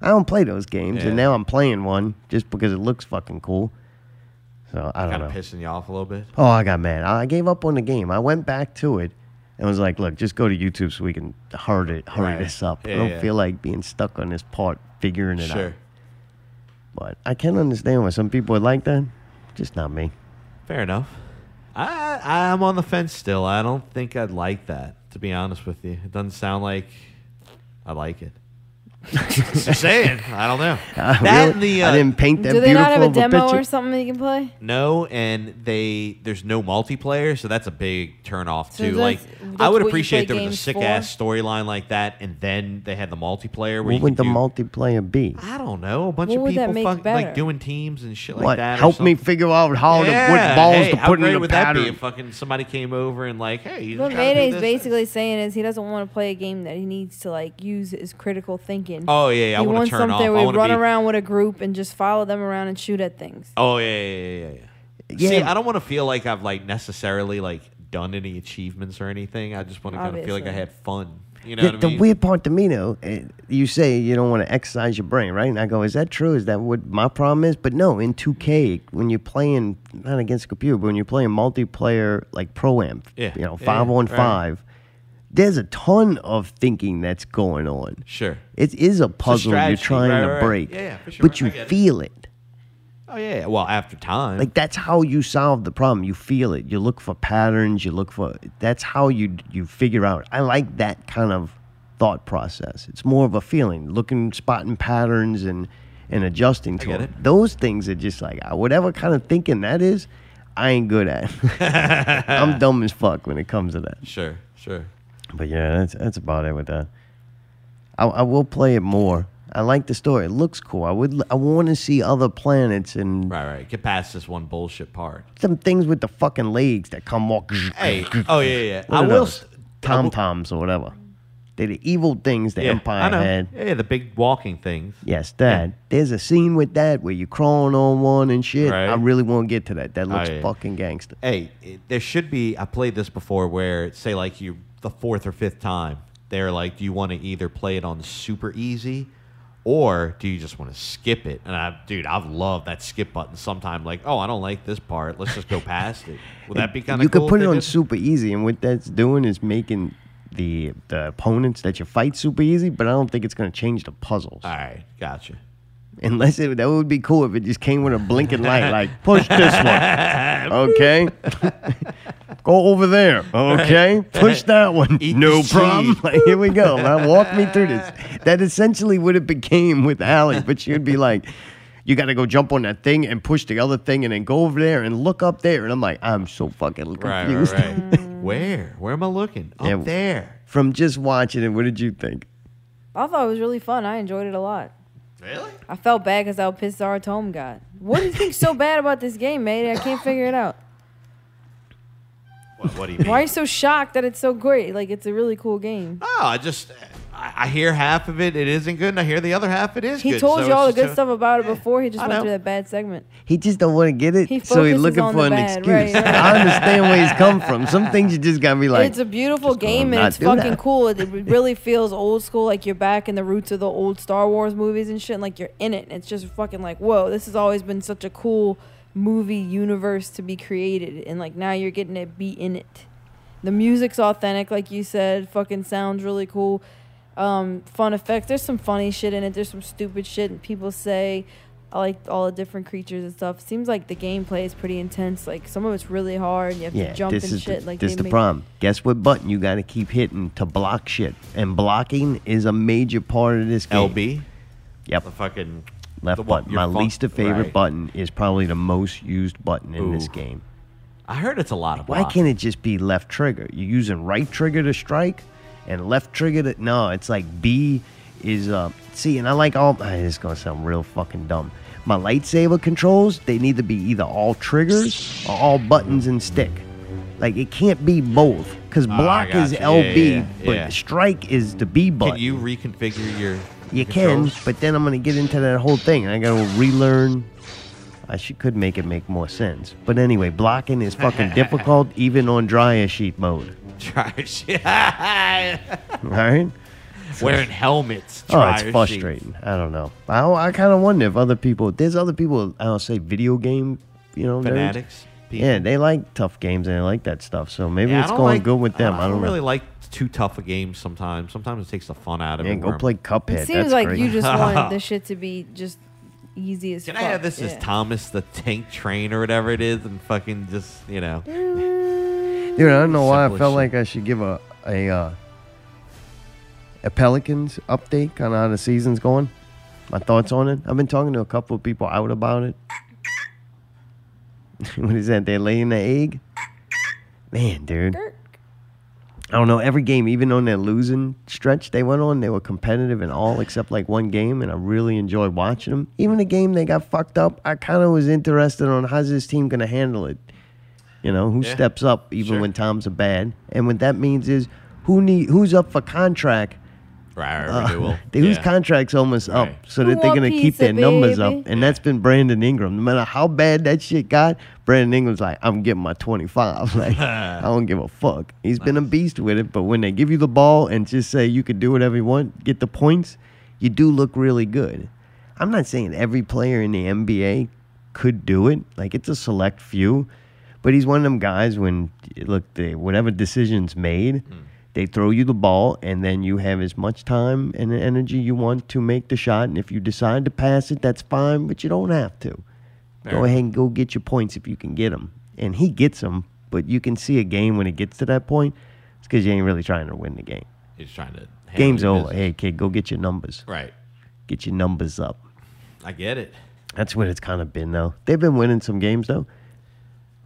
I don't play those games, Yeah. and now I'm playing one just because it looks fucking cool. So I don't Kind know. of pissing you off a little bit. Oh, I got mad. I gave up on the game. I went back to it and was like, "Look, just go to YouTube so we can hurry it, hurry Right. this up. Yeah, I don't yeah. feel like being stuck on this part, figuring it out." But I can understand why some people would like that. Just not me. Fair enough. I I'm on the fence still. I don't think I'd like that. To be honest with you, it doesn't sound like I like it. Just saying. I don't know. <laughs> Uh, that really? and the uh, I didn't paint that Do they not have a of demo picture. or something that you can play? No, and they there's no multiplayer, so that's a big turn off So too. that's- Like that's I would you appreciate play there was a games sick for? ass storyline like that, and then they had the multiplayer where What you would could the do, multiplayer be? I don't know, a bunch What of would that people make fuck, better? like doing teams and shit like What? that. or Help me something. figure out how to Yeah, what balls hey, to how put great in the would that be pattern. if fucking somebody came over and like, hey, you What just gotta do Mayday's this. basically saying is he doesn't want to play a game that he needs to like use his critical thinking. Oh, yeah, yeah, I wanna turn something off. We wanna run be- around with a group and just follow them around and shoot at things. Oh yeah, yeah, yeah, yeah. yeah. Yeah. See, I don't want to feel like I've like necessarily like done any achievements or anything. I just want to kind of feel like I had fun. You know the, what I the mean? weird part to me though, eh, you say you don't want to exercise your brain, right? And I go, is that true? Is that what my problem is? But no, in 2K, when you're playing not against a computer, but when you're playing multiplayer like pro am, Yeah, you know, yeah, five on right. five, there's a ton of thinking that's going on. Sure. It is a puzzle you're trying right, to right, right. break, Yeah, yeah, for sure. but you get it. feel it. Oh yeah. Well, after time. Like that's how you solve the problem. You feel it. You look for patterns. You look for. That's how you you figure out. I like that kind of thought process. It's more of a feeling, looking, spotting patterns, and and adjusting to them. it. Those things are just like uh, whatever kind of thinking that is. I ain't good at. <laughs> I'm dumb as fuck when it comes to that. Sure. Sure. But yeah, that's that's about it with that. I, I will play it more. I like the story. It looks cool. I would. I want to see other planets and Right. Right. Get past this one bullshit part. some things with the fucking legs that come walk. Hey. Oh yeah. Yeah. I will. Tom toms or whatever. They're the evil things the yeah, Empire I know. had. Yeah. The big walking things. Yes, that. There's a scene with that where you're crawling on one and shit. Right. I really want to get to that. That oh, looks Oh, yeah. fucking gangster. Hey, it, there should be. I played this before, where say like you the fourth or fifth time, they're like, do you want to either play it on super easy, or do you just want to skip it? And I, dude, I've loved that skip button. Sometime like, oh, I don't like this part. Let's just go <laughs> past it. Would that be kind of You cool? could put it on did? super easy, and what that's doing is making the the opponents that you fight super easy. But I don't think it's going to change the puzzles. All right, gotcha. <laughs> Unless it, that would be cool if it just came with a blinking light, like push this one, <laughs> okay? <laughs> Go over there, okay? Push that one, Eat no problem. Like, here we go. Now walk me through this. That essentially what it became with Allie, but she'd be like, "You got to go jump on that thing and push the other thing, and then go over there and look up there." And I'm like, I'm so fucking Right, confused. right, right. Where? Where am I looking? Up Yeah. there. From just watching it, what did you think? I thought it was really fun. I enjoyed it a lot. Really? I felt bad because how pissed our Tom got. What do you think's so bad about this game, mate? I can't figure it out. What, what do you mean? Why are you so shocked that it's so great? Like it's a really cool game. Oh, I just I, I hear half of it. It isn't good, and I hear the other half. It is. He good, told so you all the good a- stuff about it before. He just went know. through that bad segment. He just don't want to get it, He so he's focuses looking on for the an bad, excuse. right, right. <laughs> I understand where he's come from. Some things you just gotta be like, it's a beautiful game and it's fucking that. cool. It, it really feels old school, like you're back in the roots of the old Star Wars movies and shit. And like you're in it. And it's just fucking like, whoa, this has always been such a cool movie universe to be created. And like now you're getting to be in it. The music's authentic, like you said. Fucking sounds really cool. Um, fun effects. There's some funny shit in it. There's some stupid shit and people say. I like all the different creatures and stuff. Seems like the gameplay is pretty intense. Like some of it's really hard. You have yeah, to jump this and is shit. the, like this they the make- problem. Guess what button you gotta keep hitting to block shit, and blocking is a major part of this game. LB. Yep. The fucking Left the one- button. My fun- least favorite right. button is probably the most used button in this game. I heard it's a lot of. Why blocking. can't it just be left trigger? You're using right trigger to strike, and left trigger to no. It's like B is uh. See, and I like all. <sighs> This is gonna sound real fucking dumb. My lightsaber controls they need to be either all triggers or all buttons and stick. Like it can't be both because Ah, block is gotcha. LB, Yeah, yeah, yeah. but strike is the B button. Can you reconfigure your? You controls? can, but then I'm gonna get into that whole thing, and I gotta relearn. I should could make it make more sense, but anyway, blocking is fucking <laughs> difficult, even on dryer sheet mode. Try shit. All right. Wearing helmets. Oh, it's dryer sheet. frustrating. I don't know. I, I kind of wonder if other people, there's other people, I don't say video game, you know, nerds. Fanatics. people. Yeah, they like tough games and they like that stuff. So maybe Yeah, I it's don't going like- good with them. I don't, know. really like too tough a game sometimes. Sometimes it takes the fun out of Yeah, it. go where I'm- play Cuphead. It seems That's like great. you just <laughs> want the shit to be just easy as Can fuck. I have this yeah. as Thomas the Tank Train or whatever it is, and fucking just you know? <laughs> Dude, I don't know why I Simple felt shit. like I should give a a uh, a Pelicans update, kind of how the season's going. My thoughts on it. I've been talking to a couple of people out about it. <laughs> what is that? They're laying the egg. Man, dude. I don't know. Every game, even on their losing stretch they went on, they were competitive in all except like one game, and I really enjoyed watching them. Even the game they got fucked up, I kind of was interested on how's this team going to handle it. You know, who Yeah. steps up even Sure. when times are bad, and what that means is who need who's up for contract Right, uh, renewal. <laughs> whose Yeah. contract's almost up, so that Who they're gonna keep pizza, their numbers up, baby? and that's been Brandon Ingram. No matter how bad that shit got, Brandon Ingram's like, I'm getting my 25. <laughs> Like, I don't give a fuck. He's been a beast with it, but when they give you the ball and just say you can do whatever you want, get the points, you do look really good. I'm not saying every player in the NBA could do it. Like it's a select few, but he's one of them guys when look, they, whatever decision's made, hmm. they throw you the ball, and then you have as much time and energy you want to make the shot. And if you decide to pass it, that's fine, but you don't have to. Go ahead and go get your points if you can get them. And he gets them, but you can see a game when it gets to that point. It's because you ain't really trying to win the game. He's trying to. Game's over. business. Hey, kid, go get your numbers. Right. Get your numbers up. I get it. That's what it's kind of been, though. They've been winning some games, though.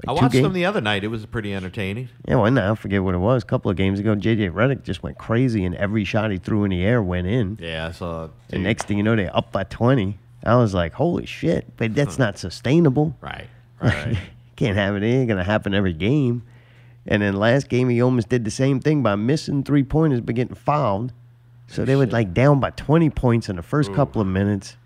I Like two watched them the other night. It was pretty entertaining. Yeah, well, now I forget what it was. A couple of games ago, JJ Redick just went crazy, and every shot he threw in the air went in. Yeah, I saw. And next thing you know, they're up by 20. I was like, holy shit. But that's not sustainable. Right. <laughs> Right. Can't have it. It ain't going to happen every game. And then last game, he almost did the same thing by missing three pointers but getting fouled. So they were like down by 20 points in the first couple of minutes.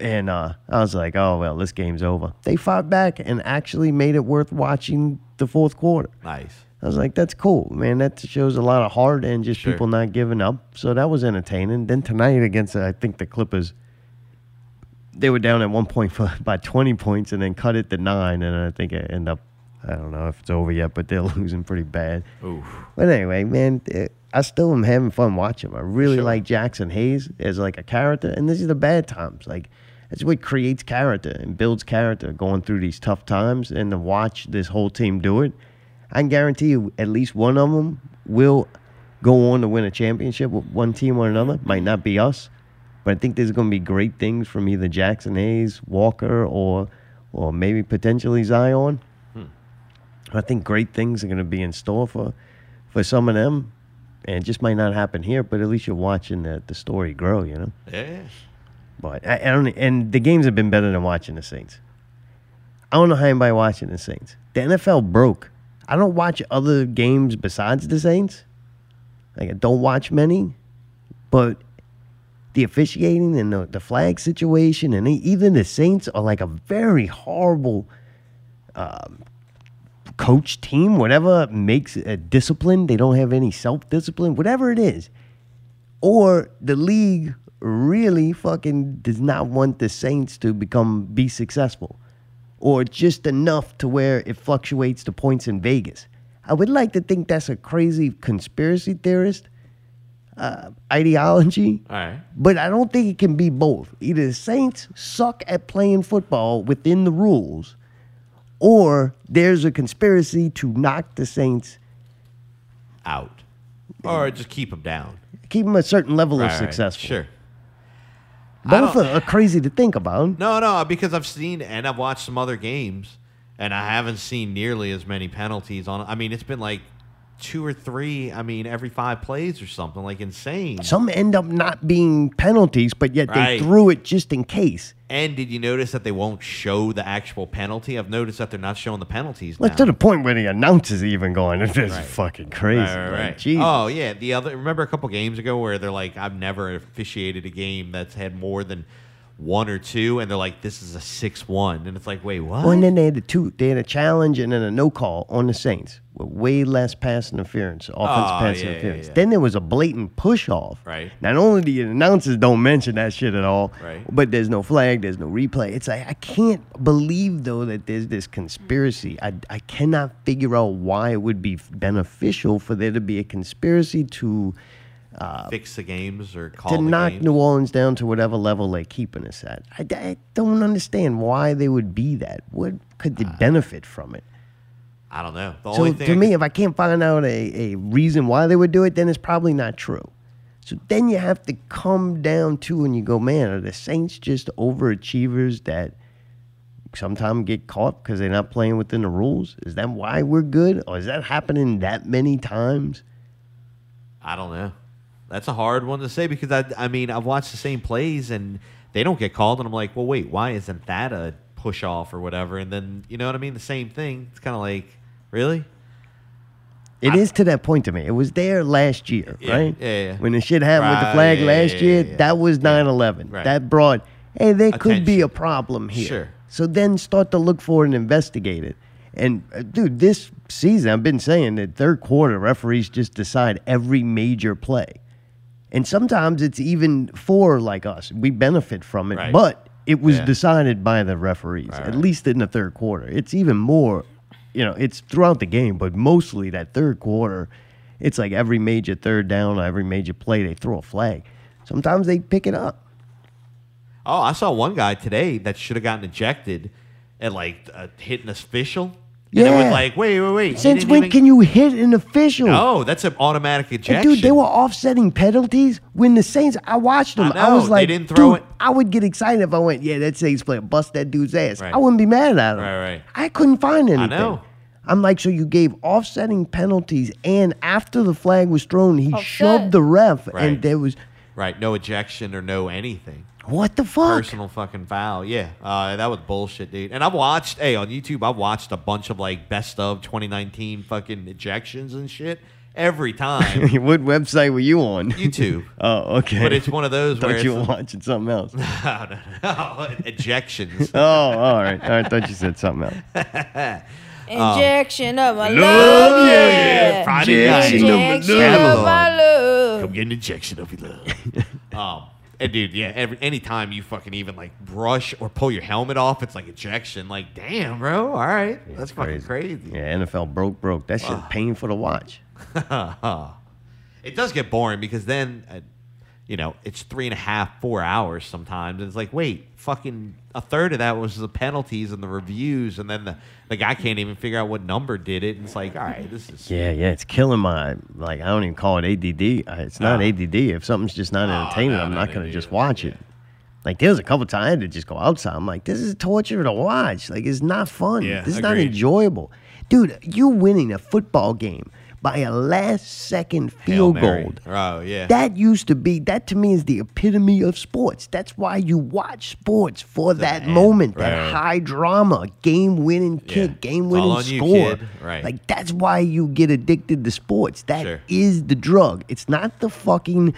And uh, I was like, oh, well, this game's over. They fought back and actually made it worth watching the fourth quarter. Nice. I was like, that's cool, man. That shows a lot of heart and just Sure. people not giving up. So that was entertaining. Then tonight against, uh, I think, the Clippers, they were down at one point <laughs> by 20 points and then cut it to nine. And I think it ended up, I don't know if it's over yet, but they're <laughs> losing pretty bad. Oof. But anyway, man, eh, I still am having fun watching. I really like Jaxson Hayes as like a character, and this is the bad times. Like that's what creates character and builds character going through these tough times. And to watch this whole team do it, I can guarantee you at least one of them will go on to win a championship with one team or another. Might not be us, but I think there's going to be great things from either Jaxson Hayes, Walker, or or maybe potentially Zion. Hmm. I think great things are going to be in store for for some of them, and it just might not happen here. But at least you're watching the the story grow, you know. Yeah. But I, I don't, and the games have been better than watching the Saints. I don't know how anybody watching the Saints. The NFL broke. I don't watch other games besides the Saints. Like I don't watch many, but the officiating and the, the flag situation and even the Saints are like a very horrible um, coach team. Whatever makes a discipline, they don't have any self discipline. Whatever it is, or the league really fucking does not want the Saints to become be successful, or just enough to where it fluctuates the points in Vegas. I would like to think that's a crazy conspiracy theorist uh, ideology, right. but I don't think it can be both. Either the Saints suck at playing football within the rules, or there's a conspiracy to knock the Saints Out. Or just keep them down. keep them a certain level Right, of right. successful. Sure. Both are crazy to think about. No, no, because I've seen and I've watched some other games, and I haven't seen nearly as many penalties on. I mean, it's been like two or three. I mean, every five plays or something like insane. Some end up not being penalties, but yet Right. they threw it just in case. And did you notice that they won't show the actual penalty? I've noticed that they're not showing the penalties Like now. to the point where the announcers even going, <laughs> "This is Right. fucking crazy." Right, right, Like. Oh yeah, the other. Remember a couple games ago where they're like, "I've never officiated a game that's had more than one or two, and they're like, "This is a six-one," and it's like, "Wait, what?" Well, and then they had a two. They had a challenge and then a no call on the Saints with way less pass interference, offense Oh, pass yeah, yeah, interference. yeah. Then there was a blatant push off. Right. Not only the announcers don't mention that shit at all, Right. but there's no flag, there's no replay. It's like I can't believe though that there's this conspiracy. I I cannot figure out why it would be beneficial for there to be a conspiracy to. Uh, Fix the games or call to knock games. New Orleans down to whatever level they're keeping us at. I, I don't understand why they would be that. What could they benefit from it? I don't know. The so only thing to I me, if I can't find out a, a reason why they would do it, then it's probably not true. So then you have to come down to and you go, man, are the Saints just overachievers that sometimes get caught because they're not playing within the rules? Is that why we're good? Or is that happening that many times? I don't know. That's a hard one to say because I, I mean, I've watched the same plays and they don't get called, and I'm like, well, wait, why isn't that a push off or whatever? And then you know what I mean? The same thing. It's kind of like, really? It is to that point to me. It was there last year, Yeah, right? yeah, yeah. When the shit happened with the flag yeah, last yeah, year, that was 9/11. Right. That brought, hey, there could be a problem here. Sure. So then start to look for it and investigate it. And uh, dude, this season I've been saying that third quarter referees just decide every major play. And sometimes it's even for like us. We benefit from it, Right. but it was Yeah. decided by the referees, at least in the third quarter. It's even more, you know, it's throughout the game, but mostly that third quarter, it's like every major third down, every major play, they throw a flag. Sometimes they pick it up. Oh, I saw one guy today that should have gotten ejected and like uh, hit an official. And it Yeah. was like, wait, wait, wait. he Since when even- can you hit an official? No, that's an automatic And ejection. dude, they were offsetting penalties when the Saints. I watched them. I I, was know, they like, didn't throw dude, it. I would get excited if I went, yeah, that Saints player bust that dude's ass. Right. I wouldn't be mad at him. Right, right. I couldn't find anything. know. I'm like, so you gave offsetting penalties, and after the flag was thrown, he Offset. shoved the ref, Right. and there was Right, no ejection or no anything. What the fuck? Personal fucking foul. Yeah, uh, that was bullshit, dude. And I've watched, hey, on YouTube, I've watched a bunch of like best of 2019 fucking ejections and shit every time. <laughs> what website were you on? YouTube. <laughs> oh, okay. But it's one of those <laughs> Thought where you were it's- watching something else. no, no, no. Ejections. oh, all right. I thought you said something else. Injection of my Love, love, yeah, yeah. yeah. Friday night. Injection Babylon. of my love. Come get an injection of your love. um, and dude, yeah, every anytime you fucking even like brush or pull your helmet off, it's like ejection. Like, damn, bro. All right, that's fucking crazy. Yeah, NFL broke, broke. That Ah. painful to watch. <laughs> it does get boring because then, uh, you know, it's three and a half, four hours sometimes. And it's like, wait, fucking a third of that was the penalties and the reviews, and then the, the guy can't even figure out what number did it. And it's like, all right, this is Yeah, yeah, it's killing my like. I don't even call it ADD. Uh, It's not Oh. ADD. If something's just not entertaining, I'm not gonna just watch it. Like there was a couple times I had to just go outside. I'm like, this is torture to watch. Like it's not fun. Yeah, this is not enjoyable, dude. You winning a football game by a last second field goal. Oh, yeah. That used to be that to me is the epitome of sports. That's why you watch sports for that moment, that Right. high drama, game winning kick, game winning you, score. kid. Right. Like that's why you get addicted to sports. That is Sure. the drug. It's not the fucking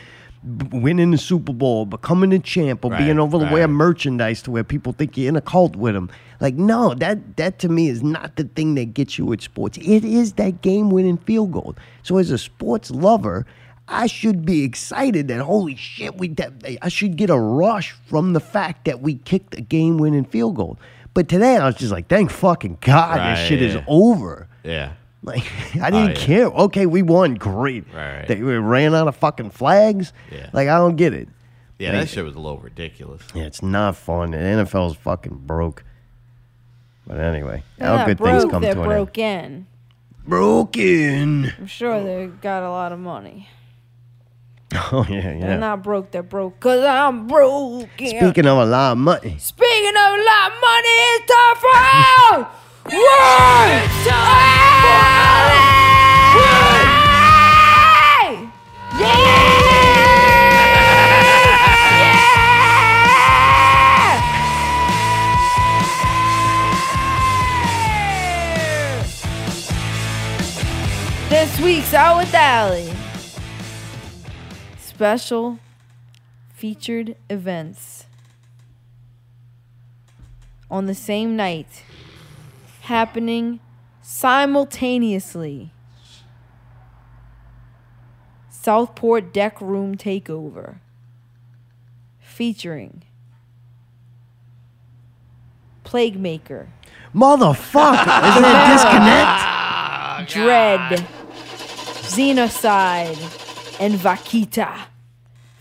winning the Super Bowl, becoming a champ, or being Right, able to wear right. merchandise to where people think you're in a cult with them. Like no, that that to me is not the thing that gets you at sports. It is that game winning field goal. So as a sports lover. I should be excited that holy shit we that I should get a rush from the fact that we kicked a game winning field goal. But today I was just like, thank fucking God Right, this shit is over. Yeah. Like <laughs> I didn't oh, yeah. care. Okay, we won. Great. Right, right. They we ran out of fucking flags. Yeah. Like I don't get it. Yeah, Like, that shit was a little ridiculous. Yeah, it's not fun. The NFL's fucking broke. But anyway, They're all not good broke, things come they're to an end. broken. Broken. I'm sure they got a lot of money. <laughs> Oh yeah, They're not broke, they're broke. Cause I'm broke. Speaking of a lot of money, Speaking of a lot of money, it's time for our <laughs> One! It's time This week's Out with Allie. Special featured events on the same night happening simultaneously. Southport Deck Room Takeover featuring Plague Maker, motherfucker, isn't that disconnect? Dread, Xenocide, and Vaquita.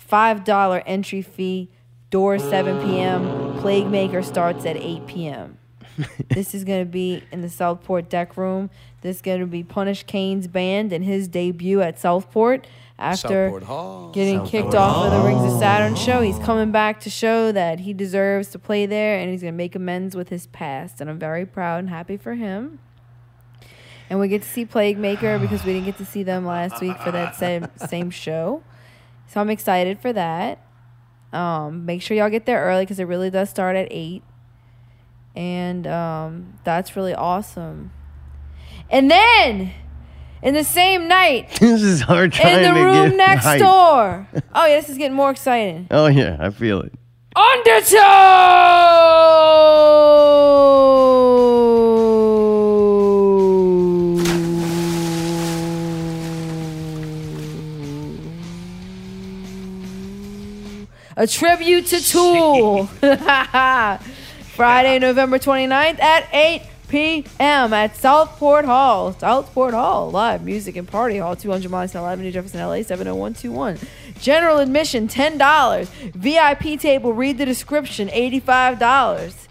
$5 entry fee, doors 7 p.m. Plague Maker starts at 8 p.m. <laughs> this is going to be in the Southport Deck Room. This is going to be Punish Kane's band and his debut at Southport after Southport Hall. getting Southport kicked off of the Rings of Saturn show. He's coming back to show that he deserves to play there and he's going to make amends with his past. And I'm very proud and happy for him. And we get to see Plague Maker because we didn't get to see them last week for that same <laughs> same show. So I'm excited for that. Um, make sure y'all get there early because it really does start at eight, and um, that's really awesome. And then in the same night <laughs> This is hard trying in the room <laughs> next hype. door. Oh yeah, this is getting more exciting. Oh yeah, I feel it. A tribute to Tool. <laughs> <laughs> Friday, November 29th at 8 p.m. at Southport Hall. Southport Hall, live music and party hall, 200 Monticello Avenue, Jefferson, LA, 70121. General admission, $10. VIP table, read the description, $85.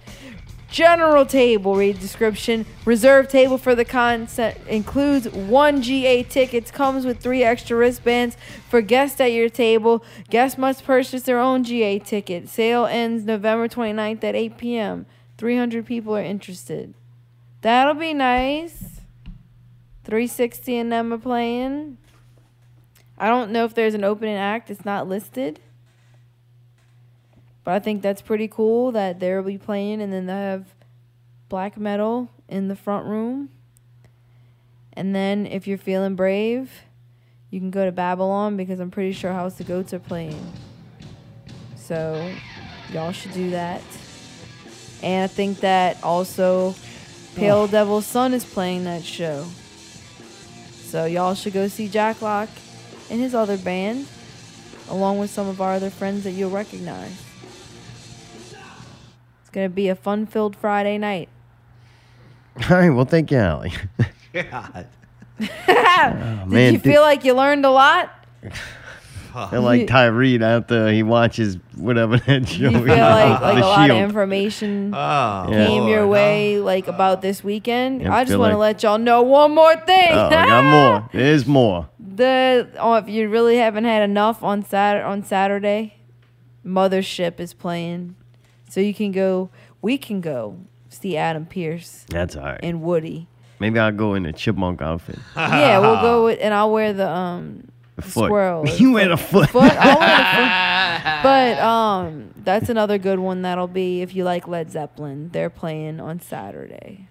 General table, read description. Reserve table for the concert includes one GA tickets, comes with three extra wristbands for guests at your table. Guests must purchase their own GA ticket. Sale ends November 29th at 8 p.m. 300 people are interested. That'll be nice. 360 and them are playing. I don't know if there's an opening act, it's not listed. But I think that's pretty cool that they'll be playing and then they have black metal in the front room. And then if you're feeling brave, you can go to Babylon because I'm pretty sure House of Goats are playing. So y'all should do that. And I think that also Pale Devil's Son is playing that show. So y'all should go see Jack Lock and his other band, along with some of our other friends that you'll recognize. It's gonna be a fun-filled Friday night. <laughs> All right, well, thank you, Allie. <laughs> God. <laughs> Did man, you feel like you learned a lot? I feel like Tyree after he watches whatever that show. You feel is, like, like The a lot of information Oh, came your Lord, way, like about this weekend. Yeah, I just want to like- let y'all know one more thing. Oh, I got more. There's more. the oh, if you really haven't had enough on Sat on Saturday, Mothership is playing, so you can go. We can go see Adam Pierce That's all right. and Woody. Maybe I'll go in a chipmunk outfit. <laughs> yeah, we'll go with, and I'll wear the um The foot. squirrel. <laughs> You wear the foot. Foot. I'll wear the foot. <laughs> But um, that's another good one. That'll be if you like Led Zeppelin. They're playing on Saturday.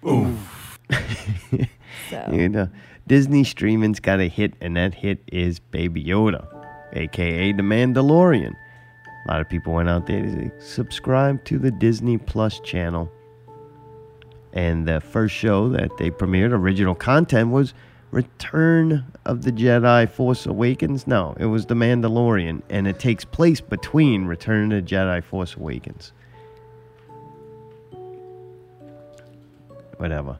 So You know, Disney streaming's got a hit, and that hit is Baby Yoda, aka The Mandalorian. A lot of people went out there to subscribe to the Disney Plus channel. And the first show that they premiered, original content, was Return of the Jedi Force Awakens. No, it was The Mandalorian, and it takes place between Return of the Jedi Force Awakens. Whatever.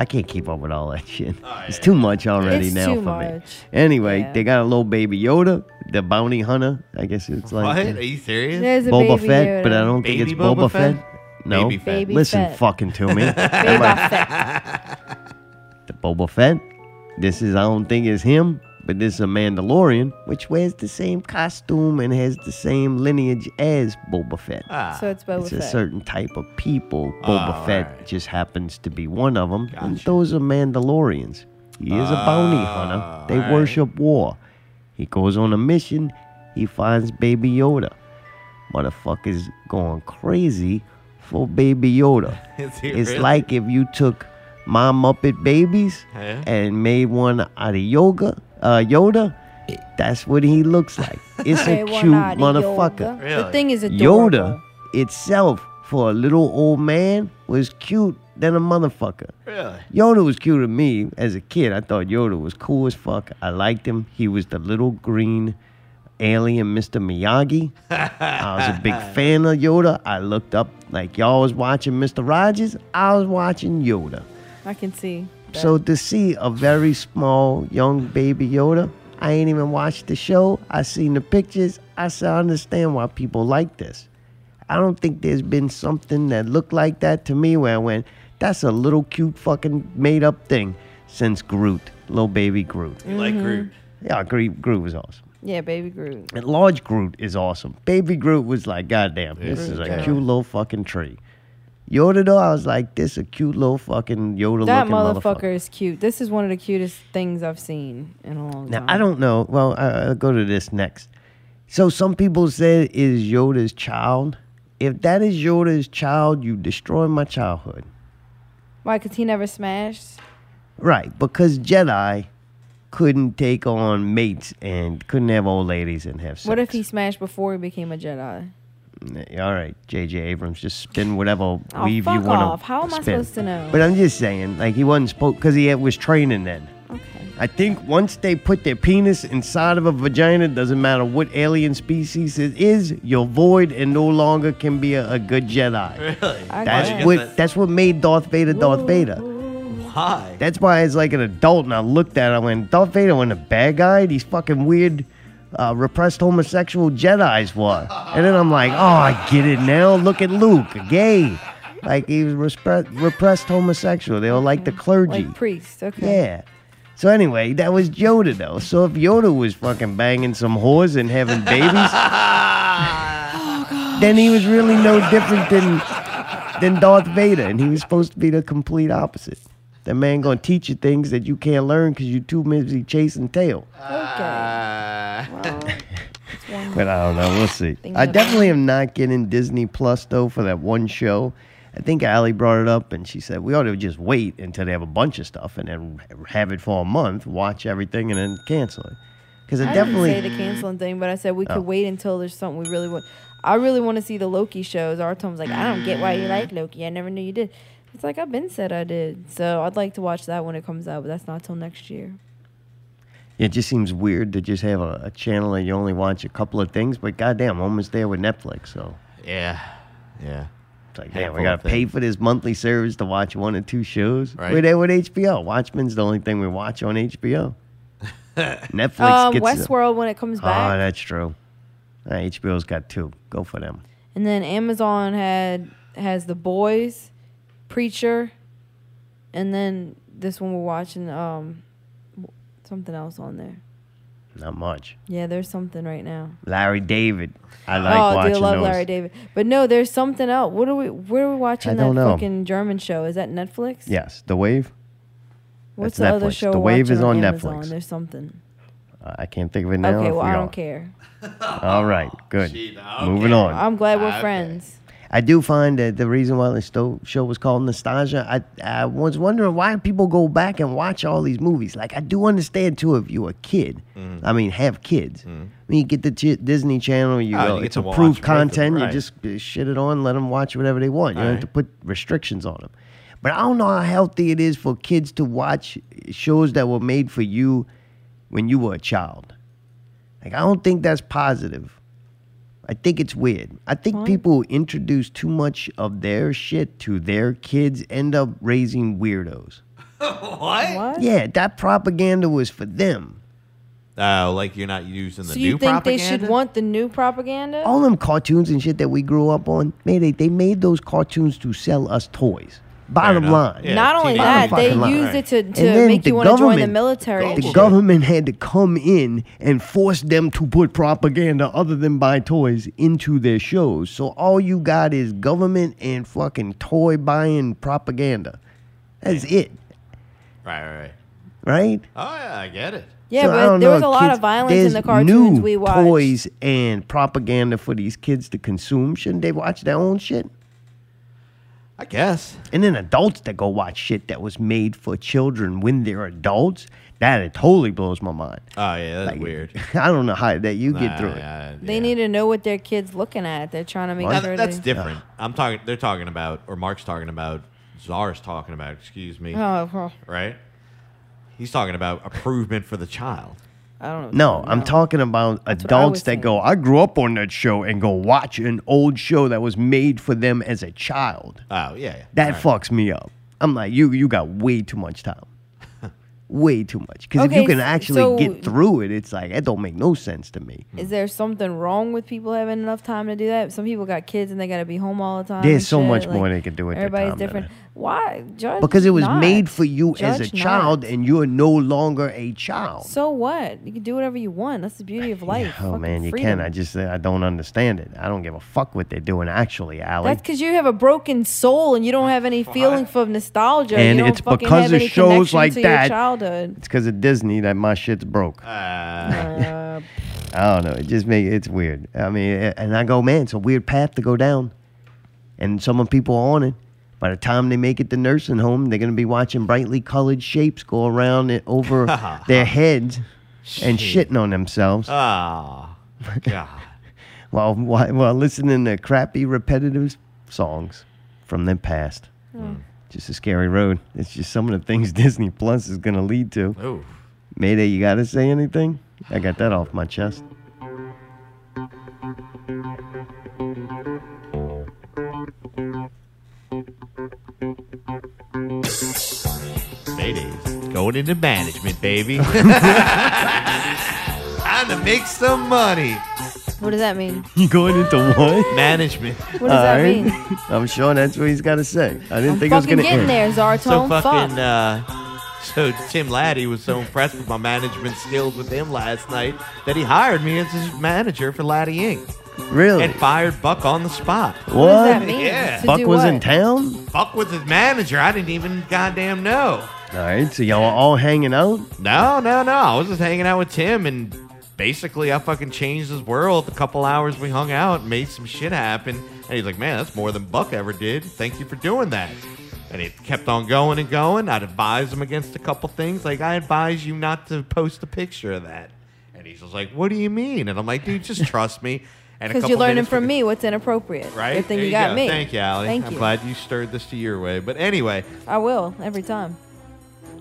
I can't keep up with all that <laughs> shit. it's too much already It's now too for me. Anyway, Yeah. they got a little baby Yoda, the bounty hunter. I guess it's like What? Are you serious? There's a Boba baby Fett, but I Yoda. don't think Baby it's Boba, Boba Fett. Fett? No, Baby Fett. Baby listen, Fett. fucking to me. <laughs> Boba Fett. <laughs> the Boba Fett. This is I don't think it's him, but this is a Mandalorian, which wears the same costume and has the same lineage as Boba Fett. So it's Boba it's a certain type of people. Boba Oh, Fett alright. just happens to be one of them, and those are Mandalorians. He is a bounty hunter. They alright. worship war. He goes on a mission. He finds Baby Yoda. Motherfuckers going crazy for Baby Yoda. <laughs> It's really? like if you took my Muppet babies Yeah. and made one out of yoga, uh, Yoda. That's what he looks like. It's a cute motherfucker. yoga. The thing is adorable. Yoda itself, for a little old man, was cute than a motherfucker. Really? Yoda was cute to me as a kid. I thought Yoda was cool as fuck. I liked him. He was the little green alien Mr. Miyagi. <laughs> I was a big fan of Yoda. I looked up like y'all was watching Mr. Rogers. I was watching Yoda. I can see. that. So to see a very small young baby Yoda, I ain't even watched the show. I seen the pictures. I said I understand why people like this. I don't think there's been something that looked like that to me where I went, that's a little cute fucking made up thing since Groot, little baby Groot. You like mm-hmm. Groot? Yeah, Groot, Groot was awesome. yeah, Baby Groot. And large Groot is awesome. Baby Groot was like, goddamn, this is a Yeah. cute little fucking tree. Yoda though, I was like, this a cute little fucking Yoda That looking motherfucker. motherfucker is cute. This is one of the cutest things I've seen in a long Now time. Now I don't know. Well, I, I'll go to this next. So some people said is Yoda's child. If that is Yoda's child, you destroy my childhood. Why? Because he never smashed. Right, because Jedi couldn't take on mates and couldn't have old ladies and have sex. What if he smashed before he became a Jedi? All right, J.J. Abrams, just spin whatever Oh, weave you want to off. How am I supposed to know? But I'm just saying, like he wasn't supposed because he had- was training then. Okay. I think once they put their penis inside of a vagina, doesn't matter what alien species it is, you're void and no longer can be a, a good Jedi. <laughs> Really? That's Why? what that's what made Darth Vader Darth Vader. Why? That's why as like an adult and I looked at him when Darth Vader wasn't a bad guy, these fucking weird uh, repressed homosexual Jedi's were. And then I'm like, oh, I get it now. Look at Luke, gay. Like he was respre- repressed homosexual. They were like the clergy. Like priest. Okay. Yeah. So anyway, that was Yoda though. So if Yoda was fucking banging some whores and having babies, then he was really no different than than Darth Vader, and he was supposed to be the complete opposite. That man gonna teach you things that you can't learn because you're too busy chasing tail. Okay, but I don't know. We'll see. I definitely am not getting Disney Plus though for that one show. I think Allie brought it up and she said we ought to just wait until they have a bunch of stuff and then have it for a month, watch everything, and then cancel it. Because I definitely. didn't say the canceling thing, but I said we could Oh. wait until there's something we really want. I really want to see the Loki shows. Our Tom's like, I don't get why you like Loki. I never knew you did. It's like I've been said I did. So I'd like to watch that when it comes out, but that's not till next year. It just seems weird to just have a, a channel and you only watch a couple of things, but goddamn, almost there with Netflix. So Yeah. Yeah. it's like, damn, we gotta pay things. for this monthly service to watch one or two shows. Right. We're there with HBO. Watchmen's the only thing we watch on HBO. <laughs> Netflix Um, gets Westworld when it comes back. Oh, that's true. Uh, HBO's got two. Go for them. and then Amazon had has the Boys, Preacher, and then this one we're watching. Um, something else on there. Not much. Yeah, there's something right now. Larry David. I like oh, watching do love those. Larry David. But no, there's something else. What are we? Where are we watching I that don't know. fucking German show? Is that Netflix? Yes, The Wave. What's That's the other show? The Wave is watching on Amazon? Netflix. There's something. Uh, I can't think of it now. okay, well we I don't care. All right, good. Moving on. I'm glad we're friends. I do find that the reason why the show was called Nostalgia, I, I was wondering why people go back and watch all these movies. Like, I do understand, too, if you're a kid. Mm-hmm. I mean, have kids. When you get the Disney Channel, you Oh, you it's approved content. right. You just uh, shit it on, let them watch whatever they want. You don't have to put restrictions on them. But I don't know how healthy it is for kids to watch shows that were made for you when you were a child. Like, I don't think that's positive. I think it's weird. I think people who introduce too much of their shit to their kids end up raising weirdos. <laughs> what? What? Yeah, that propaganda was for them. Oh, like you're not using the So new you think propaganda? they should want the new propaganda? All them cartoons and shit that we grew up on, man, they, they made those cartoons to sell us toys. Bottom line. Yeah, Not only teenage- that, they Bottom line. used it to, to make you want to join the military. The government had to come in and force them to put propaganda other than buy toys into their shows. So all you got is government and fucking toy buying propaganda. That's it, Right, right, right. right? Oh yeah, I get it. Yeah, So, but don't there was know, a lot kids- of violence in the cartoons new we watched. Toys and propaganda for these kids to consume. Shouldn't they watch their own shit? I guess. And then adults that go watch shit that was made for children when they're adults. That it totally blows my mind. Oh yeah, that's Like, weird. <laughs> I don't know how that you get Nah, through it. yeah, They need to know what their kids looking at. They're trying to make Now, sure that's they, different. I'm talking. They're talking about, or Mark's talking about. Czar's talking about. Excuse me. Oh, well, Right. He's talking about improvement for the child. I don't know. No. I'm talking about what I was adults that saying. go, I grew up on that show and go watch an old show that was made for them as a child. Oh yeah. yeah. That Right. fucks me up. I'm like, you you got way too much time. <laughs> way too much. Because if Okay, you can s- actually so- get through it, it's like, that don't make no sense to me. Hmm. Is there something wrong with people having enough time to do that? Some people got kids and they got to be home all the time. There's and so shit. much Like, more they can do with their Everybody's time than different. Why? Judge Because it was not. made for you as a child not. and you're no longer a child. So what? You can do whatever you want. That's the beauty of life. Oh Fucking man, you freedom. can. I just I don't understand it. I don't give a fuck what they're doing actually, Allie. That's because you have a broken soul and you don't have any <laughs> feeling for nostalgia. And you don't it's fucking because have of any shows like that. Childhood. It's because of Disney that my shit's broke. Uh, <laughs> I don't know. It just make it's weird. I mean, and I go, man, it's a weird path to go down, and some of people are on it. By the time they make it to nursing home, they're gonna be watching brightly colored shapes go around it over <laughs> their heads and Shit. shitting on themselves. Ah, <laughs> God. while, while while listening to crappy repetitive songs from their past. Hmm. Just a scary road. It's just some of the things <laughs> Disney Plus is gonna lead to. Oh. Mayday, you gotta say anything? I got that off my chest. Mayday's going into management, baby. <laughs> Time to make some money. What does that mean? You <laughs> going into what? Management. What does that Alright. mean? I'm sure that's what he's got to say. I didn't I'm think it was fucking gonna getting end. there, Zartone. So Fuck. fucking uh so Tim Laddie was so impressed with my management skills with him last night that he hired me as his manager for Laddie Inc. Really? And fired Buck on the spot. What? does that mean? Yeah. To Buck do was in town? Buck was his manager. I didn't even goddamn know. All right, so y'all are all hanging out? No, no, no. I was just hanging out with Tim and basically I fucking changed his world. The couple hours we hung out, made some shit happen. And he's like, man, that's more than Buck ever did. Thank you for doing that. And it kept on going and going. I'd advise him against a couple things. Like, I advise you not to post a picture of that. And he's just like, what do you mean? And I'm like, dude, just <laughs> trust me. And Because you're learning from me what's inappropriate. Right? Good thing There you got go. me. Thank you, Allie. Thank I'm you. glad you stirred this to your way. But anyway, I will every time.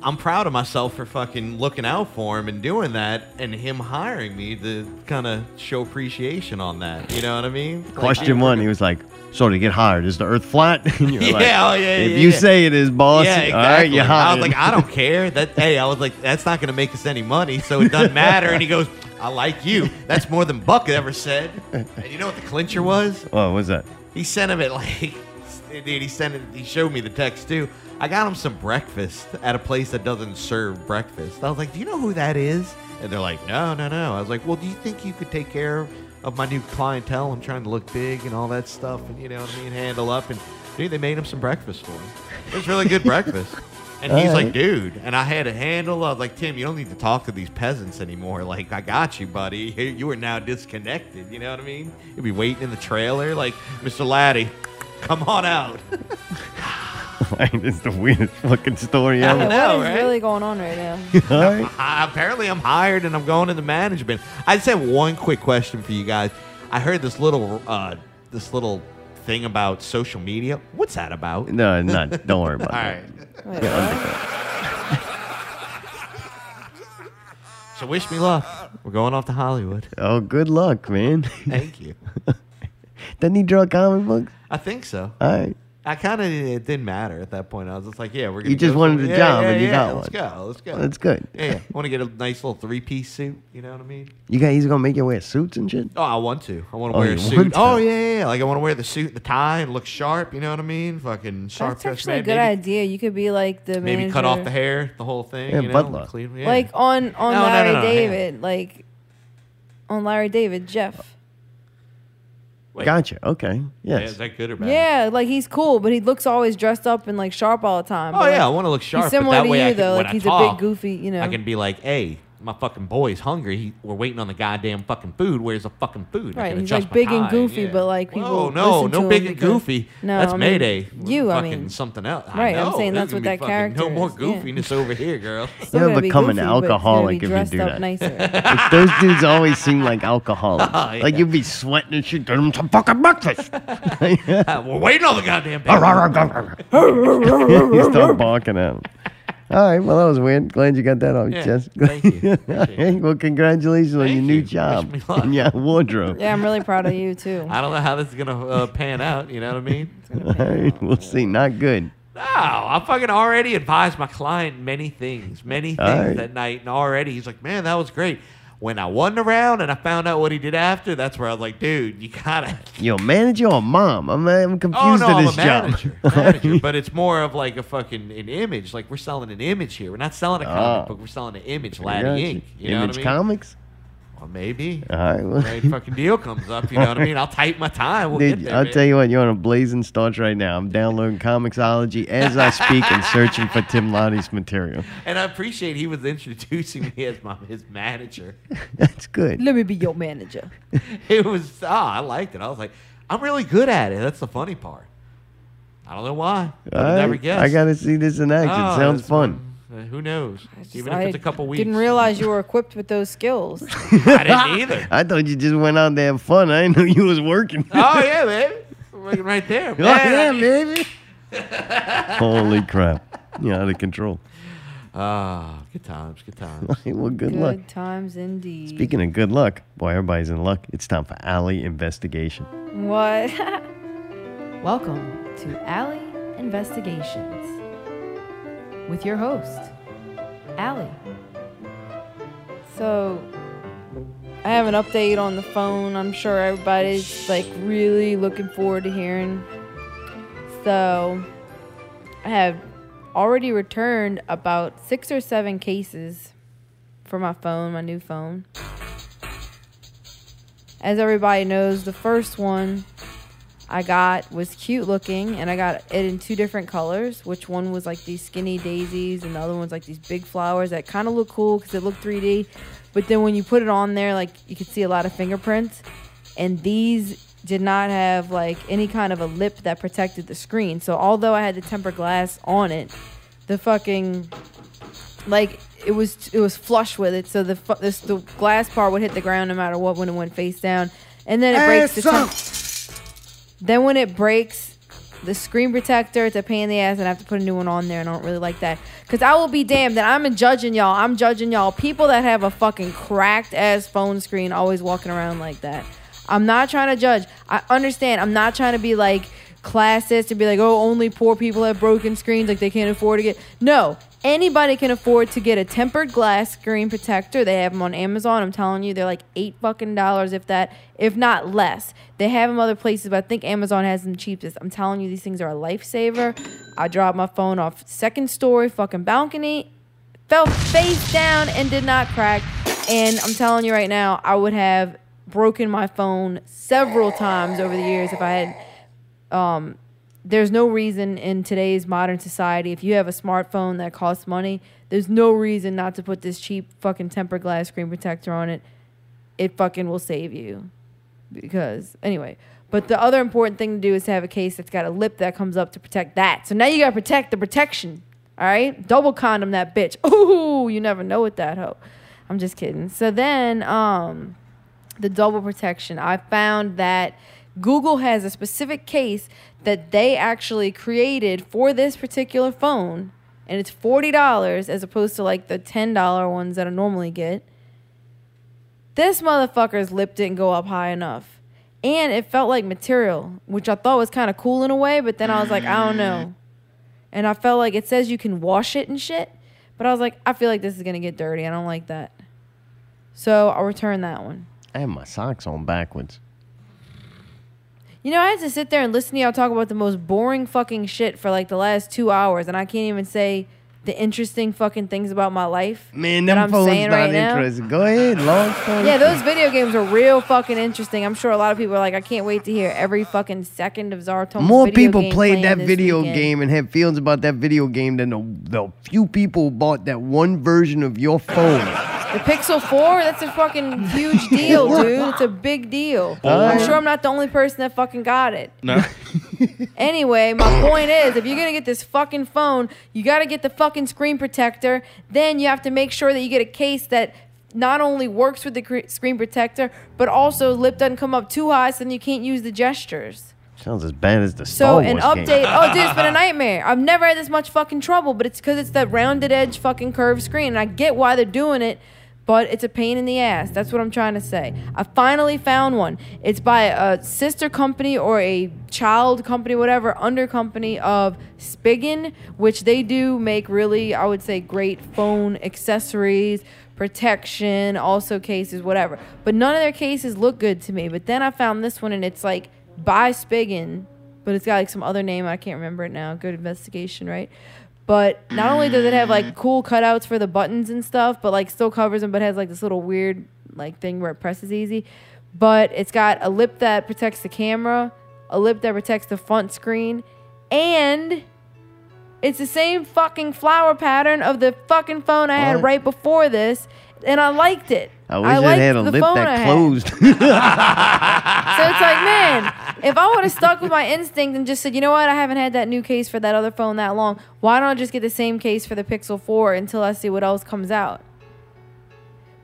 I'm proud of myself for fucking looking out for him and doing that, and him hiring me to kind of show appreciation on that. You know what I mean? Like, Question one, he was like, so to get hired, is the earth flat? <laughs> And you're <laughs> yeah, like, oh, yeah, if yeah, you yeah. say it is, boss, Yeah, exactly. right, you're I was like, I don't care. That hey, I was like, that's not going to make us any money, so it doesn't matter. And he goes, I like you. That's more than Buck ever said. And you know what the clincher was? Oh, <laughs> What was that? He sent him it like, dude. He sent it. He showed me the text too. I got him some breakfast at a place that doesn't serve breakfast. I was like, "Do you know who that is?" And they're like, "No, no, no." I was like, "Well, do you think you could take care of my new clientele? I'm trying to look big and all that stuff, and you know what I mean, handle up." And dude, they made him some breakfast for him. It was really good breakfast. <laughs> And he's Alright. like, dude, and I had a handle. I was like, Tim, you don't need to talk to these peasants anymore. Like, I got you, buddy. <laughs> You are now disconnected. You know what I mean? You'll be waiting in the trailer, like, Mr. Laddie, come on out. <laughs> Like, it's the weirdest fucking story I ever. know, What is right? really going on right now? <laughs> All right. I- apparently, I'm hired and I'm going into management. I just have one quick question for you guys. I heard this little, uh, this little thing about social media. What's that about? No, not. Don't worry about <laughs> All that. right. Yeah, So wish me luck. We're going off to Hollywood. Oh, good luck, man. Thank you. Doesn't he draw comic books? I think so. All right. I kind of it didn't matter at that point. I was just like, yeah, we're gonna. You just go wanted somewhere. a Yeah, job yeah, and you yeah, got let's one. go. Let's go. Well, that's good. Yeah, yeah. <laughs> want to get a nice little three piece suit. You know what I mean? You got. He's gonna make you wear suits and shit. Oh, I want to. I want to Oh, wear a you suit. Oh, to? Oh yeah, yeah, yeah. Like I want to wear the suit the tie and look sharp. You know what I mean? Fucking sharp That's dressed actually a man. good maybe, idea. You could be like the maybe cut off manager- the hair, the whole thing. Yeah, you know? Butler. Clean- yeah. Like on on No, no, no, Larry no, hang on. David, like on Larry David, Jeff. Wait. Gotcha. Okay. Yeah, is that good or bad? Yeah, like he's cool, but he looks always dressed up and like sharp all the time. Oh But, yeah, I want to look sharp. He's but similar that to way you I can, though. Like I he's talk, a big goofy, you know. I can be like, hey, my fucking boy's hungry. He, we're waiting on the goddamn fucking food. Where's the fucking food? Right, he's like big and goofy, yeah. but like people. Oh no, listen no big and goofy. No, that's I mean, Mayday. You, I mean, something else. I Right, I'm saying that's what that fucking character No more is, yeah. goofiness over here, girl. <laughs> Still You'll gonna become an goofy, but alcoholic if you dressed do that. nicer. <laughs> Like, those dudes always seem like alcoholics. <laughs> Oh, yeah. Like you'd be sweating and shit. Get them some fucking breakfast. we're waiting on the goddamn you start barking at him. All right. Well, that was weird. Glad you got that off your Yeah, chest. thank you. <laughs> Hey, well, congratulations on your new job me <laughs> luck. and your wardrobe. yeah, I'm really proud of you too. <laughs> I don't know how this is gonna uh, pan out. You know what I mean? All right. We'll see. Not good. No, I fucking already advised my client many things, many things All right. that night, and already he's like, "Man, that was great." When I wasn't around and I found out what he did after, that's where I was like, "Dude, you gotta." <laughs> Yo, manager or mom? I'm, I'm oh, confused Oh no, I'm this a job. manager, manager, <laughs> but it's more of like a fucking an image. Like we're selling an image here. We're not selling a comic Oh. book. We're selling an image, Laddie you. Inc. You know Image what I mean? Comics. Well, maybe. All right. Well, Right <laughs> fucking deal comes up. You know what I mean? I'll type my time. We'll Dude, get there. I'll man. tell you what, you're on a blazing start right now. I'm downloading Comixology as I speak and searching for Tim Lottie's material. And I appreciate he was introducing me as my his manager. <laughs> That's good. Let me be your manager. <laughs> it was ah, I liked it. I was like, I'm really good at it. That's the funny part. I don't know why. I All would never guess. I gotta see this in action. Oh, Sounds it's- fun. Uh, who knows? Even I if it's a couple weeks. Didn't realize you were equipped with those skills. <laughs> I didn't either. <laughs> I thought you just went out there have fun. I didn't know you was working. Oh yeah, baby. Right- Right there. <laughs> Oh, yeah, baby. Holy crap! You're out of control. Ah, good times, good times. well, good, Good luck. Good times indeed. Speaking of good luck, boy, everybody's in luck. It's time for Alley Investigation. What? Welcome to Alley Investigations with your host, Allie. So, I have an update on the phone. I'm sure everybody's like really looking forward to hearing. So, I have already returned about six or seven cases for my phone, my new phone. As everybody knows, the first one I got was cute looking, and I got it in two different colors. Which one was like these skinny daisies, and the other one's like these big flowers that kind of look cool because it looked 3D. But then when you put it on there, like you could see a lot of fingerprints, and these did not have like any kind of a lip that protected the screen. So although I had the tempered glass on it, the fucking like it was it was flush with it, so the this, the glass part would hit the ground no matter what when it went face down, and then it breaks the. temp- then when it breaks the screen protector, it's a pain in the ass, and I have to put a new one on there, and I don't really like that. Cause I will be damned that I'm judging y'all. I'm judging y'all. People that have a fucking cracked ass phone screen always walking around like that. I'm not trying to judge. I understand. I'm not trying to be like classist and be like, oh, only poor people have broken screens, like they can't afford to get. No, anybody can afford to get a tempered glass screen protector. They have them on Amazon. I'm telling you, they're like eight fucking dollars, if that, if not less. They have them other places, but I think Amazon has them cheapest. I'm telling you, these things are a lifesaver. I dropped my phone off second story fucking balcony, fell face down and did not crack. And I'm telling you right now, I would have broken my phone several times over the years if I had um, there's no reason in today's modern society if you have a smartphone that costs money there's no reason not to put this cheap fucking tempered glass screen protector on it. It fucking will save you. Because anyway. But the other important thing to do is to have a case that's got a lip that comes up to protect that. So now you gotta protect the protection all right double condom that bitch. <laughs> Ooh you never know with that hoe. I'm just kidding. So then um the double protection. I found that Google has a specific case that they actually created for this particular phone, and it's forty dollars as opposed to like the ten dollar ones that I normally get. This motherfucker's lip didn't go up high enough, and it felt like material, which I thought was kind of cool in a way. But then I was like, I don't know, and I felt like it says you can wash it and shit, but I was like, I feel like this is gonna get dirty. I don't like that, so I'll return that one. I have my socks on backwards. You know, I had to sit there and listen to y'all talk about the most boring fucking shit for like the last two hours, and I can't even say the interesting fucking things about my life. Man, that them I'm phones saying not right now. interesting. Go ahead, long <laughs> story. Yeah, those video games are real fucking interesting. I'm sure a lot of people are like, I can't wait to hear every fucking second of Zartone's More people played that video weekend. game and had feelings about that video game than the, the few people who bought that one version of your phone. The Pixel 4, that's a fucking huge <laughs> deal, dude. It's a big deal. I'm Uh, sure I'm not the only person that fucking got it. No. <laughs> Anyway, my point is, if you're gonna get this fucking phone, you gotta get the fucking screen protector. Then you have to make sure that you get a case that not only works with the cre- screen protector, but also lip doesn't come up too high, so then you can't use the gestures. Sounds as bad as the So Star Wars an game. update. Oh, dude, it's been a <laughs> nightmare. I've never had this much fucking trouble, but it's because it's that rounded edge fucking curved screen, and I get why they're doing it. But it's a pain in the ass. That's what I'm trying to say. I finally found one. It's by a sister company or a child company, whatever, under company of Spigen, which they do make really, I would say, great phone accessories, protection, also cases, whatever. But none of their cases look good to me. But then I found this one, and it's like by Spigen, but it's got like some other name. I can't remember it now. Good investigation, right? But not only does it have like cool cutouts for the buttons and stuff, but like still covers them, but has like this little weird like thing where it presses easy. But it's got a lip that protects the camera, a lip that protects the front screen, and it's the same fucking flower pattern of the fucking phone I had What? right before this, and I liked it. I wish I it liked had a the lip that closed. <laughs> So it's like, man, if I would have stuck with my instinct and just said, you know what, I haven't had that new case for that other phone that long. Why don't I just get the same case for the Pixel 4 until I see what else comes out?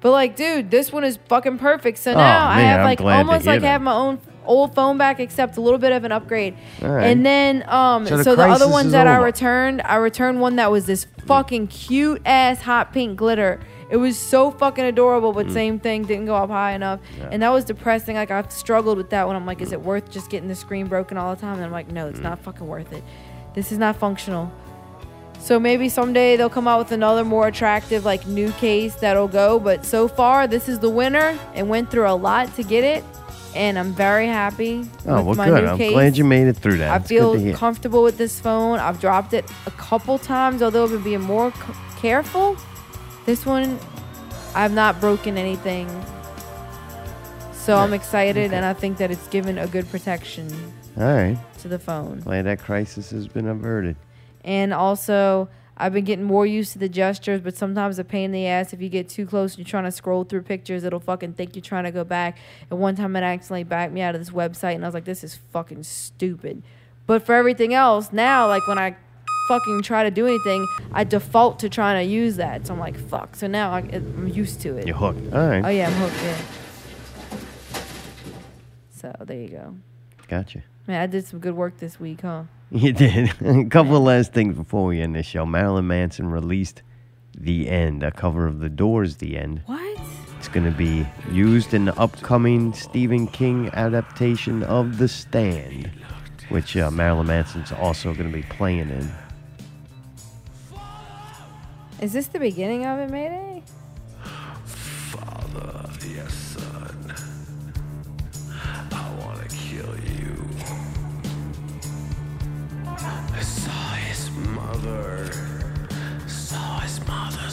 But like, dude, this one is fucking perfect. So Oh, now I man, have I'm like almost like that. have my own old phone back, except a little bit of an upgrade. Right. And then, um, So so the the, other ones that I returned, I returned one that was this fucking cute ass hot pink glitter. It was so fucking adorable, but Mm. same thing, didn't go up high enough. Yeah. And that was depressing. Like, I've struggled with that one. I'm like, is it worth just getting the screen broken all the time? And I'm like, no, it's Mm. not fucking worth it. This is not functional. So maybe someday they'll come out with another more attractive, like, new case that'll go. But so far, this is the winner. It went through a lot to get it. And I'm very happy Oh, well, my good. new I'm case. glad you made it through that. I It's feel comfortable with this phone. I've dropped it a couple times, although I've been being more c- careful. This one, I've not broken anything. So I'm excited, and I think that it's given a good protection All right. to the phone. Glad that crisis has been averted. And also, I've been getting more used to the gestures, but sometimes a pain in the ass if you get too close and you're trying to scroll through pictures, it'll fucking think you're trying to go back. And one time it accidentally backed me out of this website, and I was like, this is fucking stupid. But for everything else, now, like when I fucking try to do anything, I default to trying to use that. So I'm like, fuck. So now I, I'm used to it. You're hooked. All right. Oh, yeah, I'm hooked, yeah. So there you go. Gotcha. Man, I did some good work this week, huh? <laughs> You did. <laughs> a couple of last things before we end this show. Marilyn Manson released The End, a cover of The Doors' The End. What? It's going to be used in the upcoming Stephen King adaptation of The Stand, which uh, Marilyn Manson's also going to be playing in. Is this the beginning of it, Mayday? Father, yes, son. I want to kill you. I saw his mother. Saw his mother,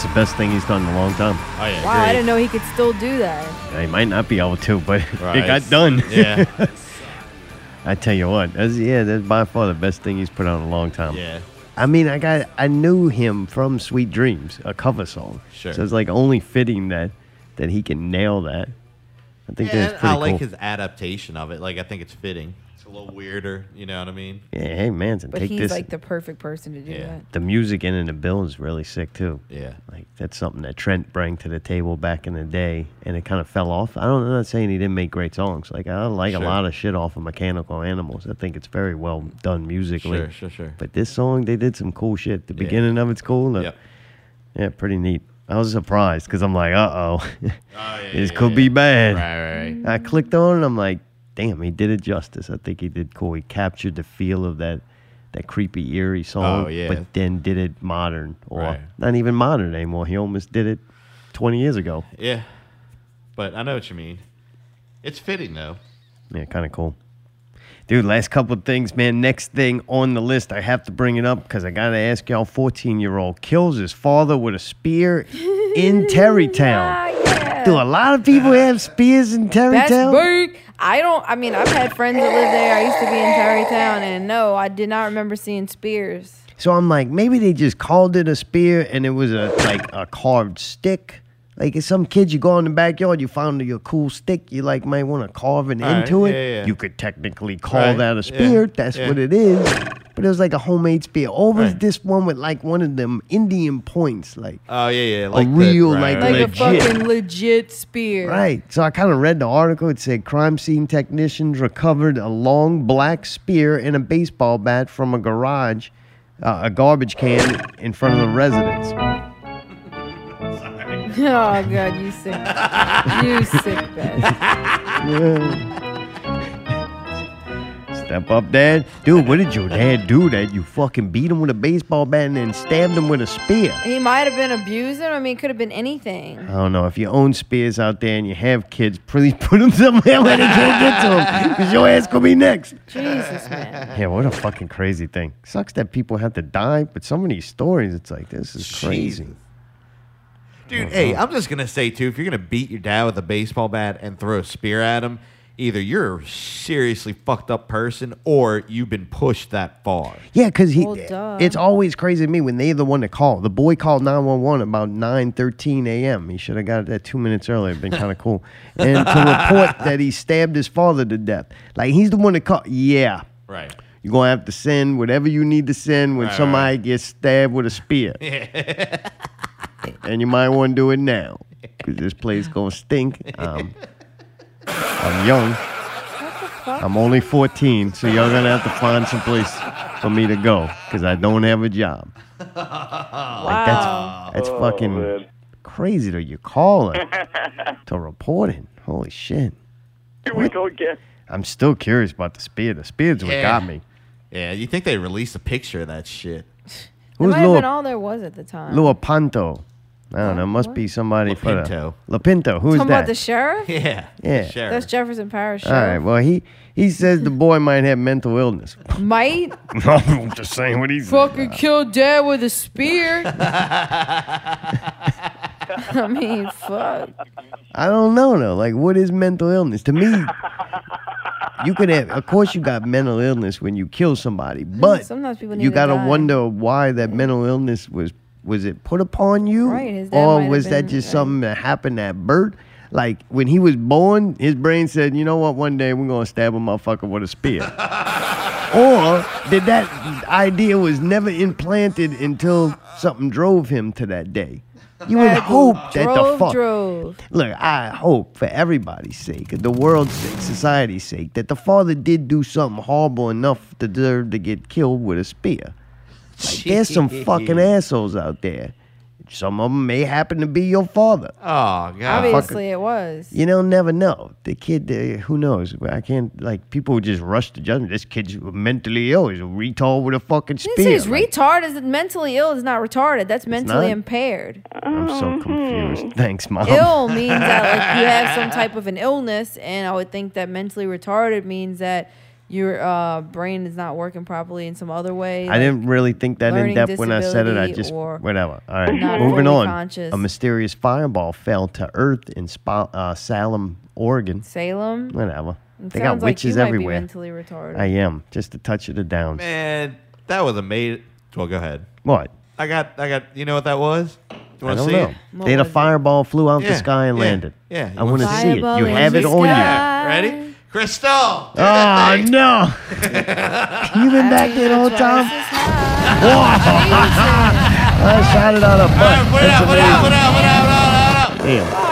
That's the best thing he's done in a long time. Oh, yeah. Wow, I didn't know he could still do that. He might not be able to, but <laughs> Right. it got done. <laughs> Yeah. <laughs> I tell you what, that's, yeah, that's by far the best thing he's put out in a long time. Yeah. I mean, I got, I knew him from Sweet Dreams, a cover song. Sure. So it's like only fitting that that he can nail that. I think Yeah, that's pretty I like cool. his adaptation of it. Like, I think it's fitting. It's a little weirder. You know what I mean? yeah, hey Manson, But take he's this. like the perfect person to do Yeah. that. the music in the bill is really sick too. Yeah. Like that's something that Trent brought to the table back in the day, and it kind of fell off. I don't, I'm not saying he didn't make great songs. Like I like Sure. a lot of shit off of Mechanical Animals. I think it's very well done musically. Sure, sure, sure. But this song, they did some cool shit. The Yeah. beginning of it's cool. The- Yep. Yeah, pretty neat. I was surprised because I'm like, uh oh, yeah, <laughs> this yeah, could yeah. be bad. Right, right, I clicked on it. and I'm like, damn, he did it justice. I think he did cool. He captured the feel of that that creepy, eerie song, Oh, yeah. but then did it modern or Right. not even modern anymore. He almost did it 20 years ago. Yeah. But I know what you mean. It's fitting, though. Yeah, kind of cool. Dude, last couple of things, man. Next thing on the list, I have to bring it up because I got to ask y'all 14 year old kills his father with a spear in <laughs> Terrytown. Ah, Do a lot of people have spears in Terrytown? big. I don't. I mean, I've had friends that live there. I used to be in Terrytown, and no, I did not remember seeing spears. So I'm like, maybe they just called it a spear and it was a like a carved stick. Like if some kids, you go in the backyard, you found your cool stick, you like might want to carve it All right, into it. yeah, yeah. You could technically call Right, that a yeah, spear. That's yeah. what it is. But it was like a homemade spear. Always Right. this one with like one of them Indian points, like Oh, yeah, yeah. a Like the- real, right, like right. Like legit. a fucking legit spear. Right. So I kind of read the article. It said crime scene technicians recovered a long black spear and a baseball bat from a garage, uh, a garbage can in front of the residence. <laughs> oh god, you sick, you sick bastard. <laughs> Step up, Dad. Dude, what did your dad do that you fucking beat him with a baseball bat and then stabbed him with a spear? He might have been abusing. I mean, it could have been anything. I don't know. If you own spears out there and you have kids, please <laughs> put them somewhere where they can't get to them. Because your ass could be next. Jesus, man. Yeah, what a fucking crazy thing. Sucks that people have to die, but so many stories, it's like, this is crazy. Dude, oh, hey, I'm just gonna say too, if you're gonna beat your dad with a baseball bat and throw a spear at him, either you're a seriously fucked up person or you've been pushed that far. Yeah, because he. Well, it's always crazy to me when they're the one to call. The boy called 911 about 9:13 a.m. He should have got it that two minutes earlier. It'd been kind of cool. And to report that he stabbed his father to death. Like he's the one that called. Yeah. Right. You're gonna have to send whatever you need to send when Right, somebody gets stabbed with a spear. <laughs> and you might want to do it now because this place gonna stink. Um, I'm young. I'm only 14, so y'all gonna have to find some place for me to go because I don't have a job. <laughs> Like that's that's Oh, fucking man. crazy. That you calling <laughs> to report it. Holy shit! Here we go again. I'm still curious about the spear. The spear's what got me. Yeah, you think they released a picture of that shit? That Who's might have been Lua, all there was at the time. Lua Panto? I don't know. Must be somebody for the Lopinto. Lopinto. Who's Talking that? about the sheriff? <laughs> Yeah. Yeah. That's Jefferson Parish All right. sheriff. Well, he he says the boy might have mental illness. <laughs> Might <laughs> I'm just saying what he said. fucking kill dad with a spear. I mean, fuck. I don't know though. Like, what is mental illness? To me, you could have. Of course, you got mental illness when you kill somebody, but Sometimes people need you to gotta die. wonder why that mental illness was was it put upon you, Right, his dad might or was that been- just something that happened at birth? Like when he was born, his brain said, "You know what? One day we're gonna stab a motherfucker with a spear." <laughs> or did that idea was never implanted until something drove him to that day? You would Had to hope that the drove, fuck. drove. Look, I hope for everybody's sake, the world's sake, society's sake, that the father did do something horrible enough to deserve to get killed with a spear. Like, there's some fucking assholes out there. Some of them may happen to be your father. Oh god. Obviously, it was. You know, never know. The kid, uh, who knows? I can't, like, people would just rush to judgment. This kid's mentally ill. He's a retard with a fucking This spear. is retard. Is mentally ill? Is not retarded. That's mentally not? impaired. I'm so confused. <laughs> Thanks, Mom. Ill means that like you have some <laughs> type of an illness, and I would think that mentally retarded means that your uh, brain is not working properly in some other way. I didn't really think that in depth when I said it. I just or whatever. All right, not moving on. conscious. A mysterious fireball fell to Earth in Spa- uh, Salem, Oregon. Salem. Whatever. It they got sounds like witches you might be everywhere. mentally retarded. I am just a touch of the downs. Man, that was amazing. Well, go ahead. What? I got, I got. You know what that was? You I want to don't see know. it? They had a fireball flew out Yeah, the sky and yeah, landed. yeah. I want to see it. You have it the on you. Ready? Crystal. Oh no! <laughs> You've been back there the whole time? <laughs> I shot it out of butt. Put it That's out, put it out, put it out, put it out, put it out, Damn.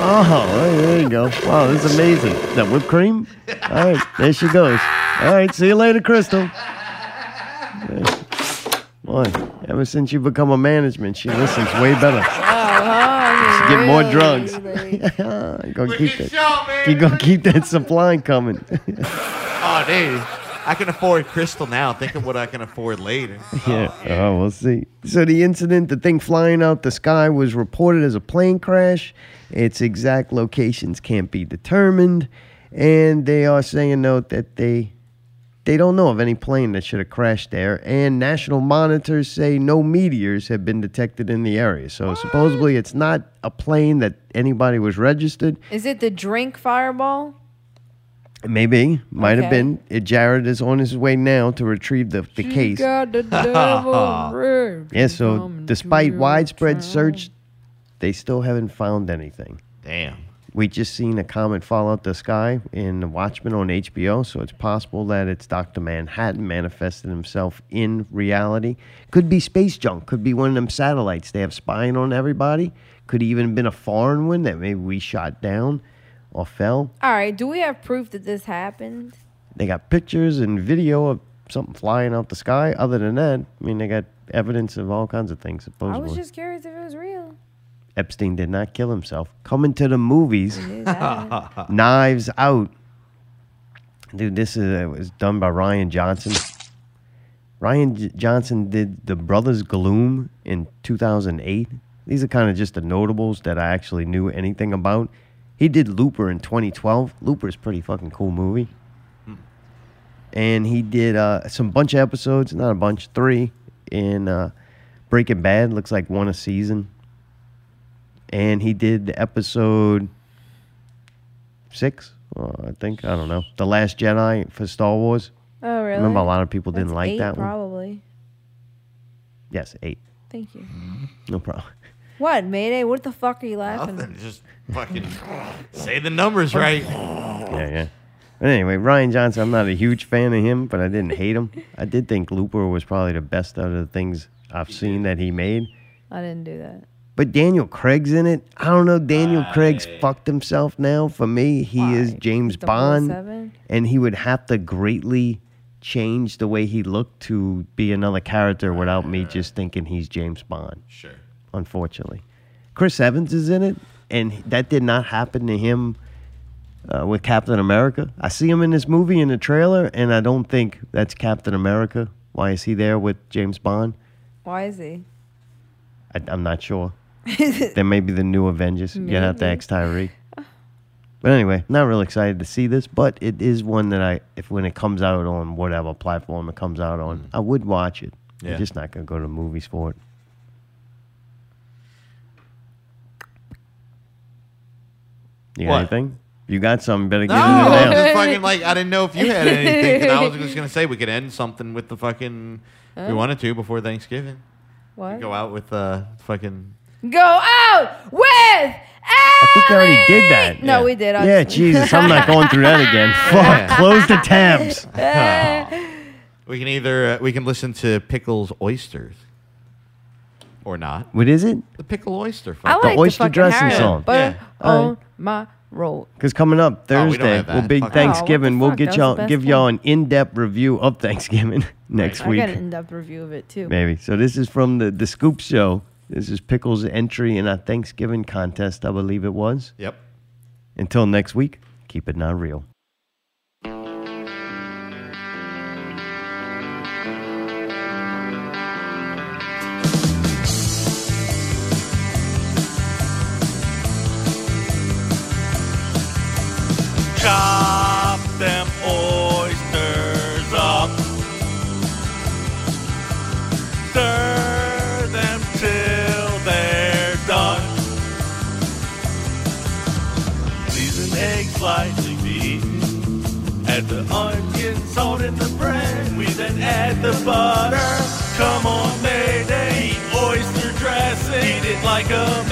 Oh, there you go. Wow, this is amazing. Is that whipped cream? All right, there she goes. All right, see you later, Crystal. Yeah. Boy, ever since you become a management, she listens way better. She get more drugs. <laughs> gonna keep that. You gonna keep that supply coming. <laughs> Oh, dude. I can afford Crystal now. Think of what I can afford later. yeah. Oh, uh, we'll see. So the incident, the thing flying out the sky, was reported as a plane crash. Its exact locations can't be determined, and they are saying note that they they don't know of any plane that should have crashed there. And national monitors say no meteors have been detected in the area. So supposedly it's not a plane that anybody was registered. Is it the drink fireball? Maybe might have been. Uh, Jared is on his way now to retrieve the, the case. Got the <laughs> devil red. Yeah, so despite widespread search, they still haven't found anything. Damn. We just seen a comet fall out the sky in the Watchmen on HBO, so it's possible that it's Dr. Manhattan manifested himself in reality. Could be space junk, could be one of them satellites they have spying on everybody. Could even been a foreign one that maybe we shot down or fell. All right. Do we have proof that this happened? They got pictures and video of something flying out the sky. Other than that, I mean, they got evidence of all kinds of things, Supposedly, I was just curious if it was real. Epstein did not kill himself. Coming to the movies, <laughs> Knives Out. Dude, this is it was done by Rian Johnson. Ryan J- Johnson did The Brothers Bloom in 2008. These are kind of just the notables that I actually knew anything about. He did Looper in 2012. Looper's a pretty fucking cool movie. And he did uh, some bunch of episodes, not a bunch, three in uh, Breaking Bad. Looks like one a season. And he did episode six, uh, I think. I don't know. The Last Jedi for Star Wars. Oh, really? Remember, a lot of people didn't That's like eight, that one. Probably. Yes, eight. Thank you. No problem. <laughs> What, Mayday? What the fuck are you laughing? Nothing. Just fucking <laughs> say the numbers right. Yeah, yeah. But anyway, Rian Johnson, I'm not a huge fan of him, but I didn't hate him. I did think Looper was probably the best out of the things I've seen that he made. I didn't do that. But Daniel Craig's in it. I don't know. Daniel Craig's fucked himself now. For me, he is James Bond, 007? and he would have to greatly change the way he looked to be another character without me just thinking he's James Bond. Sure. Unfortunately, Chris Evans is in it, and that did not happen to him uh, with Captain America. I see him in this movie in the trailer, and I don't think that's Captain America. Why is he there with James Bond? Why is he? I, I'm not sure. <laughs> there may be the new Avengers. You have to Maybe. ask Tyree. But anyway, not really excited to see this, but it is one that I, if when it comes out on whatever platform it comes out on, I would watch it. Yeah. I'm just not gonna go to the movies for it. You got What? anything? You got something? Better get No, it I'm in just fucking like I didn't know if you had anything. 'cause I was just gonna say we could end something with the fucking. if We wanted to before Thanksgiving. What? Go out with uh fucking. Go out with I think I already did that. No, we did. I Yeah, just- Jesus, I'm not going through that again. <laughs> Fuck, close the tabs. <laughs> We can either uh, we can listen to Pickles Oysters, or not. What is it? The pickle oyster. I fuck. like the, oyster fucking dressing Harry song. Butter Yeah. All on my roll. Because coming up Oh, we don't Thursday, have that. will be Fuck. Thanksgiving. Oh, what we'll the get fuck? y'all That was the give best y'all an in-depth review of Thanksgiving <laughs> next I week. got an in-depth review of it too. Maybe. So this is from the the Scoop Show. This is Pickles' entry in a Thanksgiving contest. I believe it was. Yep. Until next week, keep it not real. Butter. Come on, Mayday. Eat oyster dressing. Eat it like a